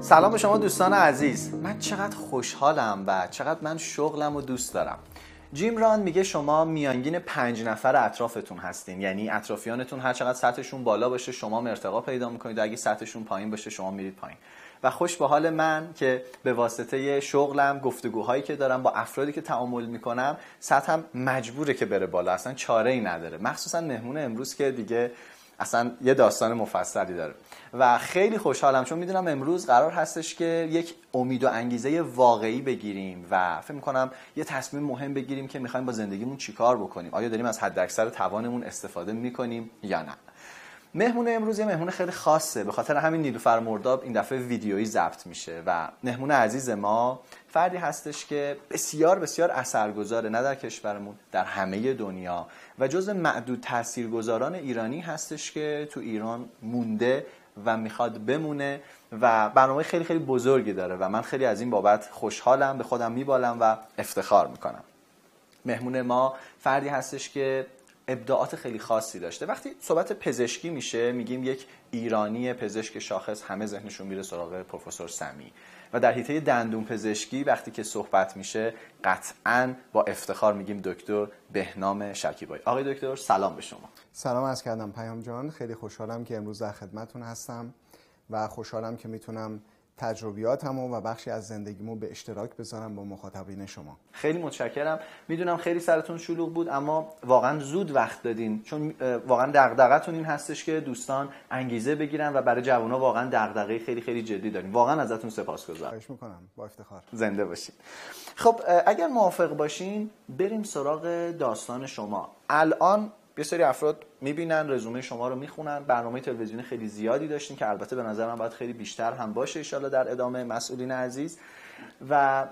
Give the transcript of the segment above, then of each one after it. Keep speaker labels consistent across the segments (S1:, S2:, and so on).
S1: سلام به شما دوستان عزیز. من چقدر خوشحالم و چقدر من شغلم و دوست دارم. جیم ران میگه شما میانگین پنج نفر اطرافتون هستین. یعنی اطرافیانتون هر چقدر سطحشون بالا باشه شما ارتقا پیدا می‌کنید. و اگه سطحشون پایین باشه شما میرید پایین. و خوش به حال من که به واسطه شغلم گفتگوهایی که دارم با افرادی که تعامل می‌کنم سطحم مجبوره که بره بالا. اصلا چاره ای نداره. مخصوصا مهمون امروز که دیگه اصلا یه داستان مفصلی داره. و خیلی خوشحالم چون می‌دونم امروز قرار هستش که یک امید و انگیزه واقعی بگیریم و فکر می‌کنم یه تصمیم مهم بگیریم که می‌خوایم با زندگیمون چیکار بکنیم. آیا داریم از حداکثر توانمون استفاده می‌کنیم یا نه؟ مهمون امروز یه مهمون خیلی خاصه. به خاطر همین نیلوفر مرداب این دفعه ویدیویی ضبط میشه و مهمون عزیز ما فردی هستش که بسیار بسیار اثرگذاره نه در کشورمون در همه دنیا. و جز معدود تاثیرگذاران ایرانی هستش که تو ایران مونده و می‌خواد بمونه و برنامه خیلی خیلی بزرگی داره و من خیلی از این بابت خوشحالم به خودم میبالم و افتخار می‌کنم. مهمون ما فردی هستش که ابداعات خیلی خاصی داشته. وقتی صحبت پزشکی میشه میگیم یک ایرانی پزشک شاخص همه ذهنشون میره سراغ پروفسور سمی. و در حیطه دندون پزشکی وقتی که صحبت میشه قطعا با افتخار میگیم دکتر بهنام شکیبایی. آقای دکتر سلام به شما.
S2: سلام از کردم پیام جان. خیلی خوشحالم که امروز در خدمتون هستم و خوشحالم که می‌تونم تجربیاتمو و بخشی از زندگیمو به اشتراک بذارم با مخاطبین شما.
S1: خیلی متشکرم. می‌دونم خیلی سرتون شلوغ بود اما واقعا زود وقت دادین. چون واقعا دغدغتون این هستش که دوستان انگیزه بگیرن و برای جوونا واقعا دغدغه خیلی خیلی جدی داریم واقعا ازتون سپاسگزارم.
S2: خواهش می‌کنم. با افتخار.
S1: زنده باشین. خب اگر موافق باشین بریم سراغ داستان شما. الان یه سری افراد می‌بینن رزومه شما رو می‌خونن. برنامه تلویزیونی خیلی زیادی داشتین که البته به نظر من باید خیلی بیشتر هم باشه ایشالا در ادامه مسئولین عزیز. و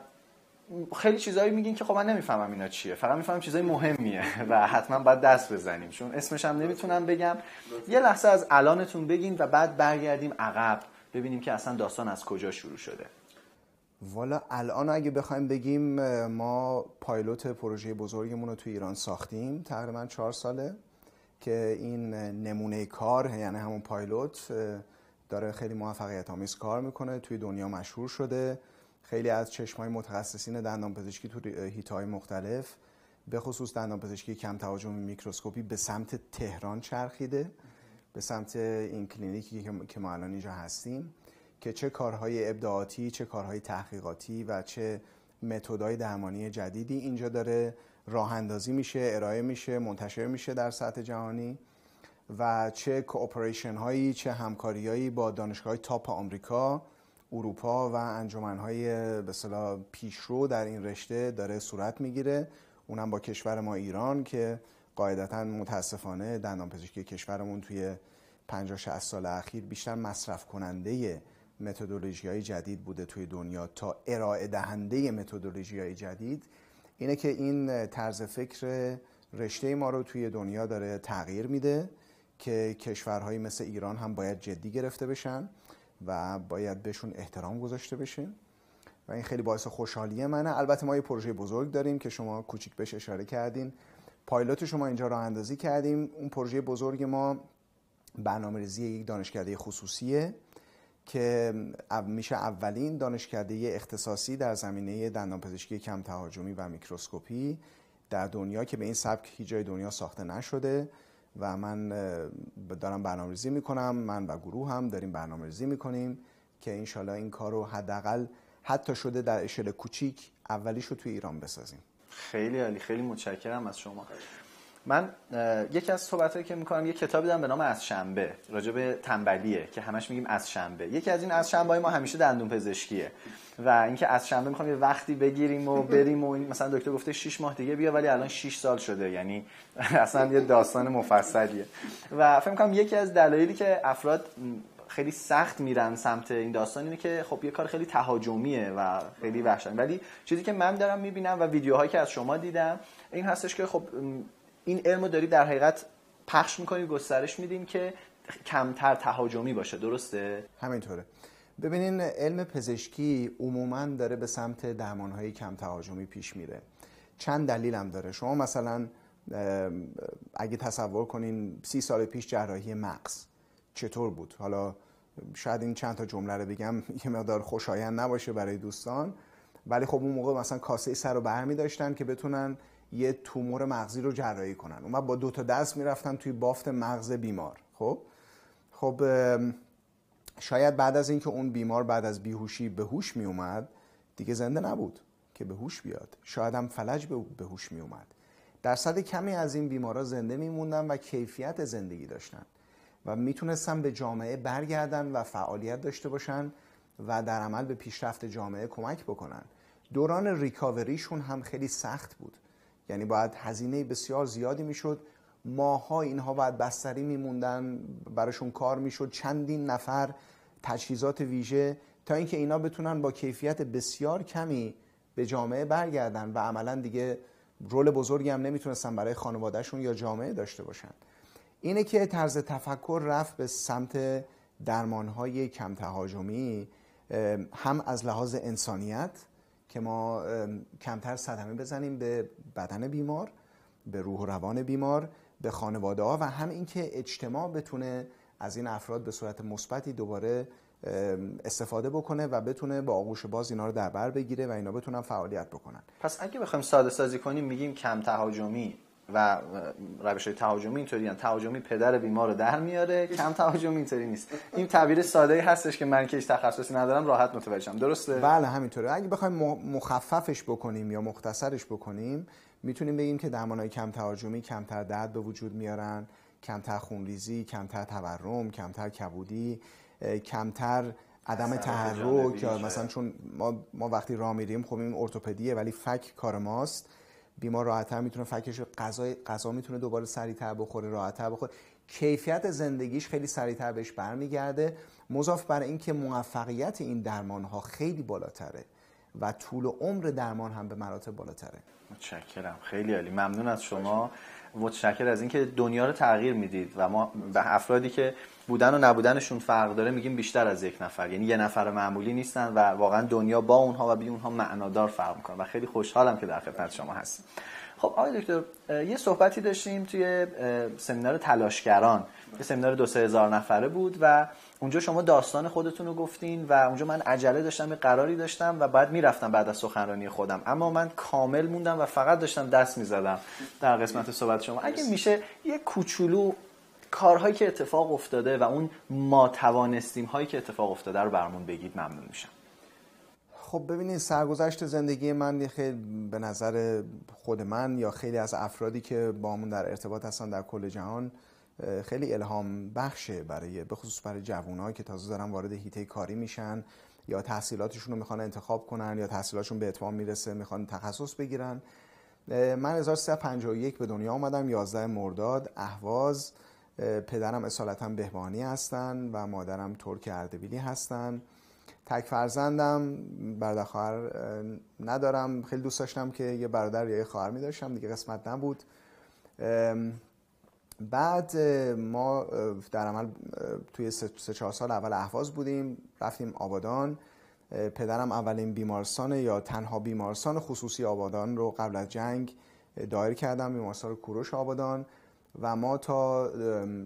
S1: خیلی چیزایی میگین که خب من نمی‌فهمم اینا چیه. فقط می‌فهمم چیزای مهمیه و حتما باید دست بزنیم. چون اسمش هم نمی‌تونم بگم. یه لحظه از الانتون بگین و بعد برگردیم عقب. ببینیم که اصلا داستان از کجا شروع شده.
S2: والا الان اگه بخوایم بگیم ما پایلوت پروژه بزرگمون رو تو ایران ساختیم. تقریبا چهار ساله که این نمونه کار یعنی همون پایلوت داره خیلی موفقیت آمیز کار می‌کنه توی دنیا مشهور شده. خیلی از چشمای متخصصین دندان پزشکی تو هیتای مختلف به خصوص دندان پزشکی کم تهاجم میکروسکوپی به سمت تهران چرخیده به سمت این کلینیکی که ما الان اینجا هستیم. که چه کارهای ابداعاتی چه کارهای تحقیقاتی و چه متدای درمانی جدیدی اینجا داره راه اندازی میشه ارائه میشه منتشر میشه در سطح جهانی و چه کوپریشن هایی چه همکاری هایی با دانشگاه تاپ آمریکا اروپا و انجمن های به پیشرو در این رشته داره صورت می‌گیره. اونم با کشور ما ایران که قاعدتا متاسفانه دندان پزشکی کشورمون توی 50 60 سال اخیر بیشتر مصرف کننده متدولوژی های جدید بوده توی دنیا تا ارائه دهنده متدولوژی های جدید اینه که این طرز فکر رشته ما رو توی دنیا داره تغییر میده که کشورهایی مثل ایران هم باید جدی گرفته بشن و باید بهشون احترام گذاشته بشه و این خیلی باعث خوشحالی منه. البته ما یه پروژه بزرگ داریم که شما کوچیک بهش اشاره کردین. پایلوت شما اینجا راه اندازی کردیم. اون پروژه بزرگ ما برنامه ریزی یک دانشکده خصوصیه. که میشه اولین دانشکده اختصاصی در زمینه دندانپزشکی کم تهاجمی و میکروسکوپی در دنیا که به این سبک هیچ جای دنیا ساخته نشده و من دارم برنامه ریزی می‌کنم. من و گروه هم داریم برنامه ریزی می‌کنیم که انشالله این کار رو حداقل حتی شده در اشل کوچیک اولیش رو توی ایران بسازیم.
S1: خیلی عالی. خیلی متشکرم از شما. من یکی از صحبتایی که می‌کنم یه کتابی دارم به نام از شنبه راجع به تنبلیه که همش میگیم از شنبه. یکی از این از شنبه های ما همیشه دندون پزشکیه و اینکه از شنبه می‌خوام یه وقتی بگیریم و بریم و مثلا دکتر گفته 6 ماه دیگه بیا ولی الان 6 سال شده یعنی اصلا یه داستان مفصلیه. و فکر می‌کنم یکی از دلایلی که افراد خیلی سخت میرن سمت این داستان اینه که خب یه کار خیلی تهاجمیه و خیلی وحشتناک. ولی چیزی که من دارم می‌بینم و ویدیوهایی که از شما دیدم این هستش که خب این علم رو دارید در حقیقت پخش می‌کنید گسترش میدیم که کمتر تهاجمی باشه. درسته؟
S2: همینطوره. ببینین علم پزشکی عموما داره به سمت درمانهای کم تهاجمی پیش میره. چند دلیلم داره. شما مثلا اگه تصور کنین سی سال پیش جراحی مغز چطور بود؟ حالا شاید این چند تا جمله رو بگم یه مقدار خوشایند نباشه برای دوستان. ولی خب اون موقع مثلا کاسه سر رو برمی داشتن که بتونن یه تومور مغزی رو جراحی کنن. اون با دو تا دست می‌رفتن توی بافت مغز بیمار. خب؟ خب شاید بعد از اینکه اون بیمار بعد از بیهوشی به هوش می اومد دیگه زنده نبود که به هوش بیاد. شاید هم فلج به هوش می اومد درصد کمی از این بیمارا زنده میموندن و کیفیت زندگی داشتن و می‌تونستن به جامعه برگردن و فعالیت داشته باشن و در عمل به پیشرفت جامعه کمک بکنن. دوران ریکاوریشون هم خیلی سخت بود. یعنی باید هزینه بسیار زیادی می‌شد. ماها اینها باید بستری میموندن براشون کار می‌شد. چندین نفر تجهیزات ویژه تا اینکه اینا بتونن با کیفیت بسیار کمی به جامعه برگردن و عملا دیگه رول بزرگی هم نمی‌تونستن برای خانوادهشون یا جامعه داشته باشن. اینه که طرز تفکر رفت به سمت درمانهای کم تهاجمی هم از لحاظ انسانیت که ما کمتر صدمه بزنیم به بدن بیمار به روح و روان بیمار به خانواده ها و هم اینکه اجتماع بتونه از این افراد به صورت مثبتی دوباره استفاده بکنه و بتونه با آغوش باز اینا رو در بر بگیره و اینا بتونن فعالیت بکنن.
S1: پس اگه بخوایم ساده سازی کنیم میگیم کم تهاجمی و روش های تهاجمی اینطوری یعنی تهاجمی پدر بیمار رو در میاره کم تهاجمی اینطوری نیست. این تعبیر ساده ای هستش که من که تخصصی ندارم راحت متوجهم. درسته؟
S2: بله همینطوره. اگه بخوایم مخففش بکنیم یا مختصرش بکنیم می‌تونیم بگیم که درمان کم تهاجمی کمتر درد به وجود میارن کمتر خونریزی کمتر تورم کمتر کبودی کمتر عدم تحرک یا مثلا چون ما, ما وقتی راه میریم خب این ارتوپدیه ولی فک کار ماست. بیمار راحتتر می‌تونه فکش غذا غذا می‌تونه دوباره سریعتر بخوره راحتتر بخوره. کیفیت زندگیش خیلی سریعتر بهش برمیگرده. مضاف بر اینکه موفقیت این درمان ها خیلی بالاتره و طول عمر درمان هم به مراتب بالاتره.
S1: متشکرم. خیلی عالی. ممنون از شما. متشکر از اینکه دنیا رو تغییر می‌دید و ما به افرادی که بودن و نبودنشون فرق داره میگیم بیشتر از یک نفر. یعنی یه نفر معمولی نیستن و واقعا دنیا با اونها و بی اونها معنادار فرق می‌کنه و خیلی خوشحالم که در خدمت شما هستیم. خب آقای دکتر یه صحبتی داشتیم توی سمینار تلاشگران. یه سمینار دو سه هزار نفره بود و اونجا شما داستان خودتون رو گفتین و اونجا من عجله داشتم یه قراری داشتم و بعد می‌رفتم بعد از سخنرانی خودم. اما من کامل موندم و فقط داشتم دست می‌زدم در قسمت صحبت شما. اگه میشه یه کوچولو کارهایی که اتفاق افتاده و اون ما توانستیم هایی که اتفاق افتاده رو برمون بگید ممنون میشم.
S2: خب ببینید سرگذشت زندگی من خیلی به نظر خود من یا خیلی از افرادی که با همون در ارتباط هستن در کل جهان خیلی الهام بخشه برای به خصوص برای جوانایی که تازه دارن وارد هیته کاری میشن یا تحصیلاتشون رو می‌خوان انتخاب کنن یا تحصیلاتشون به اتمام می‌رسه می‌خوان تخصص بگیرن. من 1351 به دنیا آمدم 11 مرداد اهواز. پدرم اصالتا بهبانی هستن و مادرم ترک اردبیلی هستن. تک فرزندم برادر خواهر ندارم. خیلی دوست داشتم که یه برادر یا یه خواهر می داشتم دیگه قسمت نبود. بعد ما در عمل توی سه چهار سال اول احواز بودیم رفتیم آبادان. پدرم اولین بیمارستان یا تنها بیمارستان خصوصی آبادان رو قبل از جنگ دایر کردم بیمارستان کوروش آبادان. و ما تا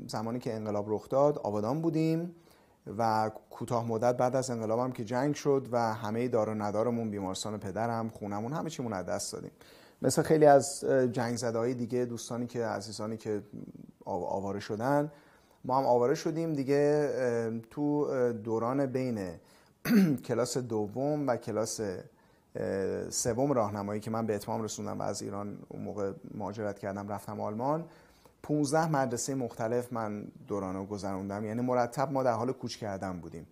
S2: زمانی که انقلاب رخ داد آبادان بودیم. و کوتاه مدت بعد از انقلابم که جنگ شد و همه دار و ندارمون بیمارستان پدرم خونمون همه چیمون از دست دادیم. مثل خیلی از جنگ زده های دیگه دوستانی که عزیزانی که آواره شدن. ما هم آواره شدیم دیگه تو دوران بین کلاس دوم و کلاس سوم راهنمایی که من به اتمام رسوندم و از ایران اون موقع مهاجرت کردم رفتم آلمان. 15 مدرسه مختلف من دوران رو گذروندم. یعنی مرتب ما در حال کوچ کردن بودیم.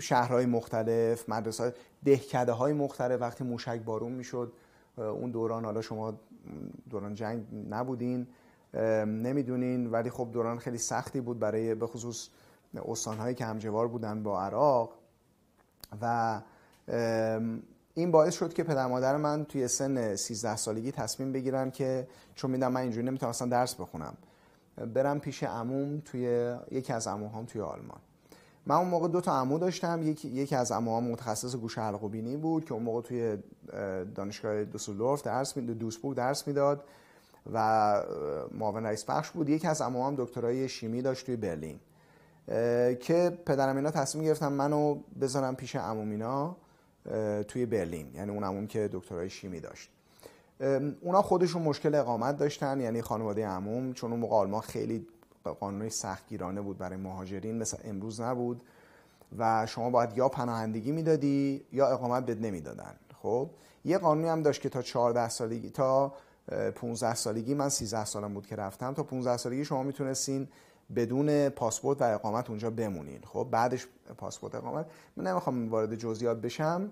S2: شهرهای مختلف مدرسه دهکده های مختلف. وقتی موشک بارون می‌شد اون دوران حالا شما دوران جنگ نبودین نمی‌دونین ولی خب دوران خیلی سختی بود برای به خصوص استانهایی که همجوار بودن با عراق. و این باعث شد که پدر مادر من توی سن 13 سالگی تصمیم بگیرن که چون میدم من اینجوری نمی‌تونم درس بخونم برم پیش عموم توی یکی از عموهام توی آلمان. من اون موقع دو تا عمو داشتم. یکی یکی از عموام متخصص گوش حلق و بینی بود که اون موقع توی دانشگاه دوسلدورف درس می دوسبورگ درس می‌داد و معاون رئیس بخش بود. یکی از عموام دکترای شیمی داشت توی برلین. که پدرم اینا تصمیم گرفتن منو بذارم پیش عمومینا توی برلین. یعنی اون عموم که دکترای شیمی داشت. اونا خودشون مشکل اقامت داشتن یعنی خانواده عموم. چون اون موقع آلمان خیلی قانونی سختگیرانه بود برای مهاجرین مثل امروز نبود. و شما باید یا پناهندگی می‌دادی یا اقامت بد نمی‌دادن. خب؟ یه قانونی هم داشت که تا 14 سالگی تا 15 سالگی من 13 سالم بود که رفتم. تا 15 سالگی شما می‌تونستین بدون پاسپورت و اقامت اونجا بمونین. خب؟ بعدش پاسپورت اقامت. من نمی‌خوام وارد جزئیات بشم.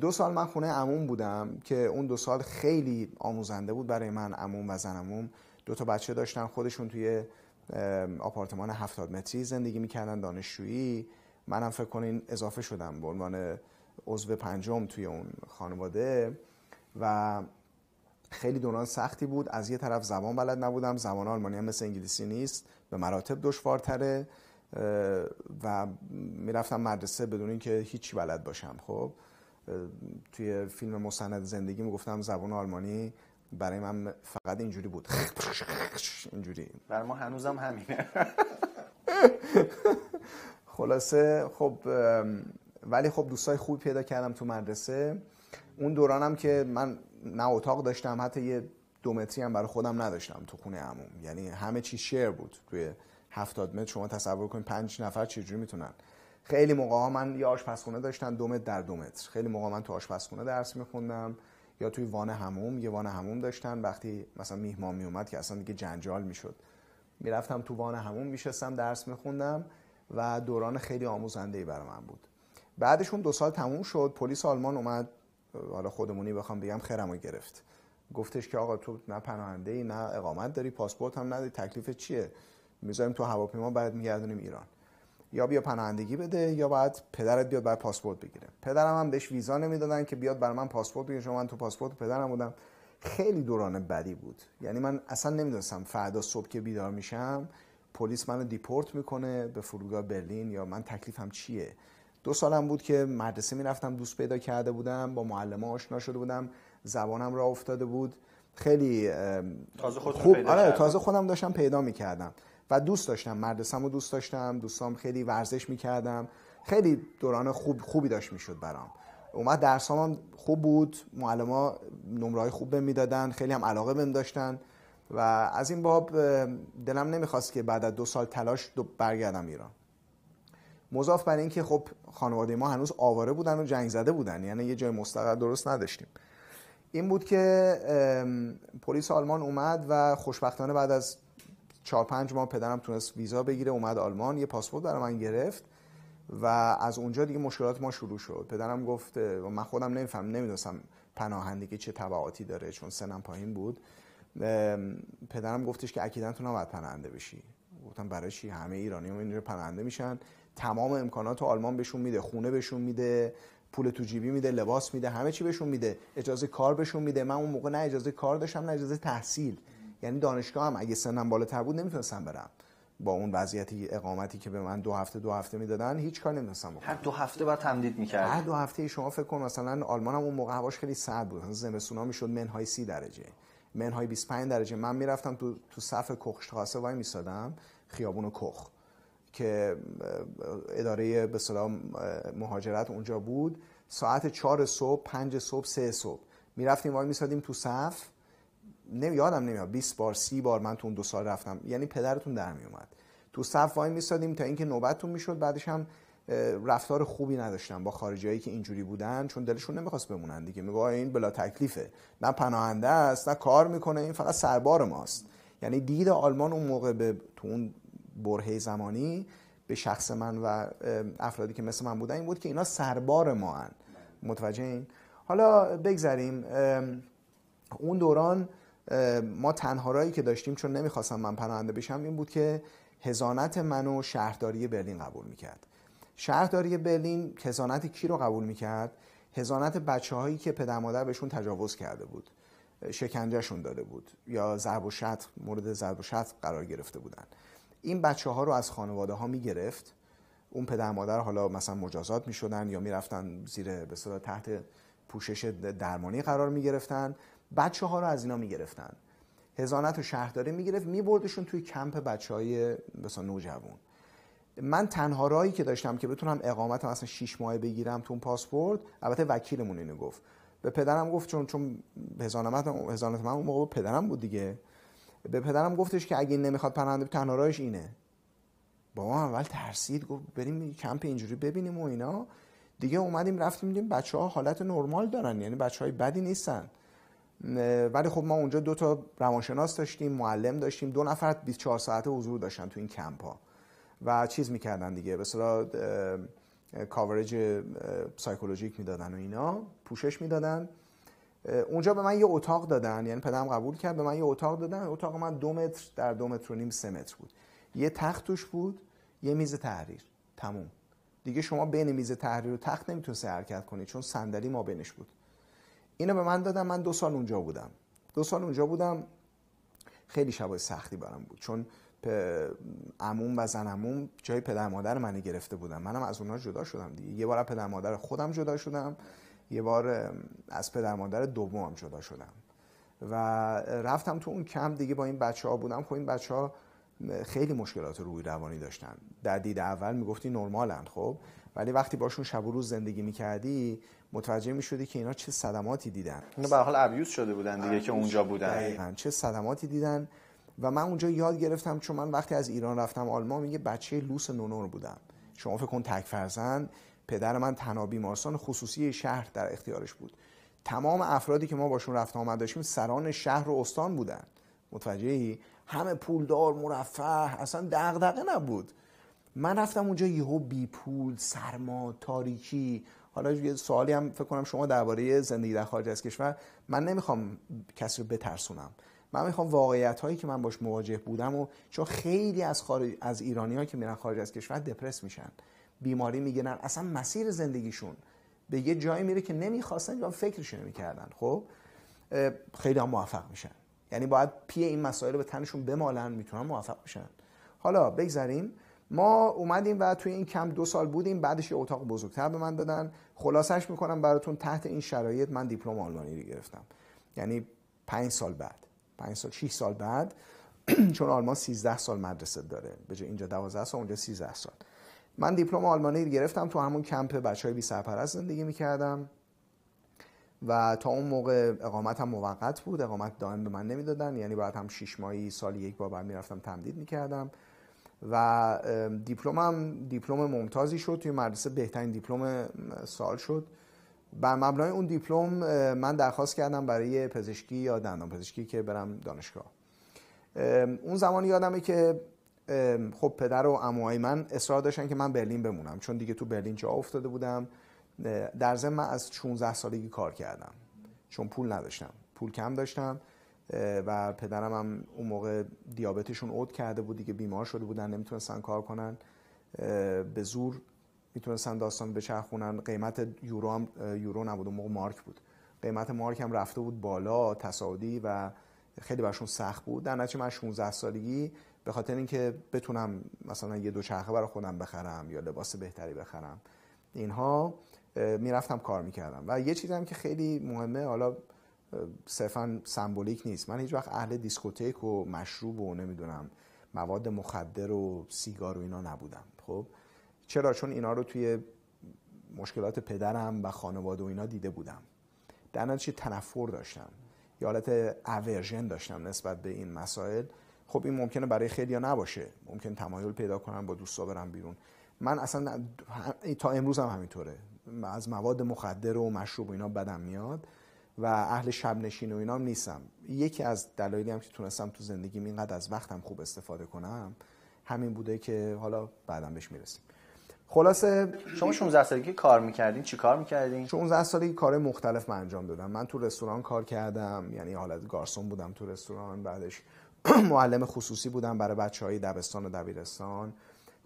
S2: دو سال من خونه عموم بودم که اون دو سال خیلی آموزنده بود برای من عموم و زنموم دو تا بچه داشتن خودشون توی آپارتمان هفتاد متری زندگی می‌کردن دانشجویی. منم فکر کنین اضافه شدم به عنوان عضو پنجم توی اون خانواده و خیلی دوران سختی بود. از یه طرف زبان بلد نبودم. زبان آلمانی هم مثل انگلیسی نیست. به مراتب دشوارتره. و می‌رفتم مدرسه بدون اینکه هیچی بلد باشم. خب توی فیلم مستند زندگی می‌گفتم زبان آلمانی برای من فقط اینجوری بود. اینجوری.
S1: برای ما هنوزم همینه.
S2: خلاصه خب ولی خب دوستای خوبی پیدا کردم تو مدرسه. اون دورانم که من نه اتاق داشتم حتی یه دو متری هم برای خودم نداشتم تو خونه عموم. یعنی همه چی شیر بود. توی هفتاد متر شما تصور کنید پنج نفر چجوری می‌تونن. خیلی موقع ها من یه آشپزخونه داشتم دو متر در دو متر. خیلی موقع من تو آشپزخونه درس میخوندم. یا توی وان هموم یه وان هموم داشتن. وقتی مثلا میهمان میومد که اصلا دیگه جنجال می‌شد. می‌رفتم تو وان هموم میشستم درس میخوندم و دوران خیلی آموزنده ای برای من بود. بعدشون دو سال تموم شد. پلیس آلمان اومد. حالا خودمونی بخوام بگم خیرمو گرفت. گفتش که آقا تو نه پناهنده ای نه اقامت داری پاسپورت هم نداری. تکلیف چیه؟ می‌ذاریم تو هواپیما بعد میگردونیم ایران. یا بیا پناهندگی بده یا باید پدرت بیاد بعد پاسپورت بگیره. پدرم هم بهش ویزا نمی‌دادن که بیاد برای من پاسپورت بگیره چون من تو پاسپورت پدرم بودم. خیلی دوران بدی بود. یعنی من اصلا نمی‌دونستم فردا صبح که بیدار میشم پلیس منو دیپورت می‌کنه به فرودگاه برلین یا من تکلیفم چیه؟ دو سالم بود که مدرسه می‌رفتم دوست پیدا کرده بودم با معلم آشنا شده بودم زبانم را افتاده بود. خیلی
S1: تازه
S2: خوب آره تازه خودم داشتم پیدا می‌کردم. و دوست داشتم مدرسه‌مو دوست داشتم دوستام خیلی ورزش می‌کردم. خیلی دوران خوب خوبی داشت می‌شد برام. اومد درسام خوب بود معلما نمرهای خوب بهم می‌دادن خیلی هم علاقه بهم داشتن و از این باب دلم نمی‌خواست که بعد از دو سال تلاش دو برگردم ایران. مضاف بر اینکه خب خانواده ما هنوز آواره بودن و جنگ زده بودن یعنی یه جای مستقر درست نداشتیم. این بود که پلیس آلمان اومد و خوشبختانه بعد از چهار پنج ماه پدرم تونست ویزا بگیره اومد آلمان یه پاسپورت برای من گرفت و از اونجا دیگه مشکلات ما شروع شد. پدرم گفت من خودم نمیفهم نمی‌دونستم پناهندگی چه تبعاتی داره چون سنم پایین بود. پدرم گفتش که اکیدا تو نباید پناهنده بشی. گفتم برای چی؟ همه ایرانی هم پناهنده میشن. تمام امکانات آلمان بهشون میده خونه بهشون میده پول تو جیبی میده لباس میده همه چی بهشون میده اجازه کار بهشون میده. من اون موقع نه اجازه کار داشتم نه اجازه تحصیل. یعنی دانشگاه هم اگه سنم بالاتر بود نمی‌تونستم برم. با اون وضعیتی اقامتی که به من دو هفته دو هفته می‌دادن هیچ کار نمی‌تونستم بکنم.
S1: هر دو هفته بعد تمدید می‌کرد
S2: هر دو هفته شما فکر کن مثلا آلمان هم اون موقع هواش خیلی سرد بود. زمستونا می‌شد منهای 30 درجه. منهای 25 درجه. من می‌رفتم تو تو صف کخشتخاسه وای میسادم خیابون کخ که اداره به مهاجرت اونجا بود. ساعت چهار صبح پنج صبح سه صبح. می‌رفتیم وای میسادیم تو صف. نمی یادم نمیاد. 20 بار 30 بار من تو اون دو سال رفتم. یعنی پدرتون در می اومد. تو صف وای میسادیم تا اینکه نوبتتون می‌شد. بعدش هم رفتار خوبی نداشتم با خارجیایی که اینجوری بودن چون دلشون نمی‌خواست بمونن دیگه. میگه این بلا تکلیفه. نه پناهنده است نه کار می‌کنه این فقط سربار ماست. یعنی دید آلمان اون موقع به تو اون برهه زمانی به شخص من و افرادی که مثل من بودن این بود که اینا سربار ما هن. متوجه این؟ حالا بگذریم. اون دوران ما تنها که داشتیم چون نمی‌خواستم من پناهنده بشم این بود که هزانت منو شهرداری برلین قبول می‌کرد. شهرداری برلین هزانت کی رو قبول می‌کرد؟ هزانت بچه هایی که پدر مادر بهشون تجاوز کرده بود شکنجهشون داده بود یا ضرب و شتم مورد ضرب و شتم قرار گرفته بودن. این بچه ها رو از خانواده ها می‌گرفت. اون پدر مادر حالا مثلا مجازات می‌شدن یا می‌رفتن زیر به تحت پوشش درمانی قرار می‌گرفتن. بچه ها رو از اینا می‌گرفتن. هزانت و شهرداری می‌گرفت میبردشون توی کمپ بچه های مثلا نوجوان. من تنها راهی که داشتم که بتونم اقامت مثلا 6 ماه بگیرم تو پاسپورت البته وکیلمون اینو گفت. به پدرم گفت چون چون هزانت هزانت من اون موقع پدرم بود دیگه. به پدرم گفتش که اگه نمی‌خواد پناهنده تنها راهش اینه. بابا اول ترسید گفت بریم کمپ اینجوری ببینیم و اینا. دیگه اومدیم رفتیم دیدیم بچه ها حالت نرمال دارن یعنی بچه های بدی نیستن. ولی خب ما اونجا دو تا روانشناس داشتیم معلم داشتیم. دو نفر 24 ساعته حضور داشتن تو این کمپ ها و چیز می‌کردن دیگه. به اصطلاح کاورج سایکولوژیک می‌دادن و اینا پوشش می‌دادن. اونجا به من یه اتاق دادن. یعنی پدرم قبول کرد به من یه اتاق دادن. اتاق من دو متر در دو متر و نیم سه متر بود. یه تخت توش بود یه میز تحریر. تموم. دیگه شما بین میز تحریر و تخت نمی‌تونستی حرکت کنی چون صندلی ما بینش بود. اینو به من دادن. من دو سال اونجا بودم. دو سال اونجا بودم. خیلی شبای سختی برام بود. چون عموم و زنموم جای پدر مادر منی گرفته بودم منم از اونها جدا شدم دیگه. یه بار پدر مادر خودم جدا شدم. یه بار از پدر مادر دومم جدا شدم. و رفتم تو اون کم دیگه با این بچه ها بودم. خب این بچه ها خیلی مشکلات روی روانی داشتن. در دید اول می‌گفتی نرمالند خب؟ ولی وقتی باشون شب و روز زندگی می‌کردی متوجه می‌شدی که اینا چه صدماتی دیدن.
S1: اینا به حال ابیوز شده بودن دیگه که اونجا بودن.
S2: چه صدماتی دیدن. و من اونجا یاد گرفتم چون من وقتی از ایران رفتم آلمان میگه بچه لوس نونور بودم. شما فکر کن تک فرزند پدر من تنها بیمارستان خصوصی شهر در اختیارش بود. تمام افرادی که ما باشون رفت آمد داشتیم سران شهر و استان بودن. متوجهی؟ همه پولدار مرفه اصلا دغدغه نبود. من رفتم اونجا یهو بی پول سرما تاریکی حالا یه سوالی هم فکر کنم شما درباره زندگی در خارج از کشور من نمی‌خوام کسی رو بترسونم. من می‌خوام واقعیت هایی که من باش مواجه بودم و چون خیلی از خارج از ایرانی ها که میرن خارج از کشور دپرس میشن. بیماری می‌گیرن اصلا مسیر زندگیشون به یه جایی میره که نمی‌خواستن یا فکرش نمی‌کردن. خب؟ خیلی هم موفق میشن. یعنی باید پی این مسائل به تنشون بمالن می‌تونن موفق بشن. حالا بگذریم. ما اومدیم و توی این کم دو سال بودیم بعدش یه اتاق بزرگتر به من دادن. خلاصش می‌کنم براتون تحت این شرایط من دیپلم آلمانی رو گرفتم. یعنی پنج سال بعد پنج سال 6 سال بعد چون آلمان 13 سال مدرسه داره. به جای اینجا 12 سال اونجا 13 سال. من دیپلم آلمانی رو گرفتم تو همون کمپ بچه های بی سرپرست زندگی می‌کردم. و تا اون موقع اقامت هم موقت بود. اقامت دائم به من نمی‌دادن. یعنی باید هم شیش ماهی سال یک بار بعد می‌رفتم تمدید می‌کردم. و دیپلمم دیپلم ممتازی شد توی مدرسه بهترین دیپلم سال شد. بر مبنای اون دیپلم من درخواست کردم برای پزشکی یا دندان پزشکی که برم دانشگاه. اون زمان یادمه که خب پدر و عموهای من اصرار داشتن که من برلین بمونم چون دیگه تو برلین جا افتاده بودم. در ضمن من از 16 سالگی کار کردم چون پول نداشتم پول کم داشتم. و پدرم هم اون موقع دیابتشون عود کرده بود دیگه بیمار شده بودن نمی‌تونستن کار کنن. به زور می‌تونستن داستان بچرخونن. قیمت یورو هم یورو نبود اون موقع مارک بود. قیمت مارک هم رفته بود بالا تصاعدی و خیلی برشون سخت بود. در نتیجه من 16 سالگی به خاطر اینکه بتونم مثلا یه دو چرخه برای خودم بخرم یا لباس بهتری بخرم اینها می‌رفتم کار می‌کردم. و یه چیزی هم که خیلی مهمه حالا صرفا سمبولیک نیست. من هیچ وقت اهل دیسکوتک و مشروب و نمی‌دونم مواد مخدر و سیگار و اینا نبودم. خب؟ چرا؟ چون اینا رو توی مشکلات پدرم و خانواده و اینا دیده بودم. در نتیجه تنفر داشتم. یا حالت اورژن داشتم نسبت به این مسائل. خب این ممکنه برای خیلی نباشه. ممکن تمایل پیدا کنم با دوستا برم بیرون. من اصلا تا امروز هم همینطوره. از مواد مخدر و مشروب و اینا بدم میاد. و اهل شب نشین و اینا هم نیستم. یکی از دلایلی هم که تونستم تو زندگیم اینقدر از وقتم خوب استفاده کنم همین بوده که حالا بعدم بهش می‌رسیم. خلاصه
S1: شما 16 سالگی کار می‌کردین؟ چی کار می‌کردین؟
S2: 16 سالگی کار مختلف من انجام دادم. من تو رستوران کار کردم یعنی حالت گارسون بودم تو رستوران بعدش معلم خصوصی بودم برای بچه های دبستان و دبیرستان.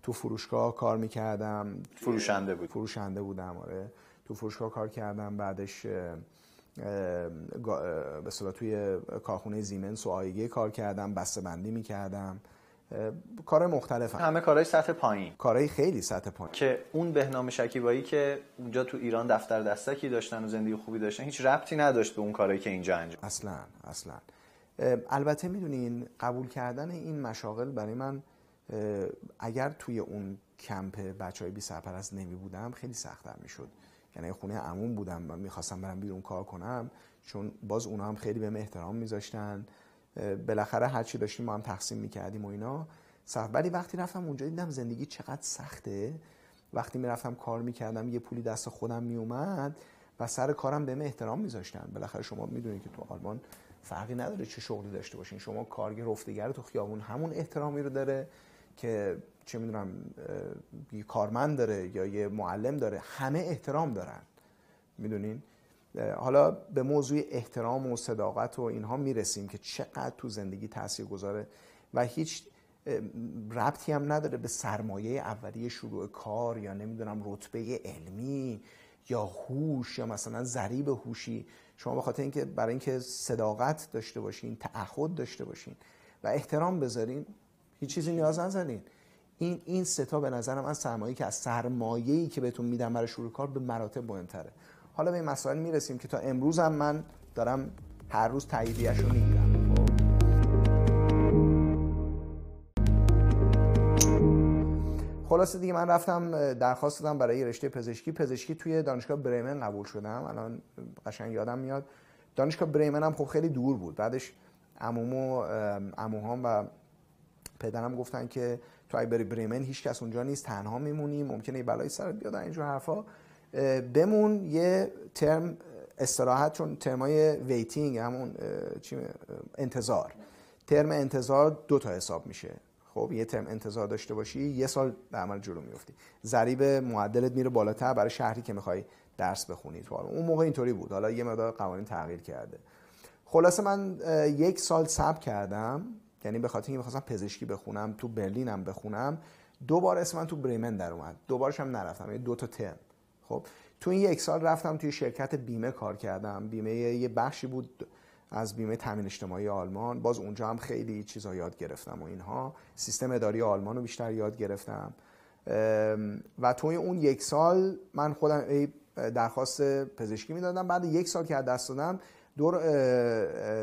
S2: تو فروشگاه کار می‌کردم.
S1: فروشنده بود.
S2: فروشنده بودم آره. تو فروشگاه کار کردم بعدش به توی کارخونه زیمنس و آیگه کار کردم بسته بندی می‌کردم کار مختلف هم.
S1: همه کارهای سطح پایین.
S2: کارهای خیلی سطح پایین.
S1: که اون بهنام شکیبایی که اونجا تو ایران دفتر دستکی داشتن و زندگی خوبی داشتن هیچ ربطی نداشت به اون کارهایی که اینجا انجام.
S2: اصلا اصلا. البته می‌دونین قبول کردن این مشاغل برای من اگر توی اون کمپ بچه های بی سرپرست نمی بودم خیلی سختتر می‌شد. یعنی خونه عموم بودم و می‌خواستم برم بیرون کار کنم چون باز اونا هم خیلی بهم احترام میذاشتن. بالاخره هر چی داشتیم ما هم تقسیم می‌کردیم و اینا. ولی وقتی رفتم اونجا دیدم زندگی چقدر سخته. وقتی می‌رفتم کار می‌کردم یه پولی دست خودم میومد و سر کارم بهم احترام میذاشتن. بالاخره شما می‌دونید که تو آلمان فرقی نداره چه شغلی داشته باشین. شما کارگر رفتگر تو خیابون همون احترامی رو داره که چه می‌دونم یه کارمند داره یا یه معلم داره همه احترام دارن. می‌دونین؟ حالا به موضوع احترام و صداقت و اینها می‌رسیم که چقدر تو زندگی تاثیر گذاره و هیچ ربطی هم نداره به سرمایه اولیه شروع کار یا نمی‌دونم رتبه علمی یا هوش یا مثلا ضریب هوشی. شما به خاطر اینکه برای اینکه صداقت داشته باشین تعهد داشته باشین و احترام بذارین هیچ چیزی نیاز نذارین این این ستا به نظرم از سرمایه که از سرمایه‌ای که بهتون میدم برای شروع کار به مراتب مهمتره. حالا به این مسائل می‌رسیم که تا امروز هم من دارم هر روز تاییدیه‌اش رو می‌گیرم. خب. خلاصه دیگه من رفتم درخواست دادم برای رشته پزشکی. پزشکی توی دانشگاه بریمن قبول شدم. الان قشنگ یادم میاد. دانشگاه بریمن هم خب خیلی دور بود. بعدش عمومو عموهام و پدرم گفتن که تو اگه بری بریمن هیچ کس اونجا نیست تنها میمونی ممکنه یه بلایی سرت بیاد اینجور حرفا. بمون یه ترم استراحت چون ترمای waiting همون چی انتظار. ترم انتظار دو تا حساب میشه. خب یه ترم انتظار داشته باشی یه سال در عمل جلو میفتی. ضریب معدلت میره بالاتر برای شهری که می‌خوای درس بخونی. تو اون موقع اینطوری بود. حالا یه مقدار قوانین تغییر کرده. خلاصه من یک سال صبر کردم. یعنی به خاطر اینکه می‌خواستم پزشکی بخونم تو برلینم بخونم دو بار من تو بریمن در اومد. دوبارش هم نرفتم یعنی دو تا ترم. خب تو این یک سال رفتم توی شرکت بیمه کار کردم. بیمه یه بخشی بود از بیمه تامین اجتماعی آلمان. باز اونجا هم خیلی چیزا یاد گرفتم و اینها. سیستم اداری آلمان رو بیشتر یاد گرفتم. و توی اون یک سال من خودم درخواست پزشکی می‌دادم. بعد یک سال که از دست دادم دور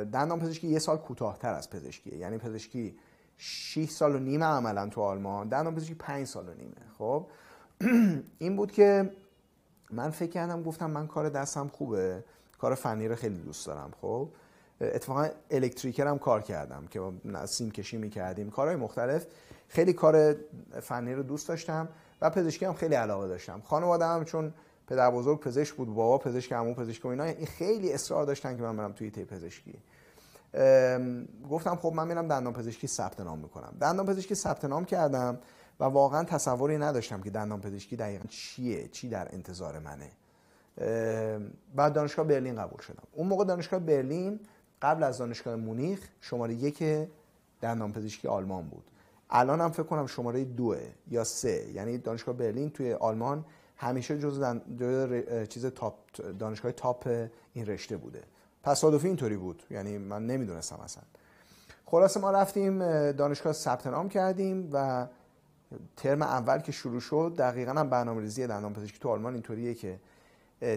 S2: دندان پزشکی یه سال کوتاهتر از پزشکیه. یعنی پزشکی 6 سال و نیمه عملا تو آلمان دندان پزشکی 5 سال و نیمه. خب؟ این بود که من فکر کردم گفتم من کار دستم خوبه کار فنی رو خیلی دوست دارم. خب؟ اتفاقا الکتریکر هم کار کردم که سیم کشی می‌کردیم. کارهای مختلف خیلی کار فنی رو دوست داشتم و پزشکی هم خیلی علاقه داشتم. خانواده هم چون پدر بزرگ پزشک بود بابا پزشک عمو پزشک و اینا. این خیلی اصرار داشتن که من برم توی تی پزشکی. گفتم خب من میرم دندان پزشکی ثبت نام می‌کنم. دندان پزشکی ثبت نام کردم و واقعا تصوری نداشتم که دندان پزشکی دقیقا چیه چی در انتظار منه. بعد دانشگاه برلین قبول شدم. اون موقع دانشگاه برلین قبل از دانشگاه مونیخ شماره یک دندان پزشکی آلمان بود. الان هم فکر کنم شماره دوه یا سه. یعنی دانشگاه برلین توی آلمان همیشه جز, دن... چیز تاپ دانشگاه تاپ این رشته بوده. تصادفی اینطوری بود. یعنی من نمی‌دونستم اصلا. خلاصه ما رفتیم دانشگاه ثبت نام کردیم و ترم اول که شروع شد دقیقا هم برنامه ریزی دندان پزشکی تو آلمان اینطوریه که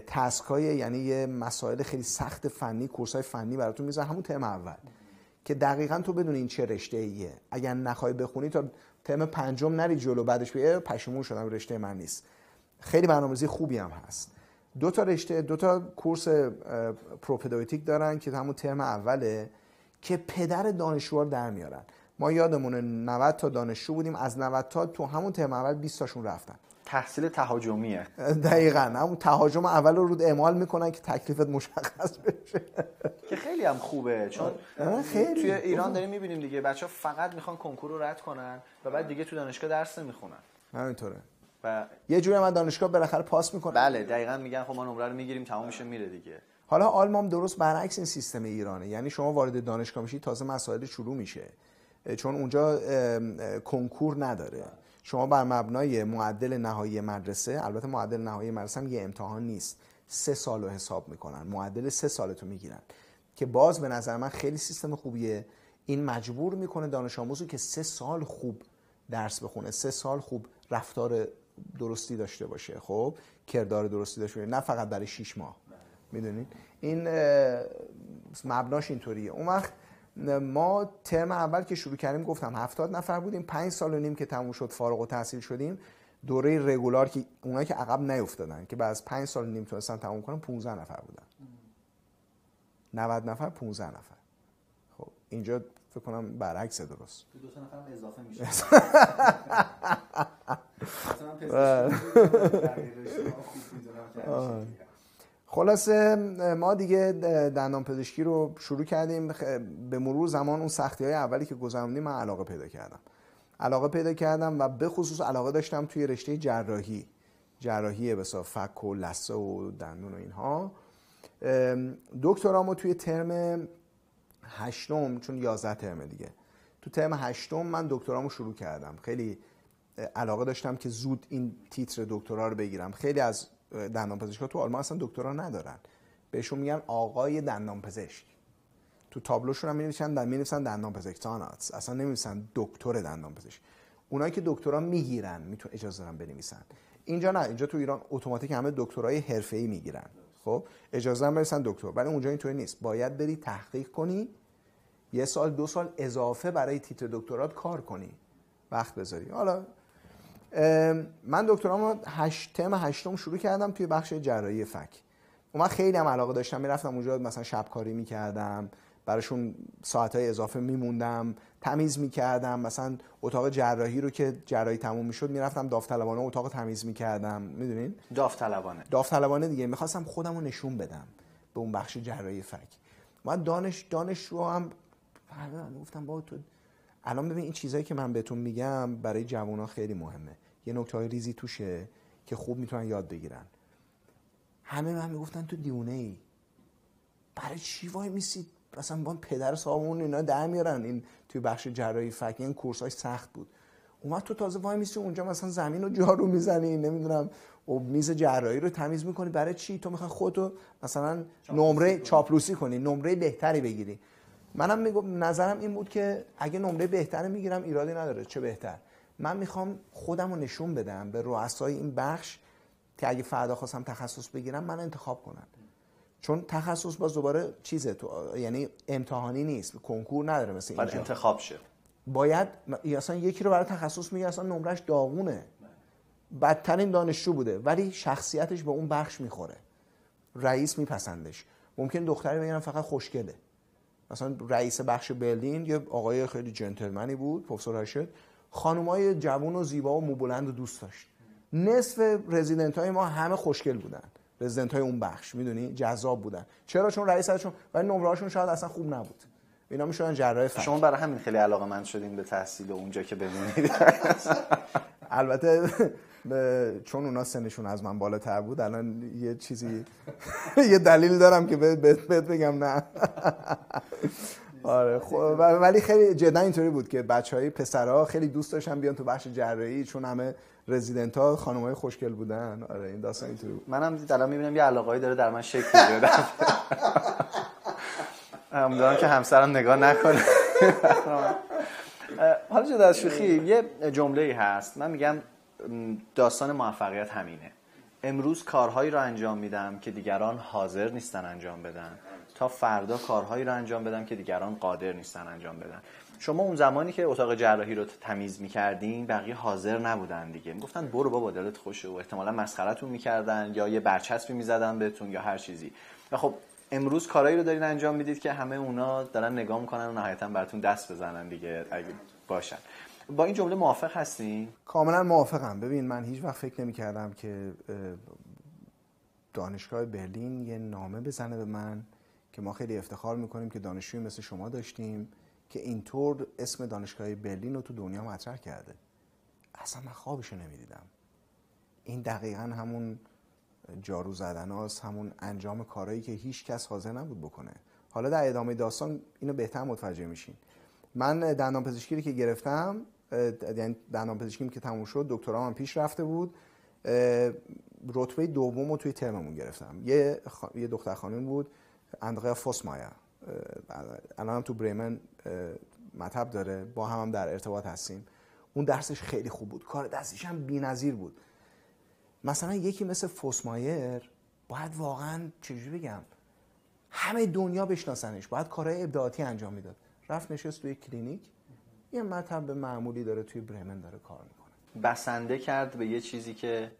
S2: task ای یعنی یه مسائل خیلی سخت فنی course های فنی براتون می‌ذارن همون ترم اول. که دقیقا تو بدون این چه رشته ایه اگر نخوای بخونی تا ترم پنجم نری جلو بعدش بیای پشیمون شدم رشته من نیست. خیلی برنامه‌ریزی خوبی هم هست. دو تا رشته دو تا course Propädeutik دارن که همون ترم اوله که پدر دانشجو در میارن. ما یادمونه 90 تا دانشجو بودیم از 90 تا تو همون ترم اول 20 تاشون رفتن.
S1: تحصیل تهاجمیه.
S2: دقیقا همون تهاجم اول رو رود اعمال می‌کنن که تکلیفت مشخص بشه.
S1: که خیلی هم خوبه چون خیلی. توی ایران داریم می‌بینیم دیگه بچه ها فقط می‌خوان کنکور رو رد کنن و بعد دیگه تو دانشگاه درس نمی‌خونن.
S2: همینطوره.
S1: و
S2: یه جوری من دانشگاه بالاخره پاس می‌کنه
S1: بله دقیقا میگن خب ما نمره رو می‌گیریم تمام میشه میره دیگه.
S2: حالا آلمان درست برعکس این سیستم ایرانه. یعنی شما وارد دانشگاه میشی تازه مسائل شروع میشه. چون اونجا کنکور نداره. شما بر مبنای معدل نهایی مدرسه البته معدل نهایی مدرسه هم یه امتحان نیست. سه سال رو حساب می‌کنن. معدل سه سالتو می‌گیرن. که باز به نظر من خیلی سیستم خوبیه. این مجبور می‌کنه دانش آموزو که سه سال خوب درس بخونه سه سال خوب رفتار درستی داشته باشه. خب کردار درستی داشته باشه. نه فقط برای 6 ماه. می‌دونید؟ این مبناش اینطوریه. اون وقت ما ترم اول که شروع کردیم گفتم هفتاد نفر بودیم. پنج سال و نیم که تموم شد فارغ و تحصیل شدیم. دوره رگولار که اونایی که عقب نیفتادن که بعد از پنج سال و نیم تونستن تموم کنن 15 نفر بودن. 90 نفر 15 نفر. خب اینجا فکر کنم برعکس درست.
S1: دو تا نفر اضافه میشه.
S2: خلاصه ما دیگه دندان پزشکی رو شروع کردیم. به مرور زمان اون سختی های اولی که گذروندیم من علاقه پیدا کردم. علاقه پیدا کردم و به خصوص علاقه داشتم توی رشته جراحی. جراحی بسا فک و لسه و دندون و اینها. دکترامو توی ترم هشتم چون یازده ترم دیگه. تو ترم هشتم من دکترامو شروع کردم. خیلی علاقه داشتم که زود این تیتر دکترا رو بگیرم. خیلی از دندان پزشکا تو آلمان اصلا دکترا ندارن. بهشون میگن آقای دندان پزشک تو تابلوشون هم می‌نویسن در می‌نویسن دندان پزشک تانات اصلا نمی‌نویسن دکتر دندان پزشک اونایی که دکترا می‌گیرن میتون اجازه دارن بنویسن. اینجا نه. اینجا تو ایران اتوماتیک همه دکترای حرفه‌ای می‌گیرن. خب؟ اجازه هم برسن دکتر. ولی اونجا اینطوری نیست. باید بری تحقیق کنی. یه سال دو سال اضافه برای تیتر دکترات کار کنی. وقت بذاری. حالا من دکترامو هشت ترم هشتم شروع کردم توی بخش جراحی فک. اون خیلی هم علاقه داشتم می‌رفتم اونجا مثلا شبکاری می‌کردم براشون ساعتهای اضافه میموندم تمیز می‌کردم مثلا اتاق جراحی رو که جراحی تموم می‌شد می‌رفتم داوطلبانه اتاق تمیز می‌کردم می‌دونین؟
S1: داوطلبانه.
S2: داوطلبانه دیگه می‌خواستم خودم رو نشون بدم به اون بخش جراحی فک. من دانش دانش رو هم گفتم با تو الان ببین این چیزایی که من بهتون میگم برای جوونا خیلی مهمه. یه نکته های ریزی توشه که خوب می‌تونن یاد بگیرن. همه من می‌گفتن تو دیونه ای برای چی وای میسید مثلا با پدر صاحبمون اینا در میارن. این توی بخش جراحی فک این کورس های سخت بود. اومد تو تازه وای میسی اونجا مثلا زمین رو جارو می‌زنی. نمی‌دونم و میز جراحی رو تمیز می‌کنی. برای چی؟ تو می‌خوای خودتو مثلا نمره چاپلوسی کنی. نمره بهتری بگیری. منم میگم نظرم این بود که اگه نمره بهتری می‌گیرم ایرادی نداره. چه بهتر؟ من می‌خوام خودم رو نشون بدم به رؤسای این بخش که اگه فردا خواستم تخصص بگیرم من انتخاب کنم. چون تخصص باز دوباره چیزه تو یعنی امتحانی نیست کنکور نداره مثل اینجا.
S1: انتخاب شه.
S2: باید اصلا یکی رو برای تخصص میگه اصلا نمرش داغونه. بدترین دانشجو بوده ولی شخصیتش به اون بخش می‌خوره. رئیس میپسندش. ممکن دختری بگن فقط خوشگله. مثلا رئیس بخش برلین یه آقای خیلی جنتلمنی بود پروفسور راشد خانمای جوان و زیبا و موبلند و دوست داشت. نصف رزیدنت های ما همه خوشگل بودن. رزیدنت های اون بخش می‌دونی؟ جذاب بودن. چرا؟ چون رئیسشون ولی نمره هاشون شاید اصلا خوب نبود. اینا می‌شدن جراح فک
S1: شما برای همین خیلی علاقه من شدین به تحصیل و اونجا که بمونید
S2: البته چون اونا سنشون از من بالاتر بود الان یه چیزی یه دلیل دارم که بهت بگم نه. آره خب ولی خیلی جدا اینطوری بود که بچه های پسرها خیلی دوست داشتن بیان تو بخش جراحی چون همه رزیدنت ها خانم های خوشگل بودن. آره این داستان اینطوری بود.
S1: منم الان می‌بینم یه علاقه داره در من شکل می‌گیره. امیدوارم که همسرم نگاه نکنه. حالا جدا از شوخی یه جمله ای هست. من میگم داستان موفقیت همینه. امروز کارهایی رو انجام میدم که دیگران حاضر نیستن انجام بدن. تا فردا کارهایی رو انجام بدم که دیگران قادر نیستن انجام بدن. شما اون زمانی که اتاق جراحی رو تمیز می‌کردین بقیه حاضر نبودن دیگه. می‌گفتن برو بابا دلت خوشه و احتمالا مسخرتون می‌کردن یا یه برچسبی می‌زدن بهتون یا هر چیزی. و خب امروز کارهایی رو دارین انجام می‌دید که همه اونا دارن نگاه می‌کنن و نهایتا براتون دست بزنن دیگه اگه باشن. با این جمله موافق هستین؟
S2: کاملا موافقم. ببین من هیچ وقت فکر نمی‌کردم که دانشگاه برلین یه نامه بزنه به من. که ما خیلی افتخار می‌کنیم که دانشجوی مثل شما داشتیم که اینطور اسم دانشگاه برلین رو تو دنیا مطرح کرده. اصلا من خوابش رو نمی‌دیدم. این دقیقا همون جارو زدن هاست همون انجام کارهایی که هیچ کس حاضر نبود بکنه. حالا در ادامه داستان اینو بهتر متوجه میشین. من دندان پزشکی که گرفتم یعنی دندان پزشکیم که تموم شد دکترام هم پیش رفته بود رتبه دوم رو توی ترممون گرفتم. یه, یه دختر خانم بود. اندریا فوسمایر الان تو بریمن مطب داره. با هم, هم در ارتباط هستیم. اون درسش خیلی خوب بود. کار دستش هم بی‌نظیر بود. مثلا یکی مثل فوسمایر باید واقعا چجوری بگم همه دنیا بشناسنش. باید کارهای ابداعاتی انجام می‌داد. رفت نشست توی کلینیک. یه مطب معمولی داره توی برمن داره کار می‌کنه.
S1: بسنده کرد به یه چیزی که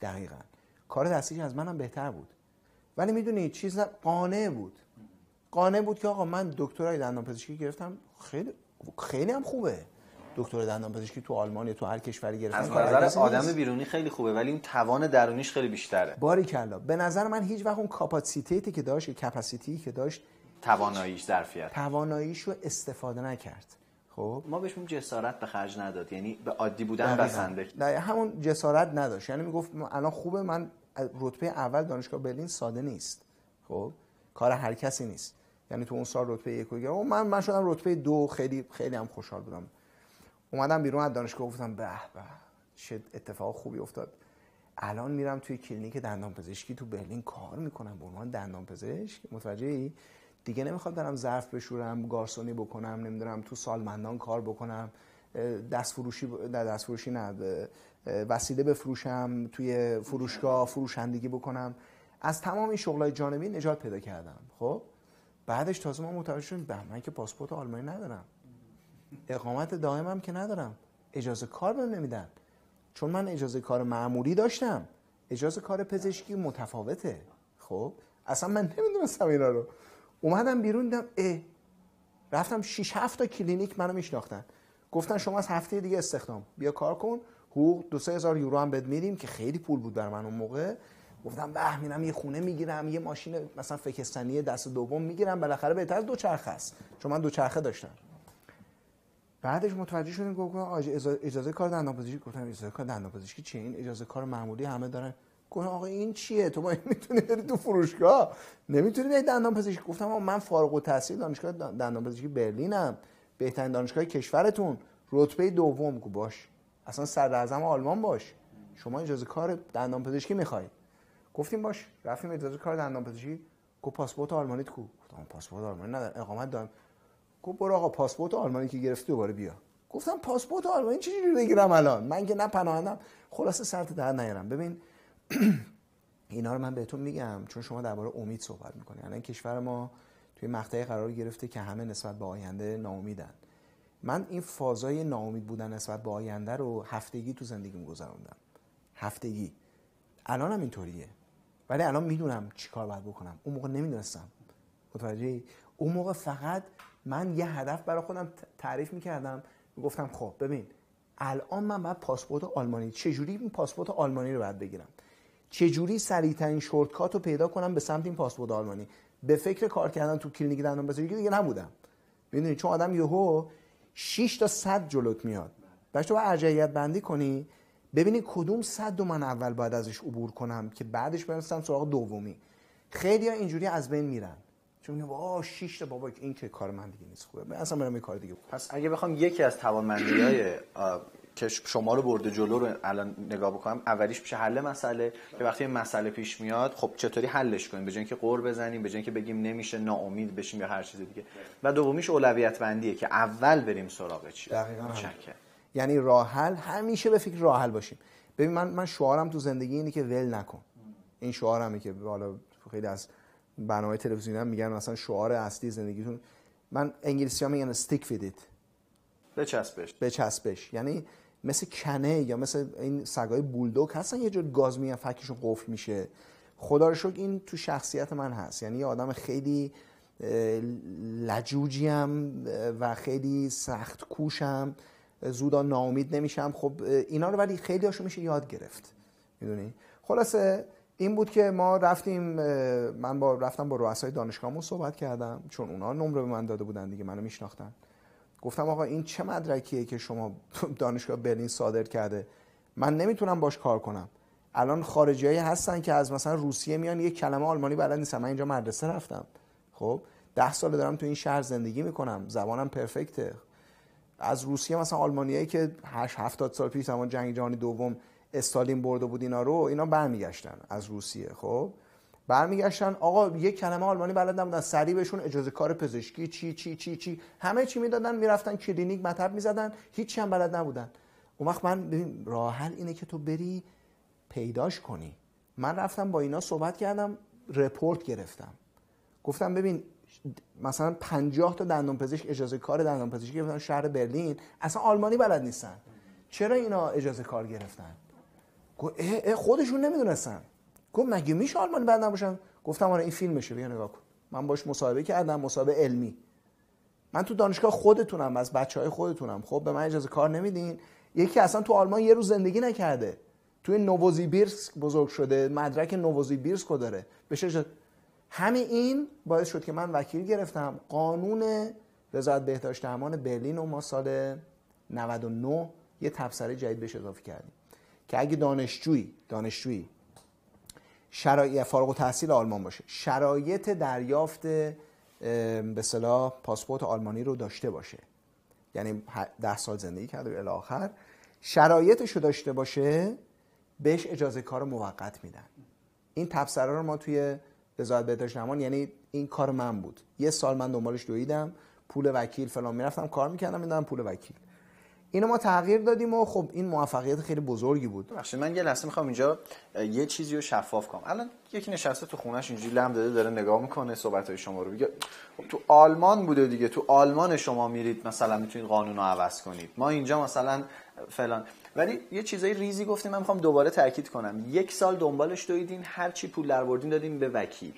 S2: دقیقا. کار دستیش از منم بهتر بود. ولی می‌دونی چیز قانع بود. قانع بود که آقا من دکترای دندان پزشکی گرفتم. خیلی خیلی هم خوبه. دکتر دندان پزشکی تو آلمان یا تو هر کشوری گرفتن
S1: از نظر آدم بیرونی خیلی خوبه ولی اون توان درونیش خیلی بیشتره.
S2: باری کلا به نظر من هیچ وقت اون کاپاسیتیتی که داشت کپاسیتی که داشت
S1: تواناییش ظرفیت.
S2: تواناییش رو استفاده نکرد. خب؟
S1: ما بهش جسارت به خرج نداد. یعنی به عادی بودن بسنده
S2: نه همون جسارت نداشت. یعنی می‌گفت الان خوبه من رتبه اول دانشگاه برلین ساده نیست. خب کار هر کسی نیست. یعنی تو اون سال رتبه یک و من من شدم رتبه دو. خیلی خیلی هم خوشحال بودم. اومدم بیرون از دانشگاه گفتم به به چه اتفاق خوبی افتاد. الان میرم توی کلینیک دندان پزشکی تو برلین کار می‌کنم. به عنوان دندان پزشک متوجهی؟ دیگه نمی‌خواد برم ظرف بشورم گارسونی بکنم نمی‌دونم تو سالمندان کار بکنم. دست فروشی دست فروشی نه وسیله بفروشم توی فروشگاه فروشندگی بکنم. از تمام این شغلای جانبی نجات پیدا کردم. خب؟ بعدش تازه ما متوجه شدیم به من که پاسپورت آلمانی ندارم. اقامت دائمم که ندارم. اجازه کار بهم نمیدن. چون من اجازه کار معمولی داشتم. اجازه کار پزشکی متفاوته. خب؟ اصلا من نمی‌دونستم اینا رو. اومدم بیرون دیدم اه. رفتم 6 7 تا کلینیک منو میشناختن. گفتن شما از هفته دیگه استخدام. بیا کار کن. حقوق دو سه هزار یورو هم بد میدیم که خیلی پول بود در من اون موقع. گفتم به میرم یه خونه می‌گیرم یه ماشین مثلا فکستانی دست دوم می‌گیرم بالاخره بهتر دو چرخه است. چون من دو چرخه داشتم. بعدش متوجه شدیم گفتم اجازه کار دندان پزشکی. گفتم اجازه کار دندان پزشکی چیه این اجازه کار معمولی همه دارن. گفتم آقا این چیه؟ تو ما می‌تونی بری تو فروشگاه؟ نمی‌تونی بری دندان پزشکی. گفتم من فارغ التحصیل دانشگاه دندان پزشکی برلینم. بهترین دانشگاه کشورتون. رتبه دوم. کو باش. اصلا صدر آلمان باش. شما اجازه کار دندان پزشکی می‌خوای. گفتیم باش. رفتیم اجازه کار دندان پزشکی. گفت پاسپورت آلمانیت کو. گفتم پاسپورت آلمانی ندارم. اقامت دارم. گفت برو آقا پاسپورت آلمانی که گرفتی دوباره بیا. گفتم پاسپورت آلمانی چجوری بگیرم الان؟ من که نه پناهندم. خلاصه سرت در نیارم. ببین اینا رو من بهتون میگم چون شما درباره امید صحبت می‌کنید الان کشور ما توی مقطعی قرار گرفته که همه نسبت به آینده ناامیدن. من این فازای ناامید بودن نسبت به آینده رو هفتگی تو زندگیم گذروندم. هفتگی. الان هم اینطوریه. ولی الان می‌دونم چیکار باید بکنم. اون موقع نمی‌دونستم. متوجه اون موقع فقط من یه هدف برای خودم تعریف می‌کردم. گفتم خب ببین الان من باید پاسپورت آلمانی چجوری این پاسپورت آلمانی رو باید بگیرم؟ چجوری سریعترین shortcut رو پیدا کنم به سمت این پاسپورت آلمانی؟ به فکر کار کردن تو کلینیک دندان پزشکی دیگه نبودم. می‌دونی؟ چون آدم یهو 6 تا 100 جلوت میاد. بعد تو باید ارجحیت بندی کنی ببینی کدوم سد من اول باید ازش عبور کنم که بعدش برسم سراغ دومی. خیلی ها اینجوری از بین میرن. چون میگم آ 6 تا بابا این که کار من دیگه نیست. خوبه. اصلا برم یه کار دیگه.
S1: پس اگه بخوام یکی از توانمندی های که شما رو برده جلو رو الان نگاه بکنم اولیش میشه حل مسئله. که وقتی مسئله پیش میاد خب چطوری حلش کنیم؟ به جای اینکه قور بزنیم به جای اینکه بگیم نمیشه ناامید بشیم یا هر چیز دیگه. و دومیش اولویت بندیه که اول بریم سراغ چی؟
S2: دقیقاً یعنی راه حل همیشه به فکر راه حل باشیم. ببین من من شعارم تو زندگی اینه که ول نکن. این شعارمه که حالا خیلی از برنامه تلویزیونی هم میگن مثلا شعار اصلی زندگیتون. من انگلیسی ها میگن stick with it.
S1: بچسبش.
S2: بچسبش. یعنی مثل کنه یا مثل این سگای بولدوگ هستن یه جور گاز میان فکشون قفل میشه. خدا رو شکر این تو شخصیت من هست. یعنی یه آدم خیلی لجوجیم و خیلی سخت کوشم. زودا ناامید نمیشم. خب اینا رو ولی خیلی هاشو میشه یاد گرفت. می‌دونی؟ خلاصه این بود که ما رفتیم من با رفتم با رؤسای دانشگاهمون صحبت کردم. چون اونا نمره به من داده بودن دیگه منو میشناختن. گفتم آقا این چه مدرکیه که شما دانشگاه برلین صادر کرده؟ من نمی‌تونم باش کار کنم. الان خارجیایی هستن که از مثلا روسیه میان یک کلمه آلمانی بلد نیستم من اینجا مدرسه رفتم. خب؟ ده سال دارم تو این شهر زندگی می‌کنم. زبانم پرفکته. از روسیه مثلا آلمانیایی که 8 70 سال پیش زمان جنگ جهانی دوم استالین برده بود اینا رو اینا برمیگشتن از روسیه. خب؟ برمیگشتن آقا یک کلمه آلمانی بلد نبودن سریع بهشون اجازه کار پزشکی چی چی چی چی. همه چی می‌دادن می‌رفتن کلینیک مطب می‌زدن هیچ هم بلد نبودن. اون وقت من ببین راه حل اینه که تو بری پیداش کنی. من رفتم با اینا صحبت کردم رپورت گرفتم. گفتم ببین مثلا 50 تا دندان پزشک اجازه کار دندان پزشکی گرفتن شهر برلین اصلا آلمانی بلد نیستن. چرا اینا اجازه کار گرفتن؟ خودشون نمی‌دونستن. گفت مگه میشه آلمانی بلد نباشن؟ گفتم آره این فیلمشه بیا نگاه کن. من باش مصاحبه کردم مصاحبه علمی. من تو دانشگاه خودتونم از بچه های خودتونم. خب به من اجازه کار نمیدین. یکی اصلا تو آلمان یه روز زندگی نکرده. توی نووزیبیرسک بزرگ شده مدرک نووزیبیرسک داره. بشه همین این باعث شد که من وکیل گرفتم. قانون وزارت بهداشت درمان برلین و ما سال 99 یه تبصره جدید بهش اضافه کردیم. که اگه دانشجویی دانشجویی شرایط فارغ التحصیل آلمان باشه. شرایط دریافت به صلاح پاسپورت آلمانی رو داشته باشه. یعنی ده سال زندگی کرده الی آخر شرایطش رو داشته باشه بهش اجازه کار موقت میدن. این تبصره رو ما توی وزارت بهداشت درمان یعنی این کار من بود. یه سال من دنبالش دویدم. پول وکیل فلان می‌رفتم کار می‌کردم می‌دادم پول وکیل. اینو ما تغییر دادیم و خب این موفقیت خیلی بزرگی بود.
S1: بخشید من یه لحظه می‌خوام اینجا یه چیزی رو شفاف کنم. الان یکی نشسته تو خونش اینجوری لم داده داره نگاه می‌کنه صحبت های شما رو. بگه خب تو آلمان بوده دیگه تو آلمان شما میرید مثلا می‌تونید قانون رو عوض کنید. ما اینجا مثلا فلان. ولی یه چیزای ریزی گفتیم من می‌خوام دوباره تاکید کنم. یک سال دنبالش دویدین هر چی پول دروردین دادیم به وکیل.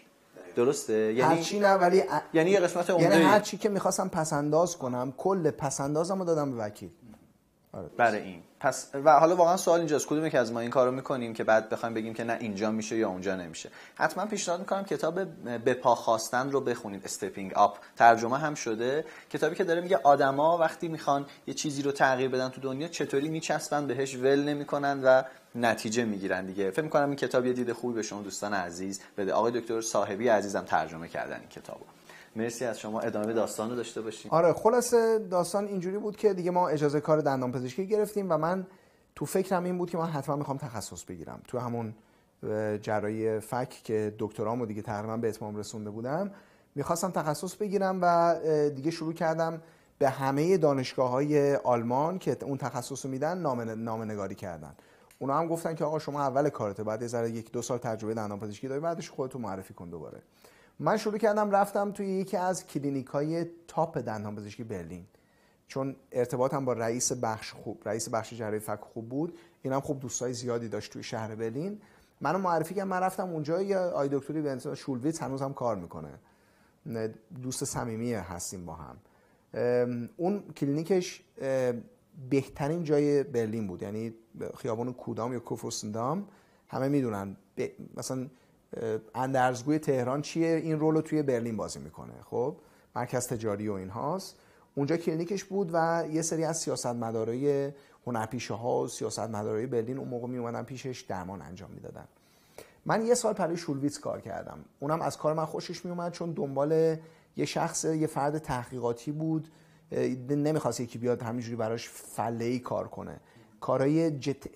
S1: درسته؟
S2: یعنی هر چی نه ولی
S1: یعنی یه قسمت
S2: یعنی هر چی که می‌خواستم پسنداز کنم کل پسندازمو دادم به وکیل.
S1: آره برای این. پس و حالا واقعا سوال اینجاست کدوم که از ما این کارو می‌کنیم که بعد بخوایم بگیم که نه اینجا میشه یا اونجا نمیشه؟ حتما پیشنهاد می‌کنم کتاب به پا خواستن رو بخونید استپینگ اپ ترجمه هم شده. کتابی که داره میگه آدما وقتی می‌خوان یه چیزی رو تغییر بدن تو دنیا چطوری میچسبن بهش ول نمی‌کنن و نتیجه می‌گیرن دیگه. فکر می‌کنم این کتاب یه دید خوبی به شما دوستان عزیز بده. آقای دکتر صاحبی عزیزم ترجمه کردن این کتابو. مرسی از شما ادامه داستان رو داشته باشیم.
S2: آره خلاصه داستان اینجوری بود که دیگه ما اجازه کار دندان پزشکی گرفتیم و من تو فکرم این بود که من حتما می‌خوام تخصص بگیرم. تو همون جرایی فک که دکترامو دیگه تقریبا به اتمام رسونده بودم می‌خواستم تخصص بگیرم و دیگه شروع کردم به همه دانشگاه های آلمان که اون تخصص میدن نامه نگاری کردن. اونا هم گفتن که آقا شما اول کارته بعد یه یک دو سال تجربه دندان پزشکی داری بعدش خودتو معرفی کن دوباره. من شروع کردم رفتم توی یکی از کلینیک های top دندان پزشکی برلین. چون ارتباطم با رئیس بخش خوب رئیس بخش جراحی فک خوب بود. اینم خوب دوستای زیادی داشت توی شهر برلین. منو معرفی کردم من رفتم اونجا یه آقای دکتری به شولویت هنوز هم کار می‌کنه. دوست صمیمی هستیم با هم. اون کلینیکش بهترین جای برلین بود. یعنی خیابان کودام یا کورفورستندام همه می‌دونن. مثلا اندرزگوی تهران چیه؟ این role رو توی برلین بازی می‌کنه. خب مرکز تجاری و اینهاست اونجا کلینیکش بود و یه سری از سیاستمدارای هنرپیشه ها و سیاستمدارای برلین اون موقع می پیشش درمان انجام می‌دادن. من یه سال برای شولویتس کار کردم. اونم از کار من خوشش میومد چون دنبال یه شخص یه فرد تحقیقاتی بود. نمی‌خواست یکی بیاد همینجوری براش فله ای کار کنه. کارهای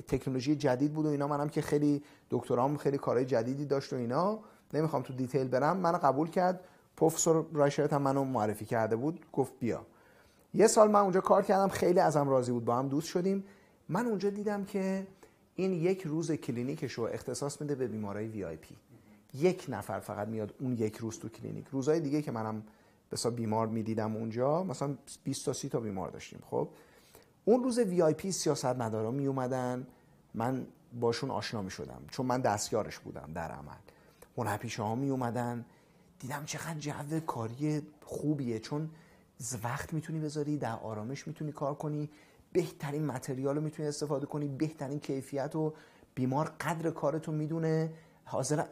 S2: تکنولوژی جدید بود و اینا. منم که خیلی دکترام خیلی کارهای جدیدی داشت و اینا. نمی‌خوام تو دیتیل برم. منو قبول کرد. پروفسور رایشرت هم منو معرفی کرده بود. گفت بیا. یه سال من اونجا کار کردم. خیلی ازم راضی بود. با هم دوست شدیم. من اونجا دیدم که این یک روز کلینیکش رو اختصاص میده به بیمارای VIP. یک نفر فقط میاد اون یک روز تو کلینیک. روزهای دیگه که منم بسا بیمار می‌دیدم اونجا مثلا 20 تا 30 تا بیمار داشتیم. خب؟ اون روز VIP سیاستمدارا می اومدن من باشون آشنا می شدم چون من دستیارش بودم در عمل. هنرپیشه ها می اومدن دیدم چقدر جو کاری خوبیه چون وقت می‌تونی بذاری در آرامش می‌تونی کار کنی بهترین متریال رو می‌تونی استفاده کنی بهترین کیفیت و بیمار قدر کارتو می‌دونه. حاضر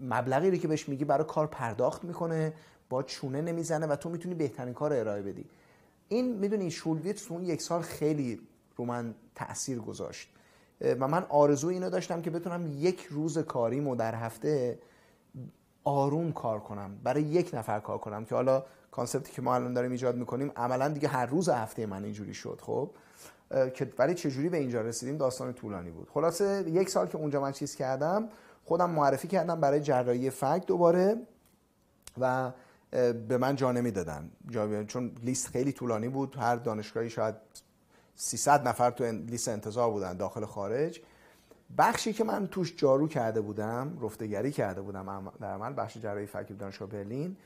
S2: مبلغی رو که بهش میگی برای کار پرداخت می‌کنه با چونه نمی‌زنه و تو می‌تونی بهترین کار ارائه بدی. این می‌دونی شولویتس اون یک سال خیلی رو من تاثیر گذاشت. و من آرزو اینو داشتم که بتونم یک روز کاریمو در هفته آروم کار کنم برای یک نفر کار کنم که حالا کانسپتی که ما الان داریم ایجاد می‌کنیم عملا دیگه هر روز هفته من اینجوری شد خب؟ که ولی چجوری به اینجا رسیدیم؟ داستان طولانی بود. خلاصه یک سال که اونجا من چیز کردم خودم معرفی کردم برای جراحی فک دوباره و به من جا نمی‌دادن. چون لیست خیلی طولانی بود. هر دانشگاهی شاید 300 نفر تو لیست انتظار بودن داخل خارج. بخشی که من توش جارو کرده بودم رفتگری کرده بودم در عمل بخش جراحی فک دانشگاه برلین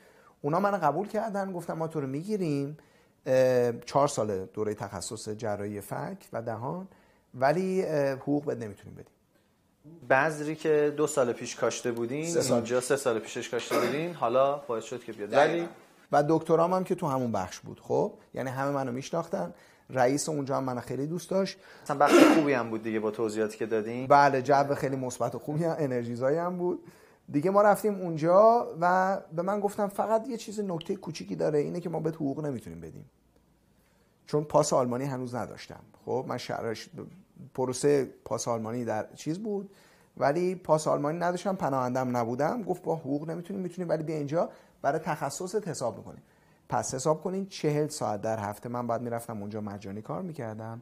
S2: اونا من قبول کردن گفتم ما تو رو می‌گیریم. چهار سال دوره تخصص جراحی فک و دهان ولی حقوق بد نمی‌تونیم بدیم.
S1: بذری که دو سال پیش کاشته بودین سه سال. اینجا سه سال پیشش کاشته بودین حالا باعث شد که بیاد. ولی
S2: و دکترام هم که تو همون بخش بود خب؟ یعنی همه منو میشناختن. رئیس اونجا هم منو خیلی دوست داشت.
S1: مثلا بخش خوبی هم بود دیگه با توضیحاتی که دادین.
S2: بله جو خیلی مثبت و خوبی هم انرژیزایی هم بود. دیگه ما رفتیم اونجا و به من گفتم فقط یه چیز نکته کوچیکی داره اینه که ما به حقوق نمی‌تونیم بدیم. چون پاس آلمانی هنوز نداشتم. خب من شرش پروسه پاس آلمانی در چیز بود. ولی پاس آلمانی نداشتم پناهندم نبودم. گفت با حقوق نمی‌تونیم می‌تونیم ولی بیا اینجا برای تخصصت حساب می‌کنیم پس حساب کنین چهل ساعت در هفته من باید می‌رفتم اونجا مجانی کار می‌کردم.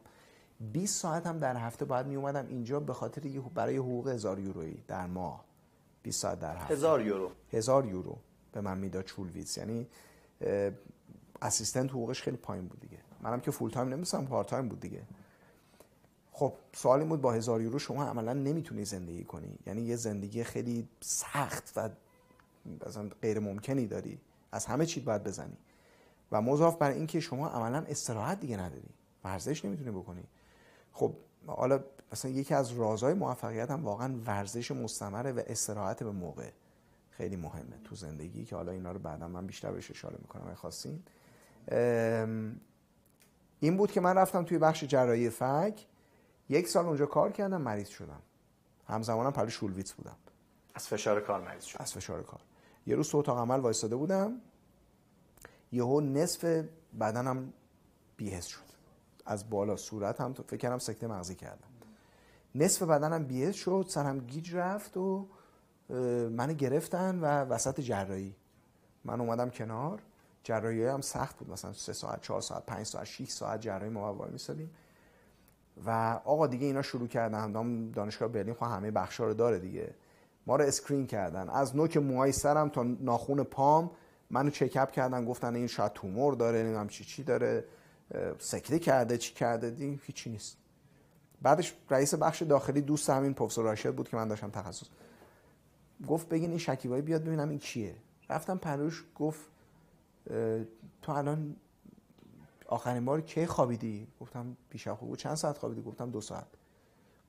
S2: 20 ساعت هم در هفته باید میومدم اینجا به خاطر برای حقوق هزار یورویی در ماه. 20 ساعت در هفته.
S1: هزار یورو.
S2: هزار یورو به من می‌داد چولویز یعنی assistant حقوقش خیلی پایین بود دیگه. منم که full time نیستم part time بود دیگه. خب سوالی بود با هزار یورو شما عملا نمی‌تونی زندگی کنی؟ یعنی یه زندگی خیلی سخت و مثلا غیر ممکنی داری. از همه چی باید بزنی. و مضاف بر اینکه شما عملا استراحت دیگه نداری. ورزش نمی‌تونی بکنی. خب حالا مثلا یکی از رازهای موفقیت هم واقعا ورزش مستمره و استراحت به موقع خیلی مهمه تو زندگی که حالا اینا رو بعدا من بیشتر بهش اشاره می‌کنم اگه خواستین. این بود که من رفتم توی بخش جراحی فک. یک سال اونجا کار کردم مریض شدم. همزمانم پلی شولویتس بودم.
S1: از فشار کار مریض شد.
S2: از فشار کار. یه روز تو اتاق عمل وایستاده بودم یهو نصف بدنم بیهست شد. از بالا صورت هم فکر کردم سکته مغزی کردم. نصف بدنم بیهست شد سرم گیج رفت و منو گرفتن و وسط جراحی. من اومدم کنار. جراحی هم سخت بود مثلا سه ساعت چهار ساعت پنج ساعت 6 ساعت جراحی ما وای میسادیم. و آقا دیگه اینا شروع کردن. دانشگاه برلین خب همه بخشا رو داره دیگه. ما رو screen کردن. از نوک موهای سرم تا ناخون پام منو چکاپ کردن. گفتن این شاید تومور داره نمی‌دونم چی چی داره. سکته کرده چی کرده. دیدن هیچی نیست. بعدش رئیس بخش داخلی دوست همین پروفسور راشد بود که من داشتم تخصص. گفت بگین این شکیبایی بیاد ببینم این کیه. رفتم پهلوش گفت تو الان آخرین بار کی خوابیدی؟ گفتم پیش خوب چند ساعت خوابیدی؟ گفتم دو ساعت.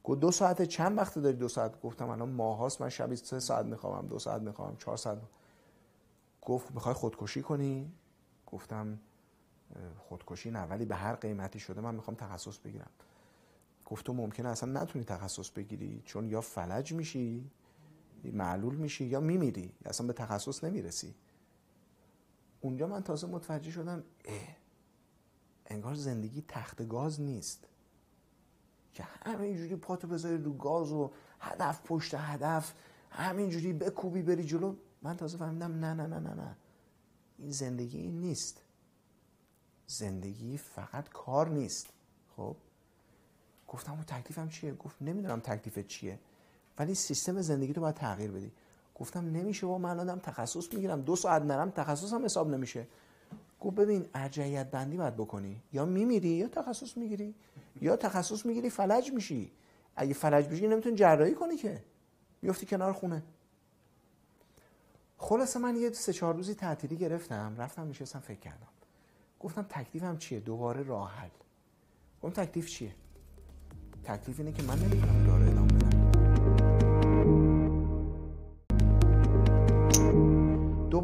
S2: گفت دو ساعت چند وقت داری دو ساعت؟ گفتم الان ماهاست من شبی سه ساعت می‌خوام دو ساعت می‌خوام چهار ساعت گفت می‌خوای خودکشی کنی؟ گفتم خودکشی نه ولی به هر قیمتی شده من می‌خوام تخصص بگیرم. گفت تو ممکنه اصلا نتونی تخصص بگیری چون یا فلج میشی معلول میشی یا میمیری. اصلا به تخصص نمی‌رسی. اونجا من تازه متوجه شدم انگار زندگی تخت گاز نیست. که همینجوری پاتو بذاری رو گاز و هدف پشت هدف همینجوری بکوبی بری جلو. من تازه فهمیدم نه نه نه نه نه. این زندگی این نیست. زندگی فقط کار نیست. خب؟ گفتم اون تکلیفم چیه؟ گفت نمی‌دونم تکلیفت چیه. ولی سیستم زندگی تو باید تغییر بدی. گفتم نمیشه با من آدم تخصص می‌گیرم. دو ساعت نرم تخصصم حساب نمیشه. گفت ببین ارجعیت بندی باید بکنی. یا میمیری یا تخصص می‌گیری. یا تخصص می‌گیری فلج میشی. اگه فلج بشی نمی‌تونی جراحی کنی که. میفتی کنار خونه. خلاصه من یه سه چهار روزی تعطیلی گرفتم. رفتم نشستم فکر کردم. گفتم تکلیفم چیه؟ دوباره راه حل. گفتم تکلیف چیه؟ تکلیف اینه که من نمی‌تونم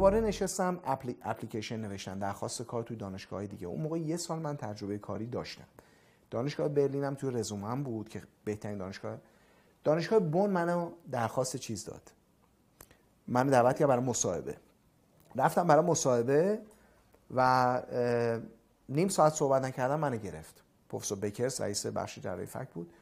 S2: دوباره نشستم اپلی... اپلیکیشن نوشتن درخواست کار توی دانشگاه دیگه. اون موقع یه سال من تجربه کاری داشتم. دانشگاه برلین هم توی رزومم بود که بهترین دانشگاه. دانشگاه بون منو درخواست چیز داد. منو دعوت کرد برای مصاحبه. رفتم برای مصاحبه و نیم ساعت صحبت نکردم منو گرفت. پروفسور بکرس رئیس بخش جراحی فک بود.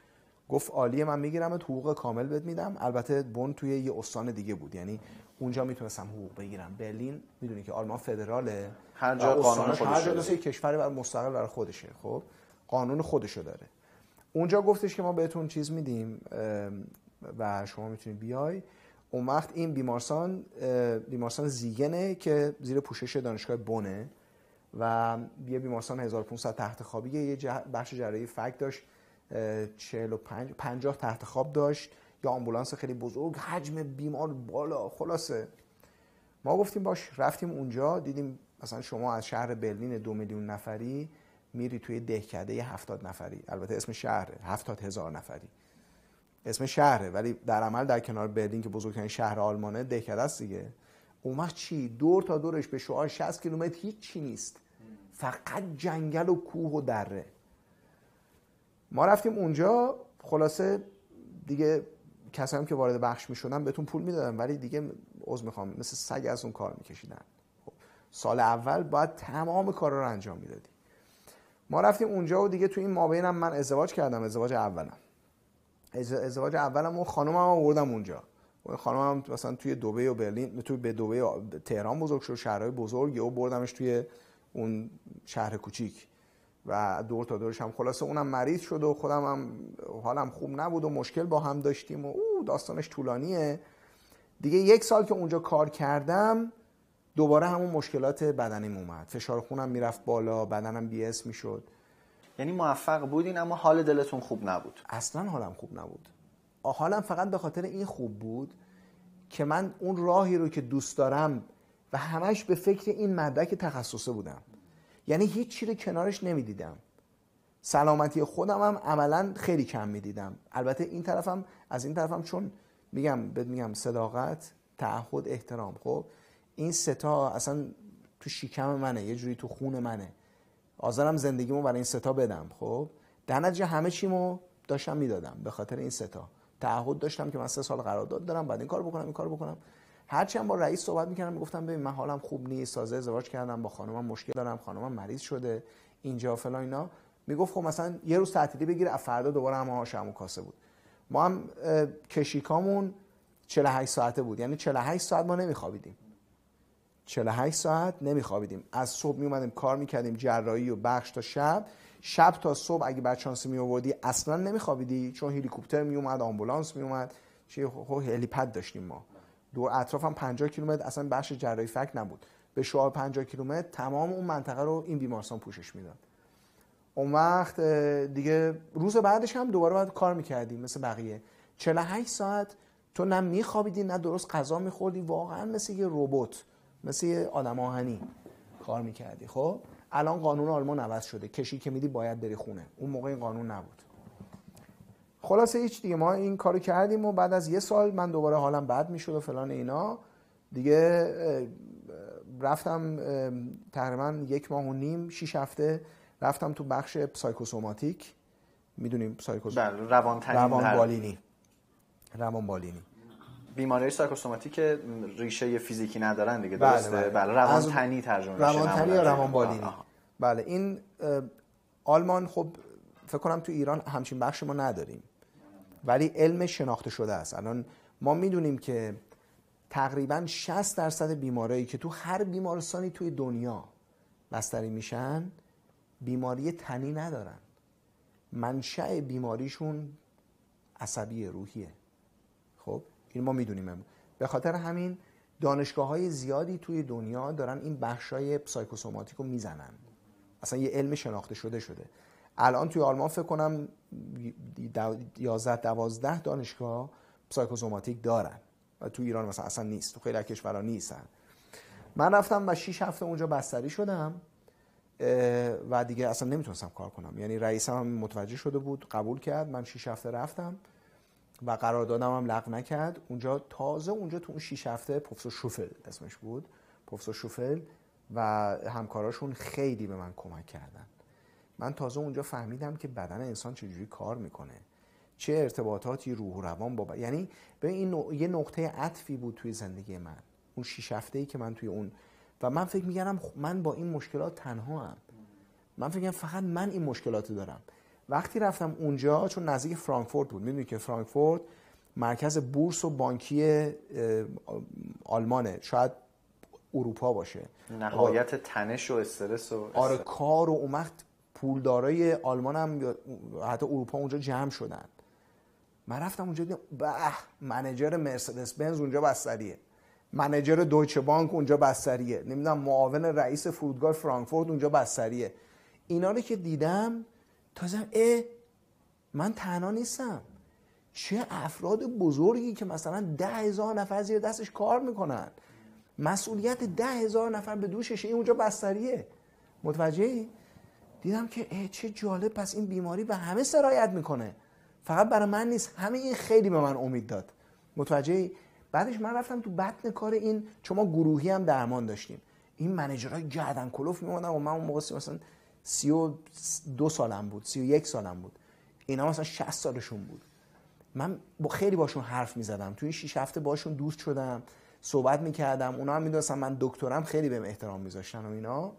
S2: گفت عالیه من می‌گیرم حقوق کامل بهت میدم. البته بون توی یه استان دیگه بود. یعنی اونجا می‌تونستم حقوق بگیرم. برلین می‌دونی که آلمان فدراله.
S1: هر جا قانون خودش
S2: هر جا کشور بر مستقل برای خودشه خب؟ قانون خودشو داره. اونجا گفتش که ما بهتون چیز میدیم و شما می‌تونید بیای. اون وقت این بیمارستان بیمارستان زیگنه که زیر پوشش دانشگاه بونه و یه بیمارستان 1500 تحت خوابی یه بخش جراحی فک داشت 45 50 تحت خواب داشت. یا آمبولانس خیلی بزرگ حجم بیمار بالا خلاصه. ما گفتیم باش رفتیم اونجا دیدیم مثلا شما از شهر برلین دو میلیون نفری میری توی دهکده هفتاد نفری. البته اسم شهره هفتاد هزار نفری. اسم شهره ولی در عمل در کنار برلین که بزرگترین شهر آلمانه دهکده است دیگه. اون چی؟ دور تا دورش به شعار 60 کیلومتر هیچ چی نیست. فقط جنگل و کوه و دره. ما رفتیم اونجا خلاصه دیگه کسایی که وارد بخش می‌شدن بهتون پول می‌دادن ولی دیگه عذر می‌خوام مثل سگ از اون کار میکشیدن. خب، سال اول باید تمام کارا رو انجام می‌دادی. ما رفتیم اونجا و دیگه تو این مابینم من ازدواج کردم ازدواج اولم. ازدواج اولم و خانومم آوردم اونجا. خانمم مثلا توی دبی و برلین توی به دبی تهران بزرگ شد شهرهای بزرگ و بردمش توی اون شهر کوچیک. و دور تا دورش هم خلاصه اونم مریض شد و خودم هم حالم خوب نبود و مشکل با هم داشتیم و او داستانش طولانیه. دیگه یک سال که اونجا کار کردم دوباره همون مشکلات بدنیم اومد. فشار خونم می‌رفت بالا بدنم بی اس می‌شد.
S1: یعنی موفق بودین اما حال دلتون خوب نبود.
S2: اصلا حالم خوب نبود. حالم فقط به خاطر این خوب بود که من اون راهی رو که دوست دارم و همش به فکر این مدرک تخصصه بودم. یعنی هیچ چی رو کنارش نمی‌دیدم. سلامتی خودم هم عملا خیلی کم می‌دیدم. البته این طرفم از این طرفم چون میگم بهت میگم صداقت تعهد احترام. خب این ستا اصلا تو شیکم منه یه جوری تو خون منه. آزارم زندگیمو برای این ستا بدم. خب در نتیجه همه چیمو داشتم می‌دادم به خاطر این ستا تعهد داشتم که من سه سال قرارداد دارم بعد این کار بکنم این کار بکنم. هرچند با رئیس صحبت می‌کردم می‌گفتم ببین من حالم خوب نیست تازه ازدواج کردم با خانمم مشکل دارم خانمم مریض شده اینجا فلان اینا. می‌گفت خب مثلا یه روز تعطیلی بگیر فردا دوباره هم هاشمون کاسه بود. ما هم کشیکامون 48 ساعته بود یعنی 48 ساعت ما نمیخوابیدیم. 48 ساعت نمیخوابیدیم. از صبح می کار می‌کردیم جراحی و بخش تا شب. شب تا صبح اگه بعد شانسی می آوردی اصلا نمیخوابیدی چون هلیکوپتر می اومد آمبولانس می اومد چه هلیپد داشتیم ما. دور اطرافم 50 کیلومتر اصلا بخش جراحی فک نبود. به شعار 50 کیلومتر تمام اون منطقه رو این بیمارستان پوشش می‌داد. اون وقت دیگه روز بعدش هم دوباره باید کار می‌کردیم مثل بقیه. 48 ساعت تو نه میخوابیدی نه درست غذا میخوردی واقعا مثل یه ربات مثل یه آدم آهنی کار می‌کردی. خب؟ الان قانون آلمان عوض شده. کشی که میدی باید بری خونه. اون موقع این قانون نبود. خلاصه هیچ دیگه ما این کارو کردیم و بعد از یه سال من دوباره حالم بد می‌شد و فلان اینا. دیگه رفتم تقریبا یک ماه و نیم شیش هفته رفتم تو بخش پسایکوسوماتیک می‌دونیم پسایکوسوماتیک
S1: روان
S2: روان بالینی. روان بالینی.
S1: بیماری سایکوسوماتیک ریشه فیزیکی ندارن دیگه بله، درسته؟ بله, بله. روان تنی ترجمه
S2: روان تنی یا روان بالینی. بله این آلمان خب فکر کنم تو ایران همچین بخش ما نداریم. ولی علم شناخته شده است. الان ما می‌دونیم که تقریبا 60 درصد بیمارایی که تو هر بیمارستانی توی دنیا بستری میشن بیماری تنی ندارن. منشأ بیماریشون عصبی روحیه. خب؟ این ما می‌دونیم به خاطر همین دانشگاه های زیادی توی دنیا دارن این بخش های سایکوسوماتیک رو می‌زنن. اصلا یه علم شناخته شده شده. الان توی آلمان فکر کنم 11 12 دانشگاه سایکوسوماتیک دارن. و تو ایران مثلا اصلا نیست. تو خیلی کشورها نیستن. من رفتم و 6 هفته اونجا بستری شدم. و دیگه اصلا نمی‌تونستم کار کنم. یعنی رئیسم هم متوجه شده بود قبول کرد. من 6 هفته رفتم و قراردادم هم لغو نکرد. اونجا تازه اونجا تو اون 6 هفته پروفسور شوفل اسمش بود. پروفسور شوفل و همکاراشون خیلی به من کمک کردن. من تازه اونجا فهمیدم که بدن انسان چجوری کار می‌کنه. چه ارتباطاتی روح و روان با یعنی به این یه نقطه عطفی بود توی زندگی من. اون شیش هفته ای که من توی اون و من فکر میگردم من با این مشکلات تنها هم من فکر فقط من این مشکلات دارم. وقتی رفتم اونجا چون نزدیک فرانکفورت بود می‌دونی که فرانکفورت مرکز بورس و بانکی آلمانه. شاید اروپا باشه.
S1: نهایت تنش و استرس و
S2: آره کار و اومد پولدارای آلمان هم حتی اروپا اونجا جمع شدن. من رفتم اونجا دیدم به منیجر مرسدس بنز اونجا بستریه. منیجر دویچه بانک اونجا بستریه. نمی‌دونم معاون رئیس فرودگاه فرانکفورت اونجا بستریه. اینا رو که دیدم تازه اه من تنها نیستم. چه افراد بزرگی که مثلا ده هزار نفر زیر دستش کار می‌کنن. مسئولیت ده هزار نفر به دوششه این اونجا بستریه. متوجهی؟ دیدم که چه جالب پس این بیماری به همه سرایت می‌کنه. فقط برای من نیست همه این خیلی به من امید داد. متوجهی؟ بعدش من رفتم تو بطن کار این چون ما گروهی هم درمان داشتیم. این منیجرهای گردن کلوف میموندن و من اون موقع مثلا سی و دو سالم بود سی و یک سالم بود. اینا مثلا 60 سالشون بود. من با خیلی باشون حرف می‌زدم. تو این 6 هفته باشون دوست شدم صحبت می‌کردم. اونا هم می‌دونستم من دکترم خیلی بهم احترام میذاشتن و اینا.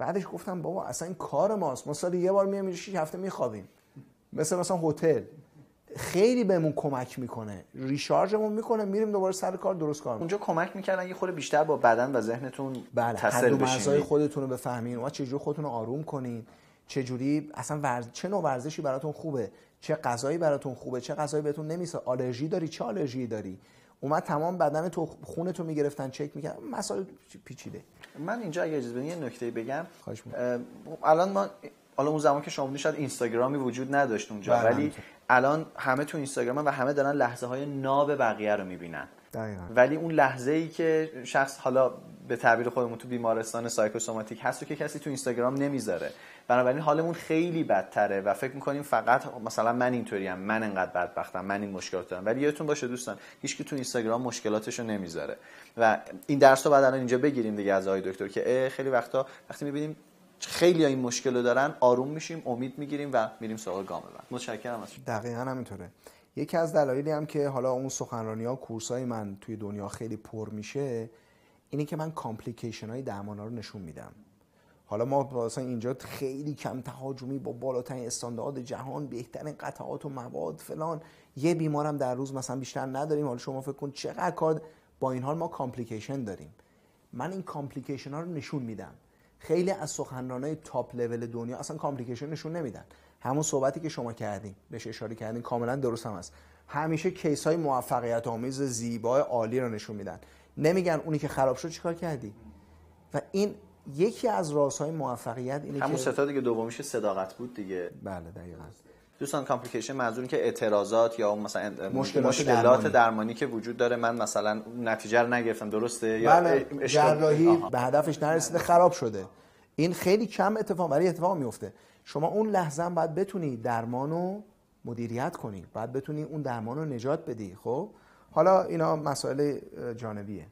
S2: بعدش گفتم بابا اصلا این کار ماست. ما سال یه بار میام 6 هفته میخوابیم. مثل مثلا هتل. خیلی بهمون کمک می‌کنه. ریشارژمون می‌کنه میریم دوباره سر کار درست کار
S1: اونجا کمک می‌کردن یه خورده بیشتر با بدن و ذهنتون
S2: بله
S1: تصل
S2: بشین. خودتون رو بفهمین. و چجوری خودتون رو آروم کنین. چجوری اصلا ورز... چه نوع ورزشی براتون خوبه؟ چه غذایی براتون خوبه؟ چه غذایی بهتون نمیسه آلرژی داری؟ چه آلرژی داری؟ اومد تمام بدن تو خون تو می‌گرفتن چک می‌کردن. مسائل پیچیده.
S1: من اینجا اگه اجازه یه نکته بگم. الان ما حالا اون زمان که شما شاید اینستاگرامی وجود نداشت اونجا بله، ولی الان همه تو اینستاگرام و همه دارن لحظه های ناب بقیه رو می‌بینن.
S2: دقیقا.
S1: ولی اون لحظه ای که شخص حالا به تعبیر خودمون تو بیمارستان سایکوسوماتیک هست و که کسی تو اینستاگرام نمی‌ذاره. بنابراین حالمون خیلی بدتره و فکر می‌کنیم فقط مثلا من اینطوریم من انقدر بدبختم من این مشکلات دارم. ولی یادتون باشه دوستان هیچ تو اینستاگرام مشکلاتشو نمی‌ذاره. و این درس رو بعد الان اینجا بگیریم دیگه از آقای دکتر که خیلی وقتا وقتی می‌بینیم خیلی این مشکل رو دارن آروم میشیم امید می‌گیریم و میریم سراغ گام بعد متشکرم از
S2: دقیقا همینطوره. یکی از دلایلی هم که حالا اون سخنرانی ها کورس من توی دنیا خیلی پر میشه اینه که من کامپلیکیشن های درمان رو نشون میدم. حالا ما مثلا اینجا خیلی کم تهاجمی با بالاترین استاندارد جهان بهترین قطعات و مواد فلان. یه بیمارم در روز مثلا بیشتر نداریم. حالا شما فکر کن چقدر کار با این حال ما complication داریم. من این complication ها رو نشون میدم. خیلی از سخنرانای top level دنیا اصلا complication نشون نمیدن. همون صحبتی که شما کردین بهش اشاره کردین کاملا درست هم هست. همیشه case های موفقیت آمیز زیبای عالی رو نشون میدن. نمیگن اونی که خراب شد چیکار کردی؟ و این یکی از رازهای موفقیت اینه
S1: همون سه تا دیگه دومیش صداقت بود دیگه.
S2: بله دقیقاً.
S1: دوستان کامپلیکیشن منظور که اعتراضات یا مثلا مشکلات, مشکلات درمانی. درمانی. که وجود داره من مثلا نتیجه رو نگرفتم درسته؟
S2: بله. یا جراحی به هدفش نرسیده خراب شده. این خیلی کم اتفاق ولی اتفاق میفته. شما اون لحظه هم باید بتونی درمان رو مدیریت کنی. باید بتونی اون درمان رو نجات بدی خب؟ حالا اینا مسائل جانبیه.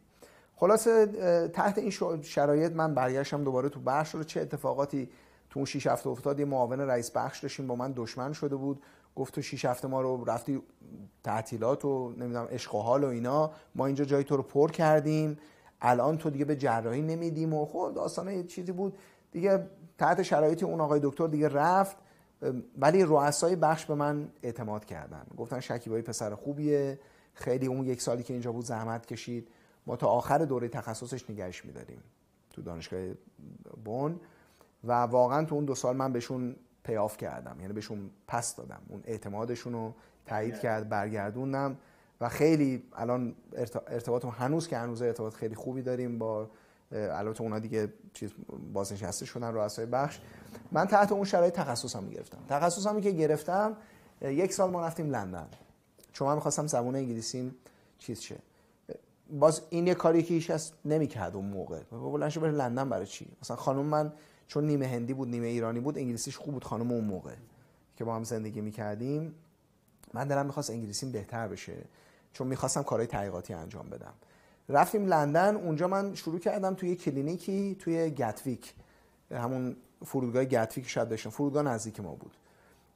S2: خلاصه تحت این شرایط من برگشتم دوباره تو بخش رو. چه اتفاقاتی تو اون 6 هفته افتاد؟ یه معاون رئیس بخش داشتیم با من دشمن شده بود. گفت تو 6 هفته ما رو رفتی تعطیلات و نمی‌دونم عشق و حال و اینا. ما اینجا جای تو رو پر کردیم. الان تو دیگه به جراحی نمیدیم و خب داستانه یه چیزی بود. دیگه تحت شرایطی اون آقای دکتر دیگه رفت. ولی رؤسای بخش به من اعتماد کردن. گفتن شکیبایی پسر خوبیه. خیلی اون یک سالی که اینجا بود زحمت کشید. ما تا آخر دوره تخصصش نگهش میداریم تو دانشگاه بون و واقعا تو اون دو سال من بهشون پیاف کردم. یعنی بهشون پس دادم. اون اعتمادشون رو تایید کرد برگردوندم. و خیلی الان ارتباط هنوز که هنوز ارتباط خیلی خوبی داریم با البته اونا دیگه چیز بازنشسته شدن رؤسای بخش. من تحت اون شرایط تخصصم گرفتم تخصصمی که گرفتم یک سال ما رفتیم لندن. چون من می‌خواستم زبان انگلیسیم چیز شه. باز این یه کاری که هیچ کس نمی‌کرد اون موقع. بلند بره لندن برای چی؟ مثلا خانم من چون نیمه هندی بود نیمه ایرانی بود انگلیسیش خوب بود خانم اون موقع که با هم زندگی می‌کردیم. من دلم می‌خواست انگلیسیم بهتر بشه چون می‌خواستم کارهای تحقیقاتی انجام بدم. رفتیم لندن اونجا من شروع کردم توی کلینیکی توی گتویک همون فرودگاه گتویک شاید بشن فرودگاه نزدیک ما بود.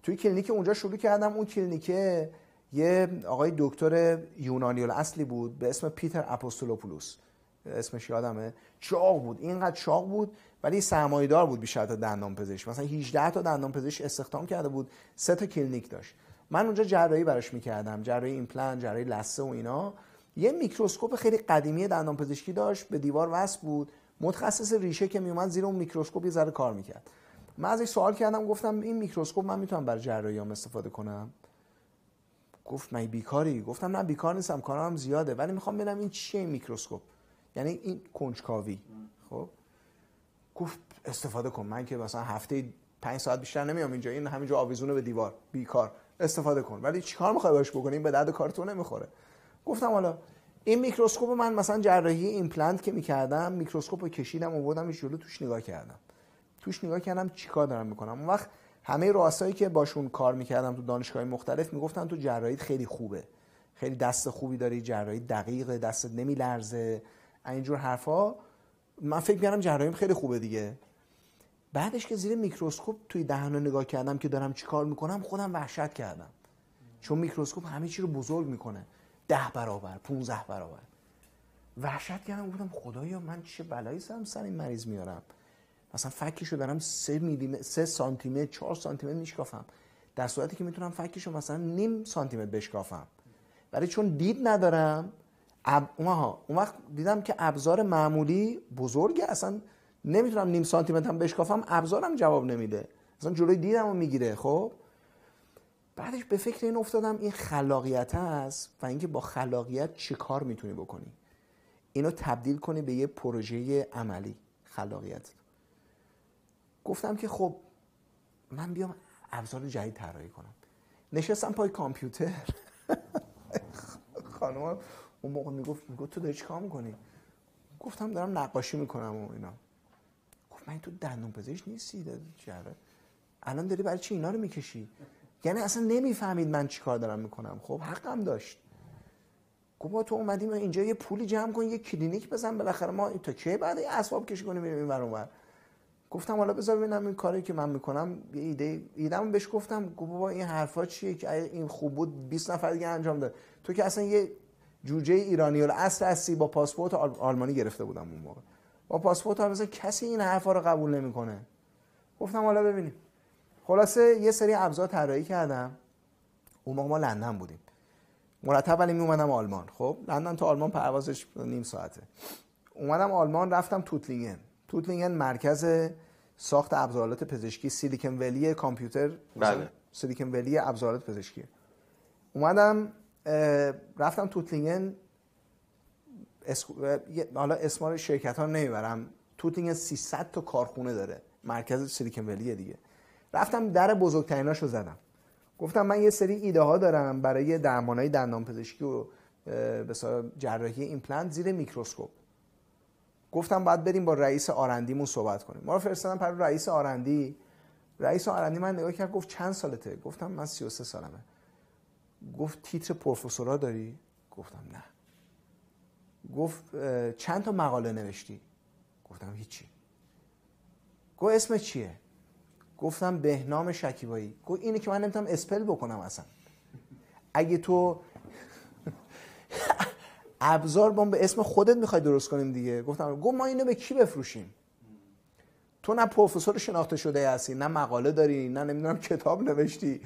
S2: توی کلینیک اونجا شروع کردم اون کلینیکه یه آقای دکتر یونانی اصلی بود به اسم پیتر اپوستولوپولوس. اسمش یادمه؟ چاق بود. اینقدر چاق بود ولی سرمایه‌دار بود بیشتر تا دندان پزشک. مثلا 18 تا دندان پزشک استخدام کرده بود سه تا کلینیک داشت. من اونجا جراحی براش می‌کردم جراحی ایمپلنت جراحی لثه و اینا. یه میکروسکوپ خیلی قدیمی دندان پزشکی داشت به دیوار وصل بود. متخصص ریشه که میومد زیر اون میکروسکوپ یه ذره کار می‌کرد. من ازش سوال کردم گفتم این میکروسکوپ من می‌تونم برای جراحی استفاده کنم؟ گفت مگه بیکاری. گفتم نه بیکار نیستم کارم زیاده. ولی می‌خوام ببینم این چیه این میکروسکوپ؟ یعنی این کنجکاوی. خب؟ گفت استفاده کن. من که مثلا هفته پنج ساعت بیشتر نمیام اینجا. این همینجا آویزونه به دیوار. بیکار. استفاده کن. ولی چیکار می‌خوای باش بکنی؟ به درد کارتون نمی‌خوره. گفتم حالا این میکروسکوپ من مثلا جراحی ایمپلنت که می‌کردم میکروسکوپ رو کشیدم آوردم جلو توش نگاه کردم. توش نگاه کردم چیکار دارم می‌کنم؟ اون وقت همه رؤسایی که باشون کار می‌کردم تو دانشگاه مختلف می‌گفتن تو جراحی خیلی خوبه. خیلی دست خوبی داری جراحی دقیقه دستت نمیلرزه. اینجور حرفا. من فکر می‌کردم جراحیم خیلی خوبه دیگه. بعدش که زیر میکروسکوپ توی دهن نگاه کردم که دارم چیکار می‌کنم خودم وحشت کردم. چون میکروسکوپ همه چی رو بزرگ می‌کنه. ده برابر 15 برابر. وحشت کردم گفتم خدایا من چه بلایی سرم سر این مریض میارم. مثلا فکیشو دارم 3 میلی 3 سانتی متر 4 سانتی متر میشکافم. در صورتی که می‌تونم فکیشو مثلا نیم سانتی متر بشکافم. ولی چون دید ندارم اب... اون وقت دیدم که ابزار معمولی بزرگه اصلا نمی‌تونم نیم سانتی متر هم بشکافم ابزارم جواب نمیده. اصلا جلوی دیدم رو می‌گیره خب؟ بعدش به فکر این افتادم این خلاقیت هست و اینکه با خلاقیت چه کار می‌تونی بکنی؟ اینو تبدیل کنی به یه پروژه عملی خلاقیت. گفتم که خب من بیام ابزار جدید طراحی کنم. نشستم پای کامپیوتر. خانم اون موقع می‌گفت می‌گفت تو داری چیکار می‌کنی؟ گفتم دارم نقاشی می‌کنم و اینا. گفت من تو دندون پزشک نیستی جره الان داری برای چی اینا رو می‌کشی؟ یعنی اصلا نمی‌فهمید من چیکار دارم می‌کنم. خب حقم داشت. گفت تو اومدیم اینجا یه پولی جمع کن یه کلینیک بزن بالاخره ما تا کی بعد اسباب کشی کنیم بریم این گفتم حالا بذار ببینم این کاری که من می‌کنم یه ایده ایدهمو بهش گفتم گفت بابا این حرفا چیه که این خوب بود 20 نفر دیگه انجام داد. تو که اصلا یه جوجه ایرانی و اصل هستی با پاسپورت آلمانی گرفته بودم اون موقع. با پاسپورت آلمانی کسی این حرفا رو قبول نمی‌کنه. گفتم حالا ببینیم. خلاصه یه سری ابزار طراحی کردم. اون موقع ما لندن بودیم. مرتب ولی می اومدم آلمان. خب لندن تا آلمان پروازش نیم ساعته. اومدم آلمان رفتم توتلینگن توتلینگن مرکز ساخت ابزارات پزشکی سیلیکن ولی کامپیوتر.
S1: بله.
S2: سیلیکن ولی ابزارات پزشکی. اومدم رفتم توتلینگن حالا اسم شرکت ها نمی‌برم. توتلینگن 300 تا کارخونه داره. مرکز سیلیکن ولیه دیگه. رفتم در بزرگتریناشو زدم. گفتم من یه سری ایده ها دارم برای درمانای دندان پزشکی و به جراحی ایمپلنت زیر میکروسکوپ. گفتم باید بریم با رئیس R&D مون صحبت کنیم. ما رو فرستادن پیش رئیس R&D. رئیس R&D من نگاه کرد گفت چند سالته؟ گفتم من 33 سالمه. گفت تیتر پروفسورا داری؟ گفتم نه. گفت چند تا مقاله نوشتی؟ گفتم هیچی. گفت اسم چیه؟ گفتم بهنام شکیبایی. گفت اینه که من نمی‌تونم اسپل بکنم اصلا. اگه تو ابزار با به اسم خودت می‌خوای درست کنیم دیگه. گفتم گفت ما اینو به کی بفروشیم؟ تو نه پروفسور شناخته شده هستی نه مقاله داری نه نمی‌دونم کتاب نوشتی.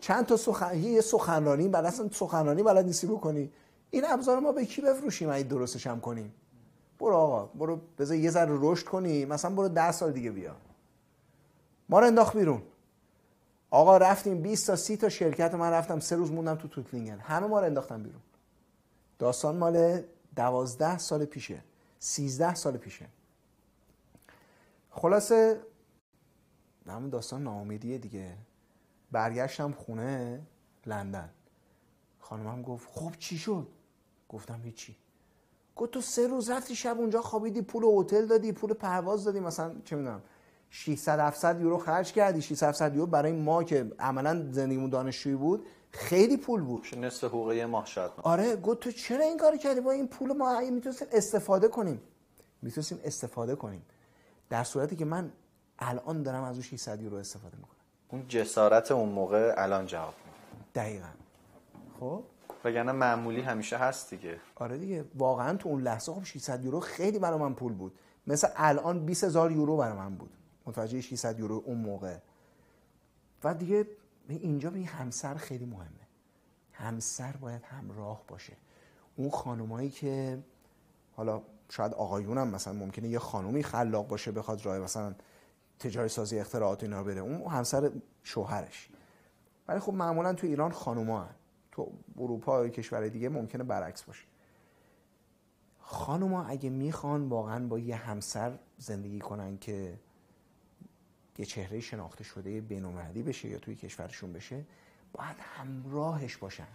S2: چند تا سخن یه سخنرانی بعد اصلا سخنرانی بلد نیستی بکنی. این ابزار ما به کی بفروشیم اگه درستش هم کنیم؟ برو آقا برو بذار یه ذره رشد کنی مثلا برو ده سال دیگه بیا. ما رو انداخت بیرون. آقا رفتیم 20 تا 30 تا شرکت من رفتم سه روز موندم تو توتلینگن. همه ما رو انداختن بیرون. داستان مال دوازده سال پیشه سیزده سال پیشه. خلاصه همون داستان ناامیدیه دیگه. برگشتم خونه لندن. خانمم گفت خب چی شد؟ گفتم هیچی. گفت تو سه روز رفتی شب اونجا خوابیدی پول هتل دادی پول پرواز دادی مثلا چه می‌دونم 600 700 یورو خرج کردی. 600 700 یورو برای ما که عملا زندگیمون دانشجویی بود خیلی پول بود.
S1: نصف حقوق یه ماه شاید
S2: آره گفت تو چرا این کارو کردی؟ با این پول ما می‌تونستیم استفاده کنیم. می‌تونستیم استفاده کنیم. در صورتی که من الان دارم از اون 600 یورو استفاده می‌کنم.
S1: اون جسارت اون موقع الان جواب میده.
S2: دقیقا. خب؟
S1: وگرنه معمولی همیشه هست دیگه.
S2: آره دیگه. واقعا تو اون لحظه خب 600 یورو خیلی برای من پول بود. مثل الان 20000 یورو برای من بود. متوجه 600 یورو اون موقع. و دیگه اینجا به همسر خیلی مهمه. همسر باید همراه باشه. اون خانمایی که حالا شاید آقایونم مثلا ممکنه یه خانومی خلاق باشه بخواد راه مثلا تجاری سازی اختراعات اینا بره. اون همسر شوهرش. ولی خب معمولا تو ایران خانوما هن. تو اروپا یا کشور دیگه ممکنه برعکس باشه. خانوما اگه می‌خوان واقعا با یه همسر زندگی کنن که یه چهره شناخته شده بین‌المللی بشه یا توی کشورشون بشه باید همراهش باشن.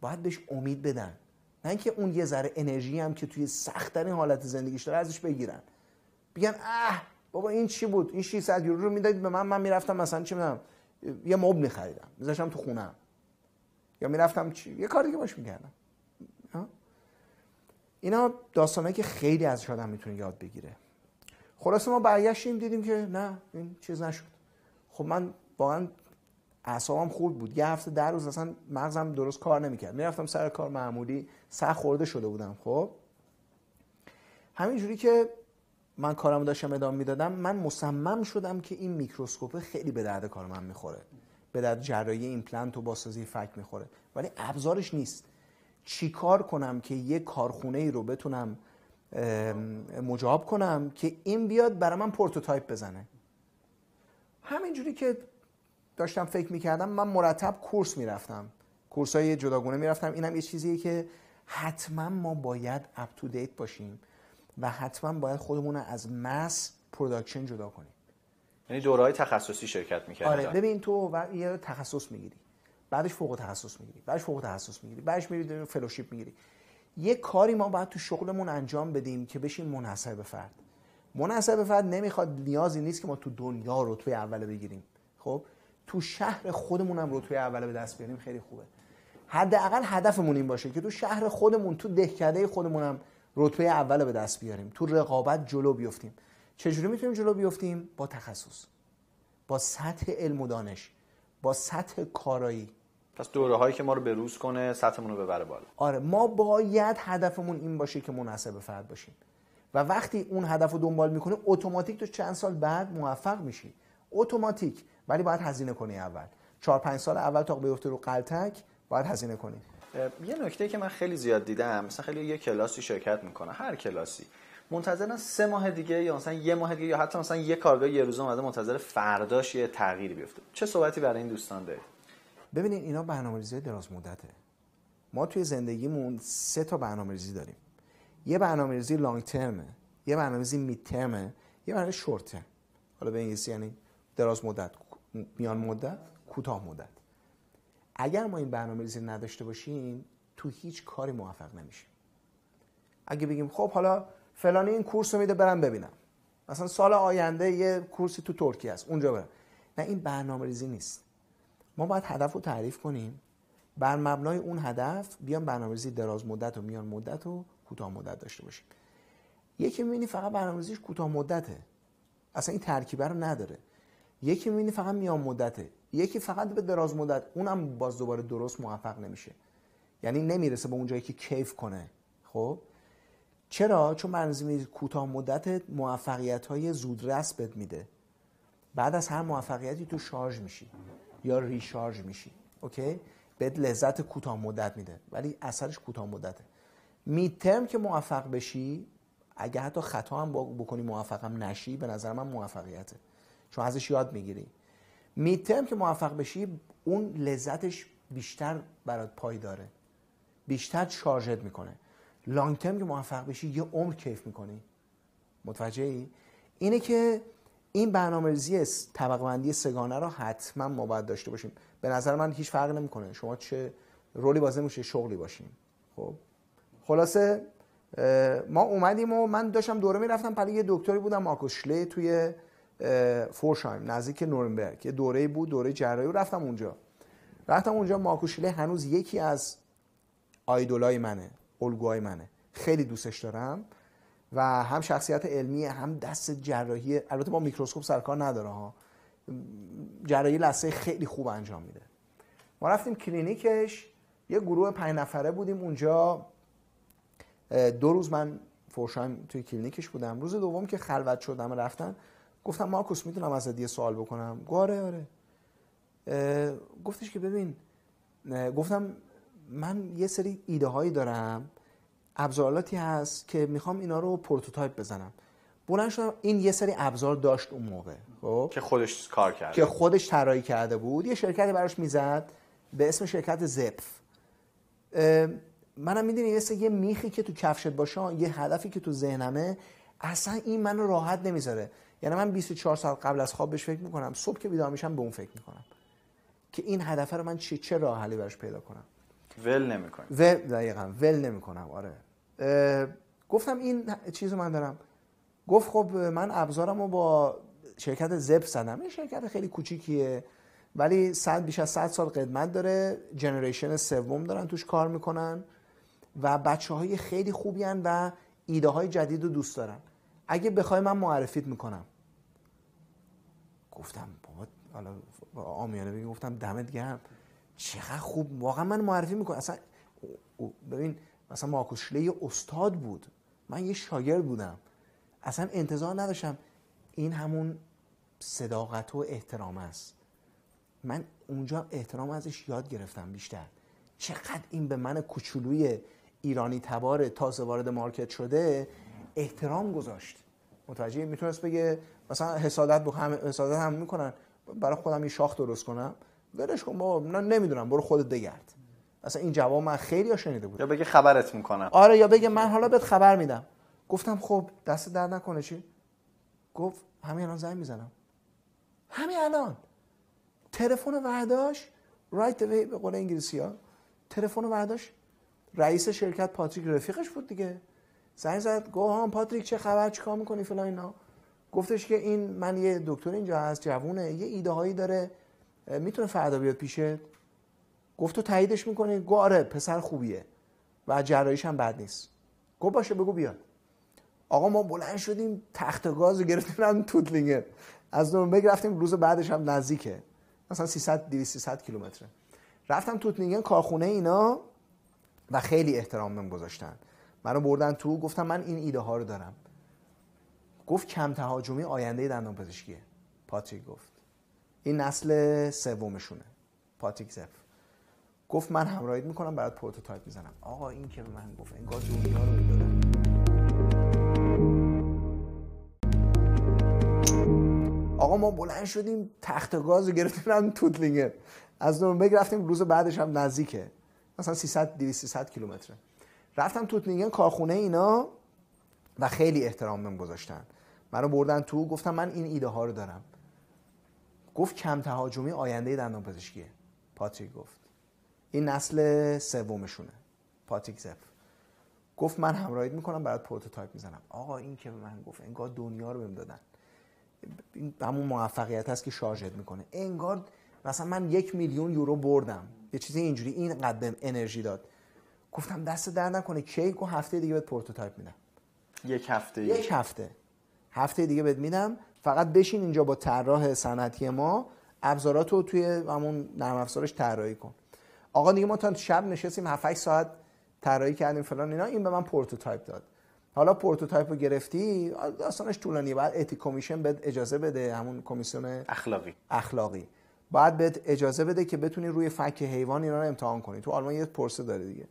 S2: باید بهش امید بدن. نه اینکه اون یه ذره انرژی هم که توی سختترین حالت زندگیش داره ازش بگیرن. بگن اه بابا این چی بود؟ این 600 یورو رو می‌دادید به من من می‌رفتم مثلا چی می‌دونم یه مبل میخریدم میذاشتم تو خونم. یا می‌رفتم چی یه کار دیگه باش می‌کردم. اینا داستانه که خیلی از آدم می‌تونه یاد بگیره. خلاصه ما برگشتیم دیدیم که نه این چیز نشد. خب من واقعا اعصابم خورد بود. یه هفته در روز اصلا مغزم درست کار نمی‌کرد. می‌رفتم سر کار معمولی سر خورده شده بودم. خب؟ همینجوری که من کارم داشتم ادامه می‌دادم من مصمم شدم که این میکروسکوپ خیلی به درد کار من می‌خوره. به درد جراحی ایمپلنت و بازسازی فک می‌خوره. ولی ابزارش نیست. چیکار کنم که یه کارخونه ای رو بتونم مجاب کنم که این بیاد برای من prototype بزنه. همینجوری که داشتم فکر می‌کردم من مرتب course می‌رفتم. course های جداگونه می‌رفتم. اینم یه چیزیه که حتما ما باید up to date باشیم و حتما باید خودمون از mass production جدا کنیم.
S1: یعنی دوره‌های تخصصی شرکت می‌کردی.
S2: آره ببین تو و یه تخصص می‌گیری. بعدش فوق تخصص می‌گیری. بعدش فوق تخصص می‌گیری. بعدش میری فلوشیپ می‌گیری. یه کاری ما باید تو شغلمون انجام بدیم که بشیم منحصر به فرد. منحصر به فرد نمی‌خواد نیازی نیست که ما تو دنیا رتبه اول بگیریم. خب؟ تو شهر خودمون هم رتبه اول به دست بیاریم خیلی خوبه. حداقل هدفمون این باشه که تو شهر خودمون تو دهکده خودمون هم رتبه اول به دست بیاریم. تو رقابت جلو بیفتیم. چجوری می‌تونیم جلو بیفتیم؟ با تخصص. با سطح علم و دانش. با سطح کارایی.
S1: پس دوره هایی که ما رو بروز کنه سطحمون رو ببره بالا.
S2: آره ما باید هدفمون این باشه که مناسب فرد باشیم. و وقتی اون هدف رو دنبال می‌کنه اتوماتیک تو چند سال بعد موفق میشی. اتوماتیک ولی باید هزینه کنی اول. چهار پنج سال اول تا بیفته رو قلتک باید هزینه کنی.
S1: یه نکته که من خیلی زیاد دیدم مثلا خیلی یه کلاسی شرکت می‌کنه هر کلاسی. منتظرن سه ماه دیگه یا مثلا یه ماه دیگه یا حتی مثلا یه کارگاه یه روز اومده منتظر فرداش یه تغییری بیفته. چه صحبتی برای این دوستان دارید؟
S2: ببینید اینا برنامه‌ریزی دراز مدته ما توی زندگیمون سه تا برنامه‌ریزی داریم. یه برنامه‌ریزی لانگ ترمه یه برنامه‌ریزی مید ترمه یه برنامه شورت حالا به انگلیسی یعنی دراز مدت میان مدت کوتاه مدت. اگر ما این برنامه‌ریزی نداشته باشیم تو هیچ کاری موفق نمیشیم. اگه بگیم خب حالا فلانی این کورس رو میده برم ببینم. مثلا سال آینده یه کورسی تو ترکیه است اونجا برم. نه این برنامه ریزی نیست. ما باید هدف رو تعریف کنیم. بر مبنای اون هدف بیان برنامه‌ریزی دراز مدت و میان مدت و کوتاه مدت داشته باشیم. یکی می‌بینی فقط برنامه‌ریزیش کوتاه مدته. اصلا این ترکیبه رو نداره. یکی می‌بینی فقط میان مدته. یکی فقط به دراز مدت. اونم باز دوباره درست موفق نمیشه. یعنی نمی‌رسه به اون جایی که کیف کنه. خب؟ چرا؟ چون برنامه‌ریزی کوتاه مدت موفقیت های زودرس بهت میده. بعد از هر موفقیتی تو شارژ میشی. یا ریشارژ میشی. اوکی؟ بهت لذت کوتاه مدت میده. ولی اثرش کوتاه مدته. مید ترم که موفق بشی اگه حتی خطا هم بکنی موفقم نشی به نظر من موفقیته. چون ازش یاد می‌گیری. مید ترم که موفق بشی اون لذتش بیشتر برات پای داره. بیشتر شارژت می‌کنه. لانگ ترم که موفق بشی یه عمر کیف می‌کنی. متوجه ای؟ اینه که این برنامه ریزی طبق بندی سگانه رو حتما ما باید داشته باشیم. به نظر من هیچ فرق نمی‌کنه. شما چه رولی بازی میشه شغلی باشیم خب. خلاصه ما اومدیم و من داشتم دوره می‌رفتم پلی یه دکتری بودم ماکوشله توی فورشایم نزدیک نورنبرگ. یه دوره بود دوره جراحی رفتم اونجا. رفتم اونجا ماکوشله هنوز یکی از idol ای منه الگوهای منه. خیلی دوستش دارم. و هم شخصیت علمی هم دست جراحی. البته با میکروسکوپ سر و کار نداره ها. جراحی لثه خیلی خوب انجام میده. ما رفتیم کلینیکش یه گروه پنج نفره بودیم اونجا. دو روز من فورشایم توی کلینیکش بودم. روز دوم که خلوت شد رفتن گفتم مارکوس می‌تونم ازت یه سوال بکنم؟ گفت آره گفتش که ببین گفتم من یه سری ایده هایی دارم ابزاراتی هست که می‌خوام اینا رو prototype بزنم. بلند شدم این یه سری ابزار داشت اون موقع خب؟
S1: که خودش کار کرده
S2: که خودش طراحی کرده بود. یه شرکتی براش می‌زد به اسم شرکت زپف. منم می‌دونی یه یه میخی که تو کفشت باشه یه هدفی که تو ذهنمه اصلا این منو راحت نمی‌ذاره. یعنی من 24 ساعت قبل از خواب بهش فکر می‌کنم صبح که بیدار میشم به اون فکر می‌کنم. که این هدف رو من چه چه راه حلی براش پیدا کنم.
S1: ول نمی‌کنم
S2: ول دقیقاً ول نمی‌کنم آره. گفتم این چیزو من دارم. گفت خب من ابزارم رو با شرکت زب زدم. این شرکت خیلی کوچیکیه ولی صد بیش از 100 سال قدمت داره. جنریشن سوم دارن توش کار می‌کنن و بچه های خیلی خوبی هن و ایده های جدید رو دوست دارن. اگه بخوای من معرفیت می‌کنم. گفتم بابا حالا آمیانه بگی گفتم دمت گرم. چقدر خوب واقعا من معرفی می‌کنم. اصلا ببین مثلا مارکوس یه استاد بود. من یه شاگرد بودم. اصلا انتظار نداشتم این همون صداقت و احترام است. من اونجا احترام ازش یاد گرفتم بیشتر. چقدر این به من کوچولوی ایرانی تبار تازه وارد مارکت شده احترام گذاشت. متوجه می‌تونست بگه مثلا حسادت بخ هم حسادت هم می‌کنن. برای خودم یه شاخ درست کنم. ولش کن بابا نمی‌دونم. برو خودت بگرد. مثلا این جواب من خیلی شنیده بود.
S1: یا بگه خبرت می‌کنم.
S2: آره یا بگه من حالا بهت خبر میدم. گفتم خب دست درد نکنه چی؟ گفت همین الان زنگ می‌زنم. همین الان. تلفن ورداش رایت وی به قول انگلیسی ها. تلفن ورداش رئیس شرکت پاتریک رفیقش بود دیگه. زنگ زد گو هم پاتریک چه خبر؟ چیکار می‌کنی فلان اینا. گفتش که این من یه دکتر اینجا هست جوونه یه ایده هایی داره می‌تونه فردا بیاد پیشت؟ گفت تو تاییدش می‌کنی؟ گو آره پسر خوبیه. و جرایش هم بد نیست. گفت باشه بگو بیاد. آقا ما بلند شدیم تخت گاز گرفتیم هم توتلینگر از نورنبرگ رفتیم روز بعدش هم نزدیکه. مثلا 300 200 300 کیلومتره رفتم توتلینگن کارخونه اینا و خیلی احترام بهم گذاشتن. منو بردن تو گفتم من این ایده ها رو دارم. گفت کم تهاجمی آینده دندان پزشکیه. پاتریک گفت. این نسل سومشونه. پاتریک زف گفت من همراهیت می‌کنم برات prototype می‌زنم. آقا این که به من گفت انگار دنیا رو دادن. آقا ما بلند شدیم تخت گاز رو گرفتیم هم توتلینگر از نورنبرگ رفتیم روز بعدش هم نزدیکه. مثلا 300 200 300 کیلومتره. رفتم توتلینگن کارخونه اینا و خیلی احترام بهم گذاشتن. منو بردن تو گفتم من این ایده ها رو دارم. گفت کم تهاجمی آینده دندان پزشکیه پاتریک گفت. این نسل سومشونه. پاتریک زف. گفت من همراهیت می‌کنم برات prototype می‌زنم. آقا این که به من گفت انگار دنیا رو بهم دادن. همون موفقیت هست که شارژت می‌کنه. انگار مثلا من یک میلیون یورو بردم. یه چیزی اینجوری این قدم انرژی داد. گفتم دستت درد نکنه که یک هفته دیگه بهت prototype میدم.
S1: یک هفته.
S2: یک هفته. هفته دیگه بهت میدم. فقط بشین اینجا با طراح صنعتی ما ابزاراتو توی همون نرم افزارش طراحی کن. آقا دیگه ما تا شب نشستیم 7 ساعت طراحی کردیم فلان اینا این به من prototype داد. حالا prototype رو گرفتی داستانش طولانیه بعد ethic commission بهت اجازه بده همون کمیسیون
S1: اخلاقی.
S2: اخلاقی. باید بهت اجازه بده که بتونی روی فک حیوان اینا رو امتحان کنی. تو آلمان یه پروسه داره دیگه.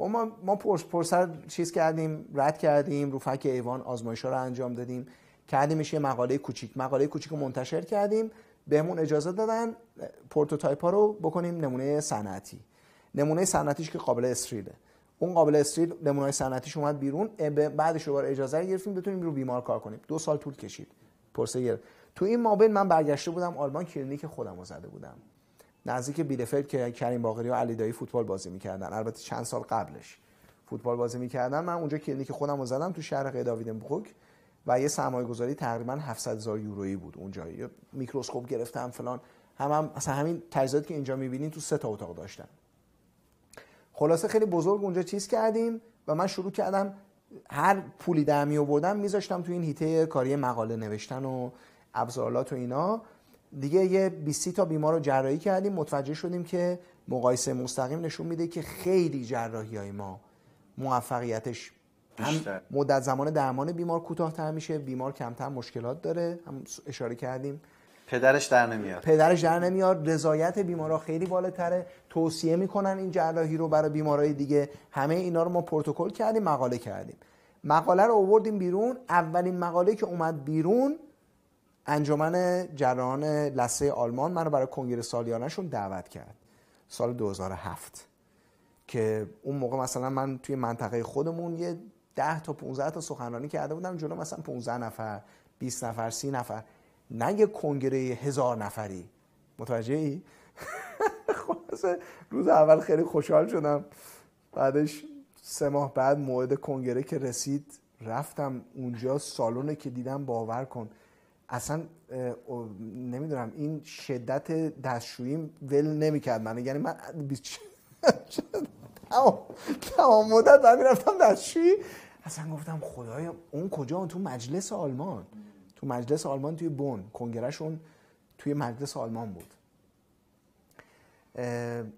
S2: و ما ما پرس پروسه رو چیز کردیم رد کردیم رو فک حیوان آزمایش ها رو انجام دادیم. کردیمش یه مقاله کوچیک. مقاله کوچیک رو منتشر کردیم. بهمون اجازه دادن prototype ها رو بکنیم نمونه صنعتی. نمونه صنعتیش که قابل استریله اون قابل استریل نمونه صنعتیش اومد بیرون بعدش دوباره اجازه گرفتیم بتونیم رو بیمار کار کنیم. دو سال طول کشید. پروسه گرفت. تو این مابین من برگشته بودم آلمان کلینیک خودم رو زده بودم. نزدیک بیلفلد که کریم باقری و علی دایی فوتبال بازی می‌کردن. البته چند سال قبلش فوتبال بازی می‌کردن. من اونجا کلینیک خودم رو زدم تو شهر ردا ویدنبروک و یه سرمایه گذاری تقریبا 700 هزار یورویی بود اونجا. یه میکروسکوپ گرفتم فلان. هم, هم مثلا همین تجهیزاتی که اینجا می‌بینین تو سه تا اتاق داشتن. خلاصه خیلی بزرگ اونجا چیز کردیم و من شروع کردم هر پولی در می آوردم میذاشتم تو این هیته کاری مقاله نوشتن و ابزارات و اینا. دیگه یه 20 تا بیمار رو جراحی کردیم. متوجه شدیم که مقایسه مستقیم نشون میده که خیلی جراحی های ما موفقیتش هم مدت زمان درمان بیمار کوتاهتر میشه بیمار کمتر مشکلات داره هم اشاره کردیم.
S1: پدرش در نمیاد.
S2: پدرش در نمیاد رضایت بیمارا خیلی بالاتره. توصیه می‌کنن این جراحی رو برای بیمارای دیگه. همه اینا رو ما پروتکل کردیم مقاله کردیم. مقاله رو آوردیم بیرون. اولین مقاله که اومد بیرون انجمن جراحان لسه آلمان منو برای کنگره سالیانشون دعوت کرد. سال 2007 که اون موقع مثلا من توی منطقه خودمون یه 10 تا 15 تا سخنرانی کرده بودم جلو مثلا 15 نفر 20 نفر 30 نفر. نه یه کنگره هزار نفری. متوجه ای؟ خلاصه روز اول خیلی خوشحال شدم. بعدش سه ماه بعد موعد کنگره که رسید رفتم اونجا سالونه که دیدم باور کن. اصلا نمی‌دونم این شدت دستشویی ول نمی‌کرد من یعنی من تمام مدت من می‌رفتم دستشویی. اصلا گفتم خدایا اون کجا؟ تو مجلس آلمان. تو مجلس آلمان توی بون کنگرهشون توی مجلس آلمان بود.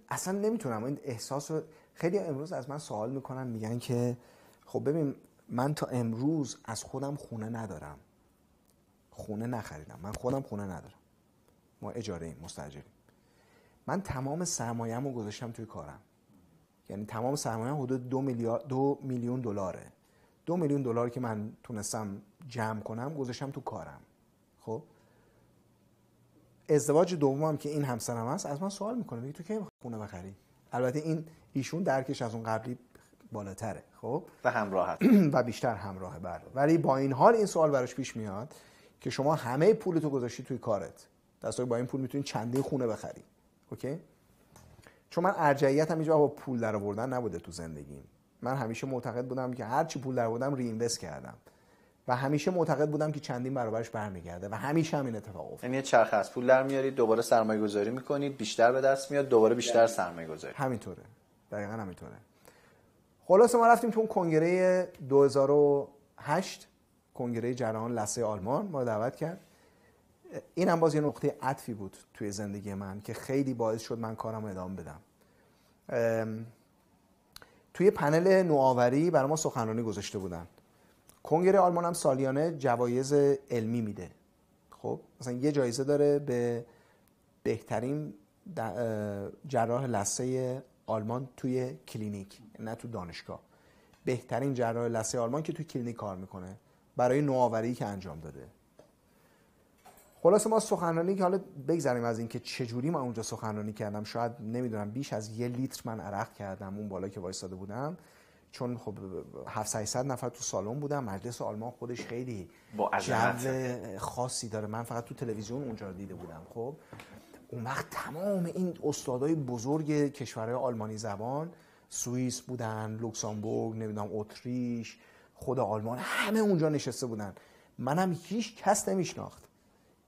S2: اصلا نمی‌تونم. این احساس رو خیلی امروز از من سوال می‌کنن میگن که خب ببین من تا امروز از خودم خونه ندارم. خونه نخریدم. من خودم خونه ندارم. ما اجاره ایم مستجریم من تمام سرمایه‌مو گذاشتم توی کارم. یعنی تمام سرمایه حدود دو, میلیارد دو میلیون دلاره. دو میلیون دلار که من تونستم جمع کنم گذاشتم تو کارم. خب؟ ازدواج دومم که این همسرم هست از من سوال می‌کنه میگه تو کی خونه بخری؟ البته این ایشون درکش از اون قبلی بالاتره. خب؟
S1: و همراه
S2: و بیشتر همراهه بله ولی با این حال این سوال براش پیش میاد که شما همه پولتو گذاشتی توی کارت. دستای با این پول می‌تونی چندین خونه بخری. اوکی؟ چون من ارجعیتم اینجا با پول در آوردن نبوده تو زندگیم. من همیشه معتقد بودم که هر چی پول در آوردم ری کردم. و همیشه معتقد بودم که چندین برابرش برمیگرده و همیشه همین اتفاق افتاد.
S1: یعنی چرخ از پول در میارید دوباره سرمایه گذاری می‌کنید بیشتر به دست میاد دوباره بیشتر سرمایه گذاری
S2: همینطوره. دقیقا همینطوره. خلاص ما رفتیم تو اون کنگره 2008 کنگره جراحان لسه آلمان ما دعوت کرد. این هم باز یه نقطه عطفی بود توی زندگی من که خیلی باعث شد من کارم ادامه بدم. توی پنل نوآوری برای ما سخنرانی گذاشته بودن. کنگره آلمان هم سالیانه جوایز علمی میده. خب مثلا یه جایزه داره به بهترین جراح لثه آلمان توی کلینیک نه تو دانشگاه. بهترین جراح لثه آلمان که توی کلینیک کار می‌کنه برای نوآوری که انجام داده. خلاص ما سخنرانی که حالا بگذریم از اینکه چجوری من اونجا سخنرانی کردم شاید نمی‌دونم بیش از یه لیتر من عرق کردم اون بالا که وایساده بودم. چون خب 700 نفر تو سالن بودم مجلس آلمان خودش خیلی
S1: با جو
S2: خاصی داره. من فقط تو تلویزیون اونجا رو دیده بودم. خب اون وقت تمام این استادای بزرگ کشورهای آلمانی زبان سوئیس بودن لوکسامبورگ نمی‌دونم اتریش خود آلمان همه اونجا نشسته بودن. منم هیچ کس نمیشناخت.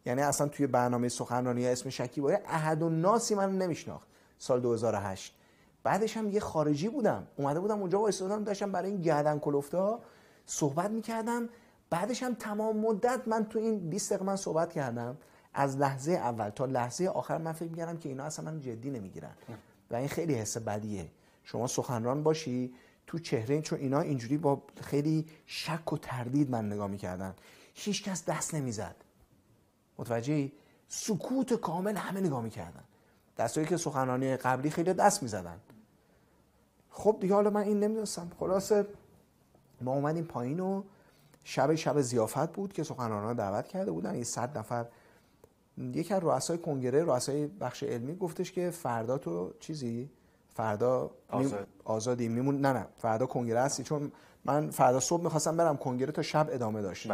S2: یعنی اصلا توی برنامه سخنرانی اسم شکیبایی احد و ناسی من نمیشناخت سال 2008 بعدش هم یه خارجی بودم. اومده بودم اونجا وایسادم داشتم برای این گردن کلفتا صحبت می‌کردم. بعدش هم تمام مدت من تو این 20 دقیقه من صحبت کردم. از لحظه اول تا لحظه آخر من فکر می‌کردم که اینا اصلا من جدی نمی‌گیرن. و این خیلی حس بدیه. شما سخنران باشی تو چهره چون اینا اینجوری با خیلی شک و تردید من نگاه می‌کردن. هیچ کس دست نمی‌زد. متوجه سکوت کامل همه نگاه می‌کردن. دستایی که سخنرانی قبلی خیلی دست می‌زدن. خب دیگه حالا من این نمی‌دونستم. خلاصه ما اومدیم پایین و شب شب زیافت بود که سخنرانان دعوت کرده بودن. این صد نفر. یکی از رؤسای کنگره رؤسای بخش علمی گفتش که فردا تو چیزی؟ فردا
S1: آزاد.
S2: آزادی. میمون نه نه. فردا کنگره هستی. چون من فردا صبح می‌خواستم برم کنگره تا شب ادامه داشت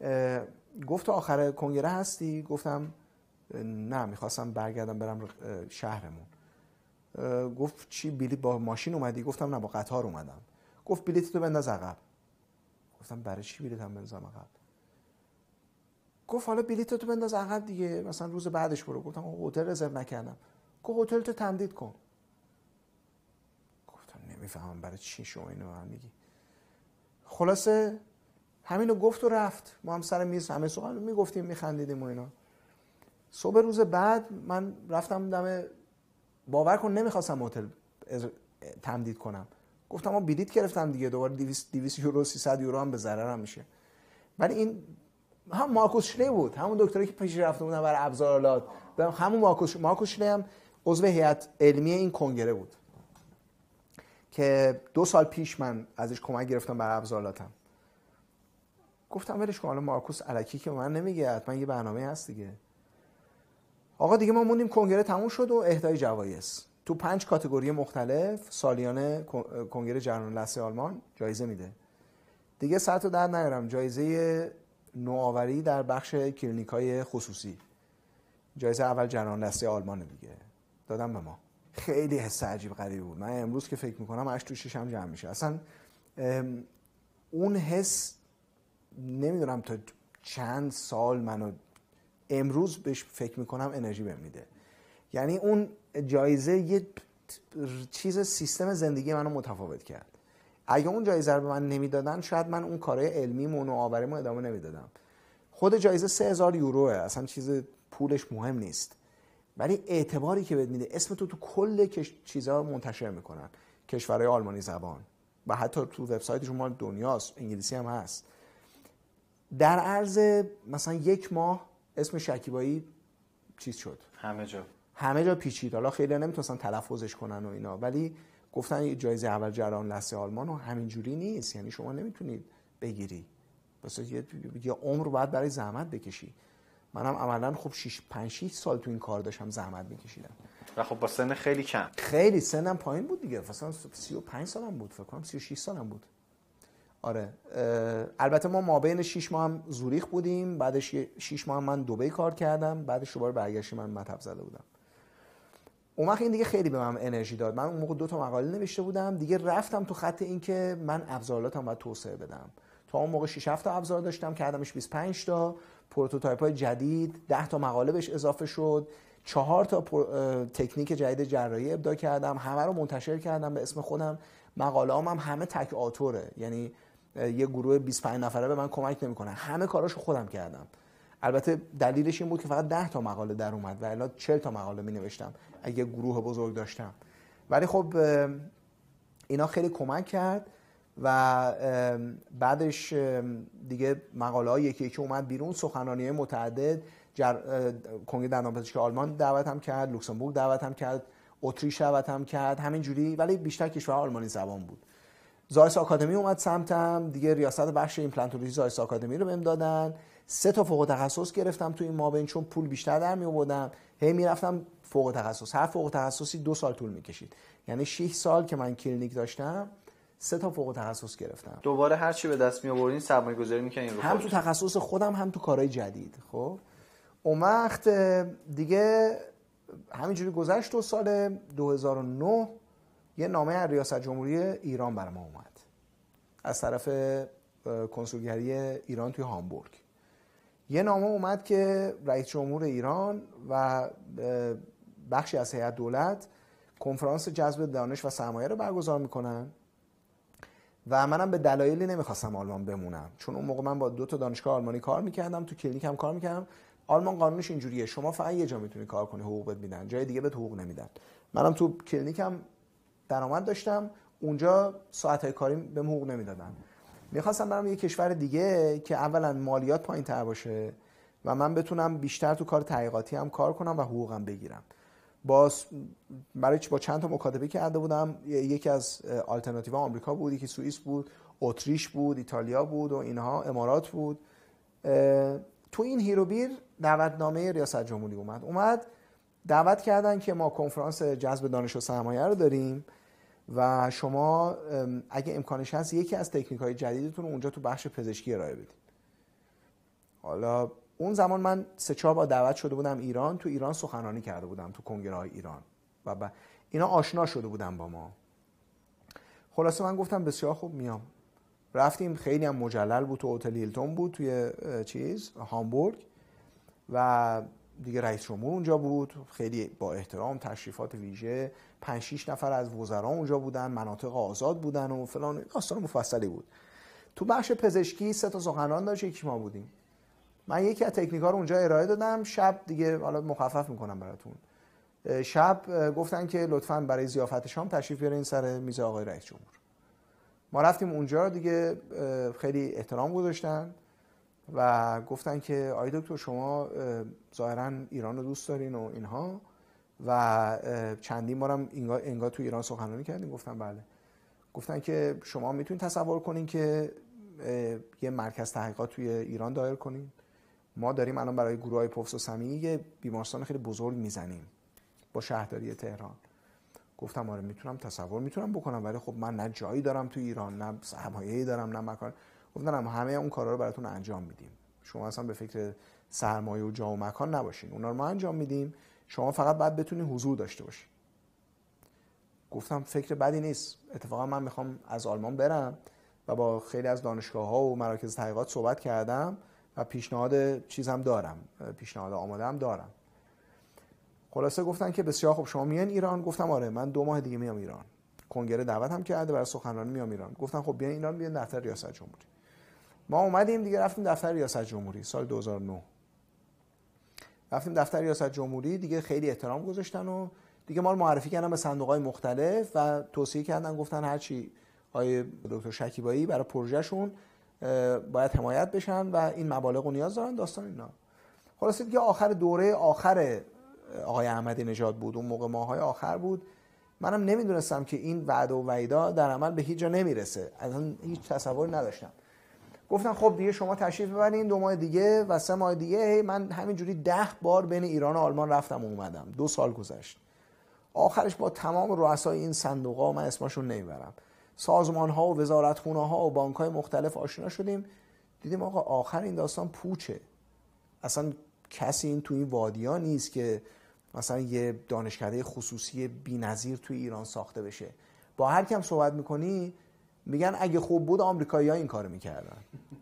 S1: بله.
S2: گفت آخر کنگره هستی؟ گفتم نه می‌خواستم برگردم برم شهرمون. گفت چی بلیط با ماشین اومدی؟ گفتم نه با قطار اومدم. گفت بلیط تو بنداز عقب. گفتم برای چی بلیطم بندازم عقب؟ گفت حالا بلیط تو بنداز عقب دیگه مثلا روز بعدش برو. گفتم هتل رزرو نکردم. گفت هتل تو تمدید کن. گفتم نمی‌فهمم برای چی شما اینو هم میگی. خلاصه همینو گفت و رفت. ما هم سر میز همه سوال می‌گفتیم میخندیدیم و اینا. صبح روز بعد من رفتم دم باور کن نمی‌خواستم هتل تمدید کنم. گفتم ما بلیط گرفتم دیگه دوباره 200 200 یورو 300 یورو هم به ضررم میشه. ولی این هم مارکوس شلی بود همون دکتری که پیش رفته بودن برای ابزارالات. همون مارکوس مارکوس شلی هم عضو هیئت علمی این کنگره بود. که دو سال پیش من ازش کمک گرفتم برای ابزارالاتم. گفتم ولش کن حالا مارکوس الکی که من نمیگه حتما یه برنامه هست دیگه. آقا دیگه ما موندیم کنگره تموم شد و اهدای جوایز. تو پنج کاتگوری مختلف سالیانه کنگره جهان لثه آلمان جایزه میده. دیگه سر تو در نیارم. جایزه نوآوری در بخش کلینیک های خصوصی. جایزه اول جهان لثه آلمان دیگه. دادم به ما. خیلی حس عجیب غریبی بود. من امروز که فکر می‌کنم اش تو شیشم جمع میشه. اصلا اون حس نمی‌دونم تا چند سال منو امروز بهش فکر می‌کنم انرژی بهم میده. یعنی اون جایزه یه چیز سیستم زندگی منو متفاوت کرد. اگه اون جایزه رو به من نمی‌دادن شاید من اون کارهای علمی و نوآوریمو ادامه نمی‌دادم. خود جایزه 3000 یوروه اصلا چیز پولش مهم نیست. ولی اعتباری که بهت میده اسم تو تو کل چیزها منتشر می‌کنن. کشورهای آلمانی زبان. و حتی تو وبسایتشون مال دنیاست انگلیسی هم هست. در عرض مثلا یک ماه اسم شکیبایی چیز شد.
S1: همه جا.
S2: همه جا پیچید. حالا خیلی نمی‌تونستن تلفظش کنن و اینا ولی گفتن جایزه اول جران لسه آلمان و همینجوری نیست. یعنی شما نمی‌تونید بگیری. بس یه, یه عمر باید برای زحمت بکشی. منم عملا خب 6 5 6 سال تو این کار داشتم زحمت میکشیدم.
S1: و خب با سن خیلی کم.
S2: خیلی سنم پایین بود دیگه. مثلا 35 سالم بود. فکر کنم 36 سالم بود. آره. البته ما ما بین 6 ماه هم زوریخ بودیم بعدش 6 ماه هم من دبی کار کردم بعدش دوباره برگشتی من مطب زده بودم. اون وقت این دیگه خیلی به من انرژی داد. من اون موقع دو تا مقاله نوشته بودم دیگه رفتم تو خط این که من ابزاراتم باید توسعه بدم. تا اون موقع 6 7 تا ابزار داشتم کردمش 25 تا. prototype های جدید 10 تا مقاله بهش اضافه شد. چهار تا تکنیک جدید جراحی ابداع کردم. همه رو منتشر کردم. به اسم خودم مقاله هم, هم همه تک author ه. یعنی یه گروه 25 نفره به من کمک نمی‌کنه همه کاراشو خودم کردم. البته دلیلش این بود که فقط 10 تا مقاله در اومد و الا 40 تا مقاله می نوشتم اگه گروه بزرگ داشتم. ولی خب اینا خیلی کمک کرد و بعدش دیگه مقاله های یکی یکی اومد بیرون. سخنرانی متعدد جر... کنگره دندانپزشکی آلمان دعوتم کرد لوکسمبورگ دعوتم کرد اتریش دعوتم کرد همینجوری. ولی بیشتر کشور آلمانی زبان بود. زایس آکادمی اومد سمتم. دیگه ریاست بخش ایمپلنتولوژی زایس آکادمی رو بهم دادن. سه تا فوق تخصص گرفتم تو این مابین چون پول بیشتر در می آوردم. هی می‌رفتم فوق تخصص. هر فوق تخصصی دو سال طول می‌کشید. یعنی 6 سال که من کلینیک داشتم سه تا فوق تخصص گرفتم.
S1: دوباره هر چی به دست می آوردین سرمایه گذاری می‌کنین
S2: هم تو تخصص خودم هم تو کارهای جدید. خب؟ اون وقت دیگه همینجوری گذشت دو سال 2009 یه نامه از ریاست جمهوری ایران برای ما اومد. از طرف کنسولگری ایران توی هامبورگ. یه نامه اومد که رئیس جمهور ایران و بخشی از هیئت دولت کنفرانس جذب دانش و سرمایه رو برگزار می‌کنن و منم به دلایلی نمی‌خواستم آلمان بمونم. چون اون موقع من با دو تا دانشگاه آلمانی کار می‌کردم تو کلینیک هم کار می‌کردم. آلمان قانونش اینجوریه. شما فقط یه جا می‌تونی کار کنی حقوق بهت میدن. جای دیگه بهت حقوق نمیدن. منم تو کلینیکم درآمد داشتم. اونجا ساعت های کاری بهم حقوق نمی‌دادن. می‌خواستم برم یه کشور دیگه که اولا مالیات پایین تر باشه و من بتونم بیشتر تو کار تحقیقاتی هم کار کنم و حقوقم بگیرم. با برای با چند تا مکاتبه کرده بودم. یکی از آلترناتیو آمریکا بود یکی سوئیس بود اتریش بود ایتالیا بود و اینها امارات بود. تو این هیروبیر دعوتنامه ریاست جمهوری اومد. اومد دعوت کردن که ما کنفرانس جذب دانش و سرمایه رو داریم و شما اگه امکانش هست یکی از تکنیک های جدیدتون اونجا تو بخش پزشکی ارائه بدید حالا اون زمان من سه چهار بار دعوت شده بودم ایران تو ایران سخنرانی کرده بودم تو کنگره های ایران. و با اینا آشنا شده بودم با ما. خلاصه من گفتم بسیار خوب میام. رفتیم خیلی هم مجلل بود تو هتل هیلتون بود توی چیز هامبورگ. و دیگه رئیس جمهور اونجا بود خیلی با احترام تشریفات ویژه 5 6 نفر از وزرا اونجا بودن مناطق آزاد بودن و فلان داستان مفصلی بود. تو بخش پزشکی سه تا سخنران داشت یکی ما بودیم. من یکی از تکنیکا رو اونجا ارائه دادم شب دیگه حالا مخفف می‌کنم براتون. شب گفتن که لطفا برای ضیافت شام تشریف بیارین سر میز آقای رئیس جمهور. ما رفتیم اونجا دیگه خیلی احترام گذاشتن. و گفتن که آی دکتر شما ظاهرا ایران رو دوست دارین و اینها. و چندین بارم انگار تو ایران سخنرانی کردیم گفتم بله. گفتن که شما می‌تونید تصور کنین که یه مرکز تحقیقات توی ایران دایر کنین. ما داریم الان برای گروه های پفس و سمی یه بیمارستان خیلی بزرگ می‌زنیم با شهرداری تهران. گفتم آره می‌تونم تصور می‌تونم بکنم ولی خب من نه جایی دارم تو ایران نه سرمایه‌ای دارم نه مکان. گفتم همه اون کارا رو براتون انجام میدیم. شما اصلا به فکر سرمایه و جا و مکان نباشین. اونا رو ما انجام میدیم. شما فقط باید بتونی حضور داشته باشین گفتم فکر بدی نیست. اتفاقا من می‌خوام از آلمان برم و با خیلی از دانشگاه ها و مراکز تحقیقات صحبت کردم و پیشنهاد چیزم دارم. پیشنهاد آماده هم دارم. خلاصه گفتن که بسیار خوب شما میان ایران؟ گفتم آره من دو ماه دیگه میام ایران. کنگره دعوت هم کرده برای سخنرانی میام ایران. گفتن خب بیاین ایران بیاین دفتر ریاست جمهوری. ما اومدیم دیگه رفتیم دفتر ریاست جمهوری سال 2009 رفتیم دفتر ریاست جمهوری دیگه خیلی احترام گذاشتن و دیگه ما رو معرفی کردن به صندوق های مختلف و توصیه کردن گفتن هرچی آیه دکتر شکیبایی برای پروژهشون باید حمایت بشن و این مبالغ رو نیاز دارن داستان اینا. خلاصه دیگه آخر دوره آخر آقای احمدی نژاد بود اون موقع ماهای آخر بود. منم نمی‌دونستم که این وعده و وعیدا در عمل به هیچ جا نمی‌رسه. اصلا هیچ تصوری نداشتم. گفتن خب دیگه شما تشریف ببرین دو ماه دیگه و سه ماه دیگه. من همینجوری ده بار بین ایران و آلمان رفتم و اومدم. دو سال گذشت. آخرش با تمام رؤسای این صندوق ها من اسمشون نمی‌برم. سازمان ها و وزارت خونه ها و بانک های مختلف آشنا شدیم. دیدیم آقا آخر این داستان پوچه. اصلا کسی این تو این وادیا نیست که مثلا یه دانشکده خصوصی بی‌نظیر توی ایران ساخته بشه. با هر کم صحبت می‌کنی میگن اگه خوب بود آمریکایی ها این کارو می‌کردن.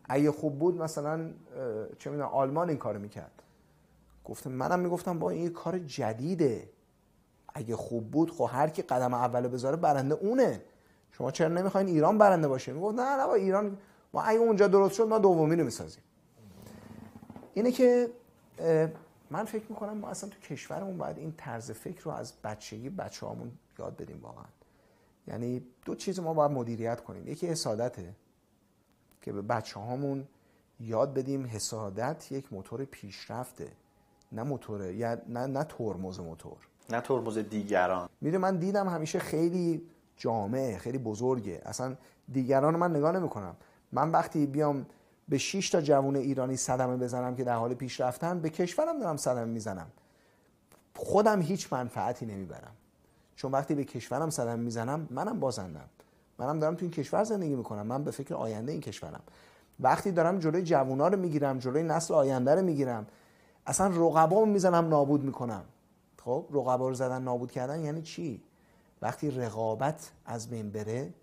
S2: اگه خوب بود مثلا چه می‌دونم آلمان این کارو می‌کرد. گفتم منم می‌گفتم با این کار جدیده. اگه خوب بود خب هر کی قدم اول بذاره برنده اونه. شما چرا نمی‌خواین ایران برنده باشه؟ می‌گفت نه نه با ایران ما اگه اونجا درست شد ما دومی رو می‌سازیم. اینه که من فکر می‌کنم ما اصلا تو کشورمون باید این طرز فکر رو از بچگی بچه هامون یاد بدیم واقعا. یعنی دو چیز ما باید مدیریت کنیم. یکی حسادته که به بچه هامون یاد بدیم حسادت یک موتور پیشرفته نه موتور یا نه نه ترمز موتور.
S1: نه ترمز دیگران.
S2: میره من دیدم همیشه خیلی جامعه خیلی بزرگه. اصلا دیگران من نگاه نمی‌کنم. من وقتی بیام به 6 تا جوون ایرانی صدمه بزنم که در حال پیشرفتن به کشورم دارم صدمه می‌زنم. خودم هیچ منفعتی نمی‌برم. چون وقتی به کشورم صدمه می‌زنم منم بازندم. منم دارم تو این کشور زندگی می‌کنم. من به فکر آینده این کشورم. وقتی دارم جلوی جوونا رو می‌گیرم جلوی نسل آینده رو می‌گیرم اصلا رقبا می‌زنم نابود می‌کنم. خب رقبا رو زدن نابود کردن یعنی چی؟ وقتی رقابت از بین بره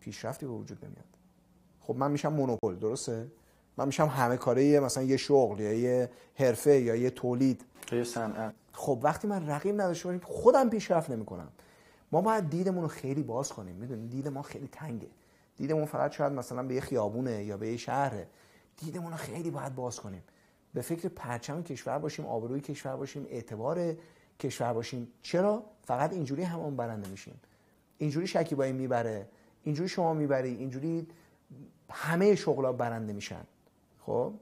S2: پیشرفتی به وجود نمیاد. خب من میشم مونوپول درسته؟ من میشم همه کاره مثلا یه شغل یا یه حرفه یا یه تولید.
S1: یه صنعت.
S2: خب وقتی من رقیب نداشته باشم خودم پیشرفت نمی‌کنم. ما باید دیدمون رو خیلی باز کنیم. می‌دونید دید ما خیلی تنگه. دیدمون فقط شاید مثلا به یه خیابونه یا به یه شهره. دیدمون رو خیلی باید باز کنیم. به فکر پرچم کشور باشیم آبروی کشور باشیم اعتبار کشور باشیم. چرا؟ فقط اینجوری همون برنده میشیم. اینجوری شکیبایی می‌بره. اینجوری شما می‌بری. اینجوری همه شغلا برنده میشن. خب؟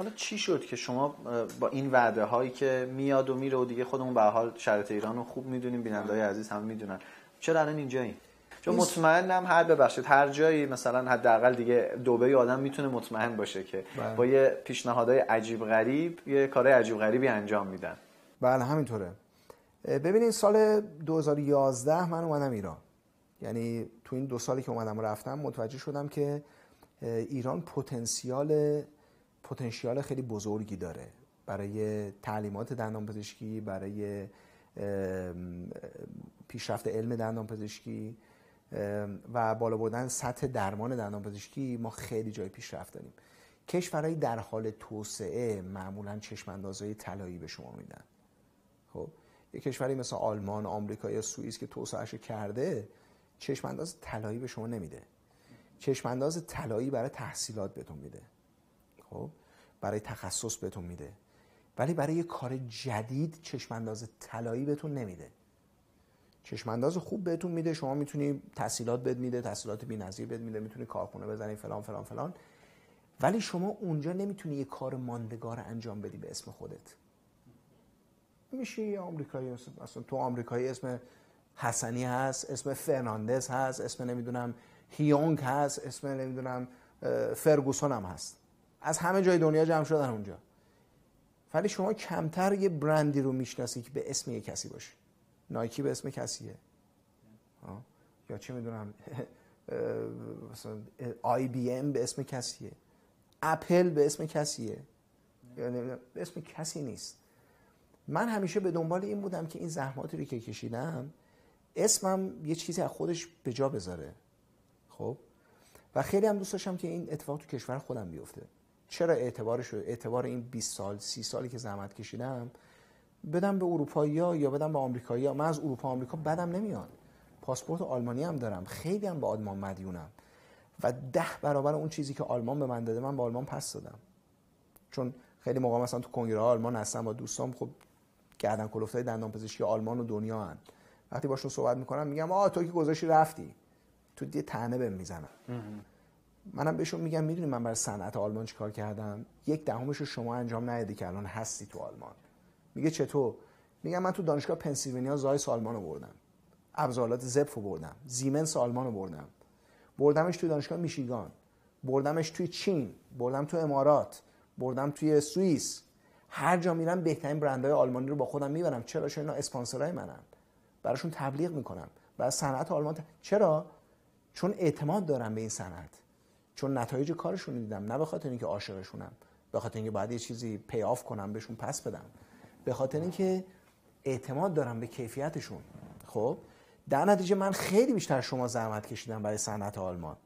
S1: حالا چی شد که شما با این وعده هایی که میاد و میره و دیگه خودمون به حال شرط ایران رو خوب می‌دونیم بیننده های عزیز هم می‌دونن. چرا الان اینجاییم؟ چون مطمئنم هر ببخشید هر جایی مثلا حداقل دیگه دوبه آدم می‌تونه مطمئن باشه که بله. با یه پیشنهادهای عجیب غریب یه کارهای عجیب غریبی انجام میدن.
S2: بله همینطوره. ببینید سال 2011 من اومدم ایران. یعنی تو این دو سالی که اومدم رفتم متوجه شدم که ایران پتانسیال پتانسیال خیلی بزرگی داره. برای تعلیمات دندان پزشکی برای پیشرفت علم دندان پزشکی و بالا بردن سطح درمان دندان پزشکی ما خیلی جای پیشرفت داریم. کشورهایی در حال توسعه معمولا چشم اندازهای طلایی به شما میدن. خب یه کشوری مثل آلمان، آمریکا یا سوئیس که توسعهش کرده چشم انداز طلایی به شما نمیده. چشم انداز طلایی برای تحصیلات بهتون میده. خب برای تخصص بهتون میده. ولی برای یه کار جدید چشم انداز طلایی بهتون نمیده. چشم انداز خوب بهتون میده شما می‌تونی تحصیلات بد میده تحصیلات بی‌نظیر بد میده می‌تونی کارخونه بزنی فلان فلان فلان. ولی شما اونجا نمی‌تونی یه کار ماندگار انجام بدی به اسم خودت. میشه یه آمریکایی اصلا تو آمریکایی اسم حسنی هست اسم فرناندز هست اسم نمی‌دونم هیونگ هست اسم نمی‌دونم فرگوسون هم هست. از همه جای دنیا جمع شدن اونجا. ولی شما کمتر یه برندی رو می‌شناسی که به اسم یه کسی باشه. نایکی به اسم کسیه. یا چه می‌دونم؟ مثلا آی بی ام به اسم کسیه. اپل به اسم کسیه. یا به اسم کسی نیست. من همیشه به دنبال این بودم که این زحماتی رو که کشیدم اسمم یه چیزی از خودش به جا بذاره. خب؟ و خیلی هم دوست داشتم که این اتفاق تو کشور خودم بیفته. چرا اعتبارش اعتبار این 20 سال 30 سالی که زحمت کشیدم بدم به اروپایی یا بدم به آمریکایی من از اروپا آمریکا بدم نمیاد. پاسپورت آلمانی هم دارم. خیلی هم به آلمان مدیونم. و ده برابر اون چیزی که آلمان به من داده من به آلمان پس دادم. چون خیلی موقع مثلا تو کنگره آلمان هستم با دوستام خب گردن کلفتای دندان پزشکی آلمان و دنیا هن. وقتی باشون صحبت می‌کنم میگم آ تو که گذاشتی رفتی. تو یه تنه بهم منم بهشون میگم می‌دونی من برای صنعت آلمان چیکار کردم؟ یک دهمش رو شما انجام ندادی که الان هستی تو آلمان. میگه چطور؟ میگم من تو دانشگاه پنسیلوانیا زای آلمان رو بردم. ابزارات زپف رو بردم. زیمنس آلمان رو بردم. بردمش توی دانشگاه میشیگان. بردمش توی چین. بردم تو امارات. بردم توی سوئیس. هر جا میرم بهترین برندهای آلمانی رو با خودم می‌برم. چرا؟ چون اینا اسپانسرای منن. براشون تبلیغ می‌کنم. برای صنعت آلمان چرا؟ چون اعتماد دارم به این صنعت. چون نتایج کارشون دیدم نه به خاطر اینکه عاشقشونم به خاطر اینکه باید یه چیزی pay off کنم بهشون پس بدم. به خاطر اینکه اعتماد دارم به کیفیتشون. خب در نتیجه من خیلی بیشتر شما زحمت کشیدم برای صنعت آلمان.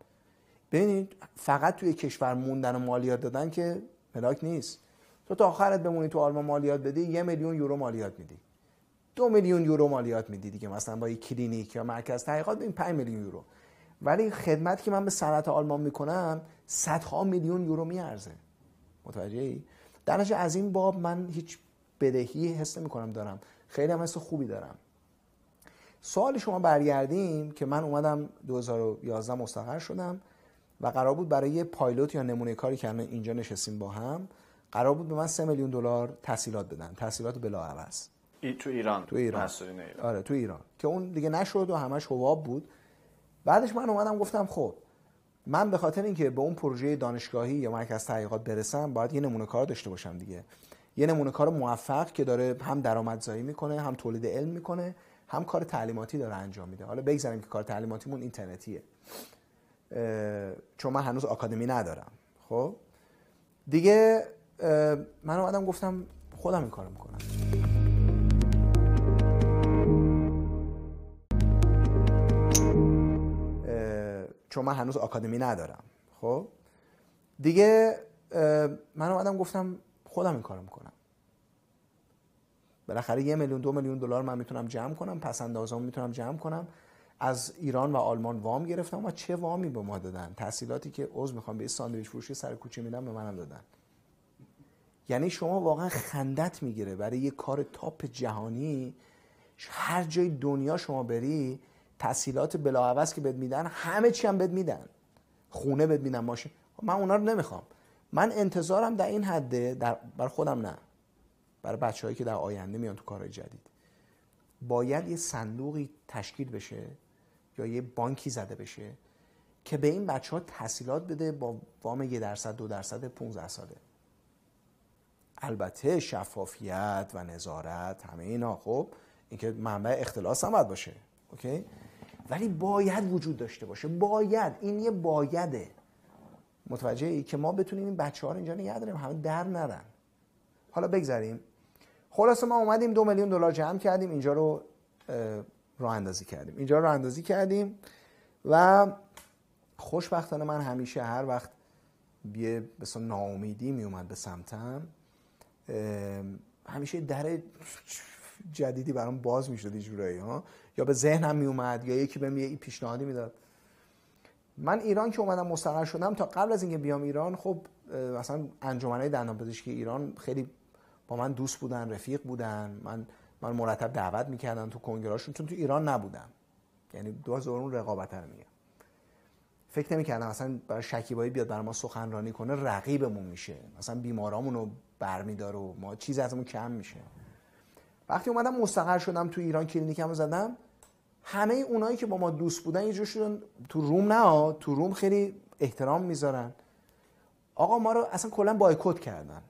S2: ببینید فقط توی کشور موندن و مالیات دادن که ملاک نیست. تو تا آخرت بمونی تو آلمان مالیات بدی یه میلیون یورو مالیات میدی. دو میلیون یورو مالیات میدی دیگه. مثلا با یک کلینیک یا مرکز تحقیقات ببین 5 میلیون یورو. ولی خدمتی که من به صنعت آلمان می‌کنم صدها میلیون یورو میارزه. متوجه ای در از این باب من هیچ بدهی حس نمی دارم. خیلی هم حس خوبی دارم. سوال شما برگردیم که من اومدم 2011 مستقر شدم و قرار بود برای یه پایلوت یا نمونه کاری که اینجا نشستیم با هم قرار بود به من 3 میلیون دلار تحصیلات بدن. تحصیلات بلاعوض
S1: ای تو ایران.
S2: تو ایران. آره تو ایران. که اون دیگه نشد و همش حباب بود. بعدش من اومدم گفتم خب من به خاطر اینکه به اون پروژه دانشگاهی یا مرکز تحقیقات برسم باید یه نمونه کار داشته باشم دیگه. یه نمونه کار موفق که داره هم درآمدزایی می‌کنه هم تولید علم می‌کنه هم کار تعلیماتی داره انجام میده. حالا بگذاریم که کار تعلیماتیمون اینترنتیه. چون من هنوز آکادمی ندارم. خب؟ دیگه من اومدم گفتم خودم این کارو می‌کنم. چون من هنوز آکادمی ندارم. خب؟ دیگه من اومدم گفتم خودم این کارو می‌کنم. بالاخره یه میلیون دو میلیون دلار من می‌تونم جمع کنم پس اندازم می‌تونم جمع کنم. از ایران و آلمان وام گرفتم و چه وامی به ما دادن؟ تحصیلاتی که عضو می‌خوام به ساندویچ فروشی سر کوچه میدم به منم دادن. یعنی شما واقعا خندت می‌گیره. برای یه کار تاپ جهانی هر جای دنیا شما بری تحصیلات بلاعوض که بد میدن همه چی هم بد میدن. خونه بد میدن ماشین. خب من اونا رو نمی‌خوام. من انتظارم در این حده در بر خودم نه. برای بچههایی که در آینده میان تو کارهای جدید. باید یه صندوقی تشکیل بشه یا یه بانکی زده بشه که به این بچه ها تحصیلات بده با وام یه درصد دو درصد 15 ساله البته شفافیت و نظارت همه اینا خب اینکه منبع اختلاس هم باید باشه. اوکی؟ ولی باید وجود داشته باشه. باید. این یه بایده. متوجه ای که ما بتونیم این بچه ها رو اینجا نگه داریم. همه در نرن. حالا بگذاریم خلاصه ما اومدیم دو میلیون دلار جمع کردیم. اینجا رو راه اندازی کردیم. اینجا رو اندازی کردیم و خوشبختانه من همیشه هر وقت بیه بسا ناامیدی می اومد به سمتم همیشه در جدیدی برام باز می‌شد جورایی ها. یا به ذهنم می اومد یا یکی بهم یه پیشنهادی می‌داد. من ایران که اومدم مستقر شدم تا قبل از اینکه بیام ایران خب مثلا انجمنهای دندان پزشکی ایران خیلی با من دوست بودن رفیق بودن. من من مرتب دعوت می‌کردم تو کنگرهاشون چون تو ایران نبودم. یعنی دو هزار اون رقابت میگم. فکر نمی‌کردم مثلا برای شکیبایی بیاد برای ما سخنرانی کنه رقیبمون میشه. مثلا بیمارامون رو برمیداره و ما چیزی ازمون کم میشه. وقتی اومدم مستقر شدم تو ایران کلینیکم زدم همه اونایی که با ما دوست بودن یه شدن تو روم نه تو روم خیلی احترام می‌ذارن. آقا ما رو اصلا کلا بایکوت کردن.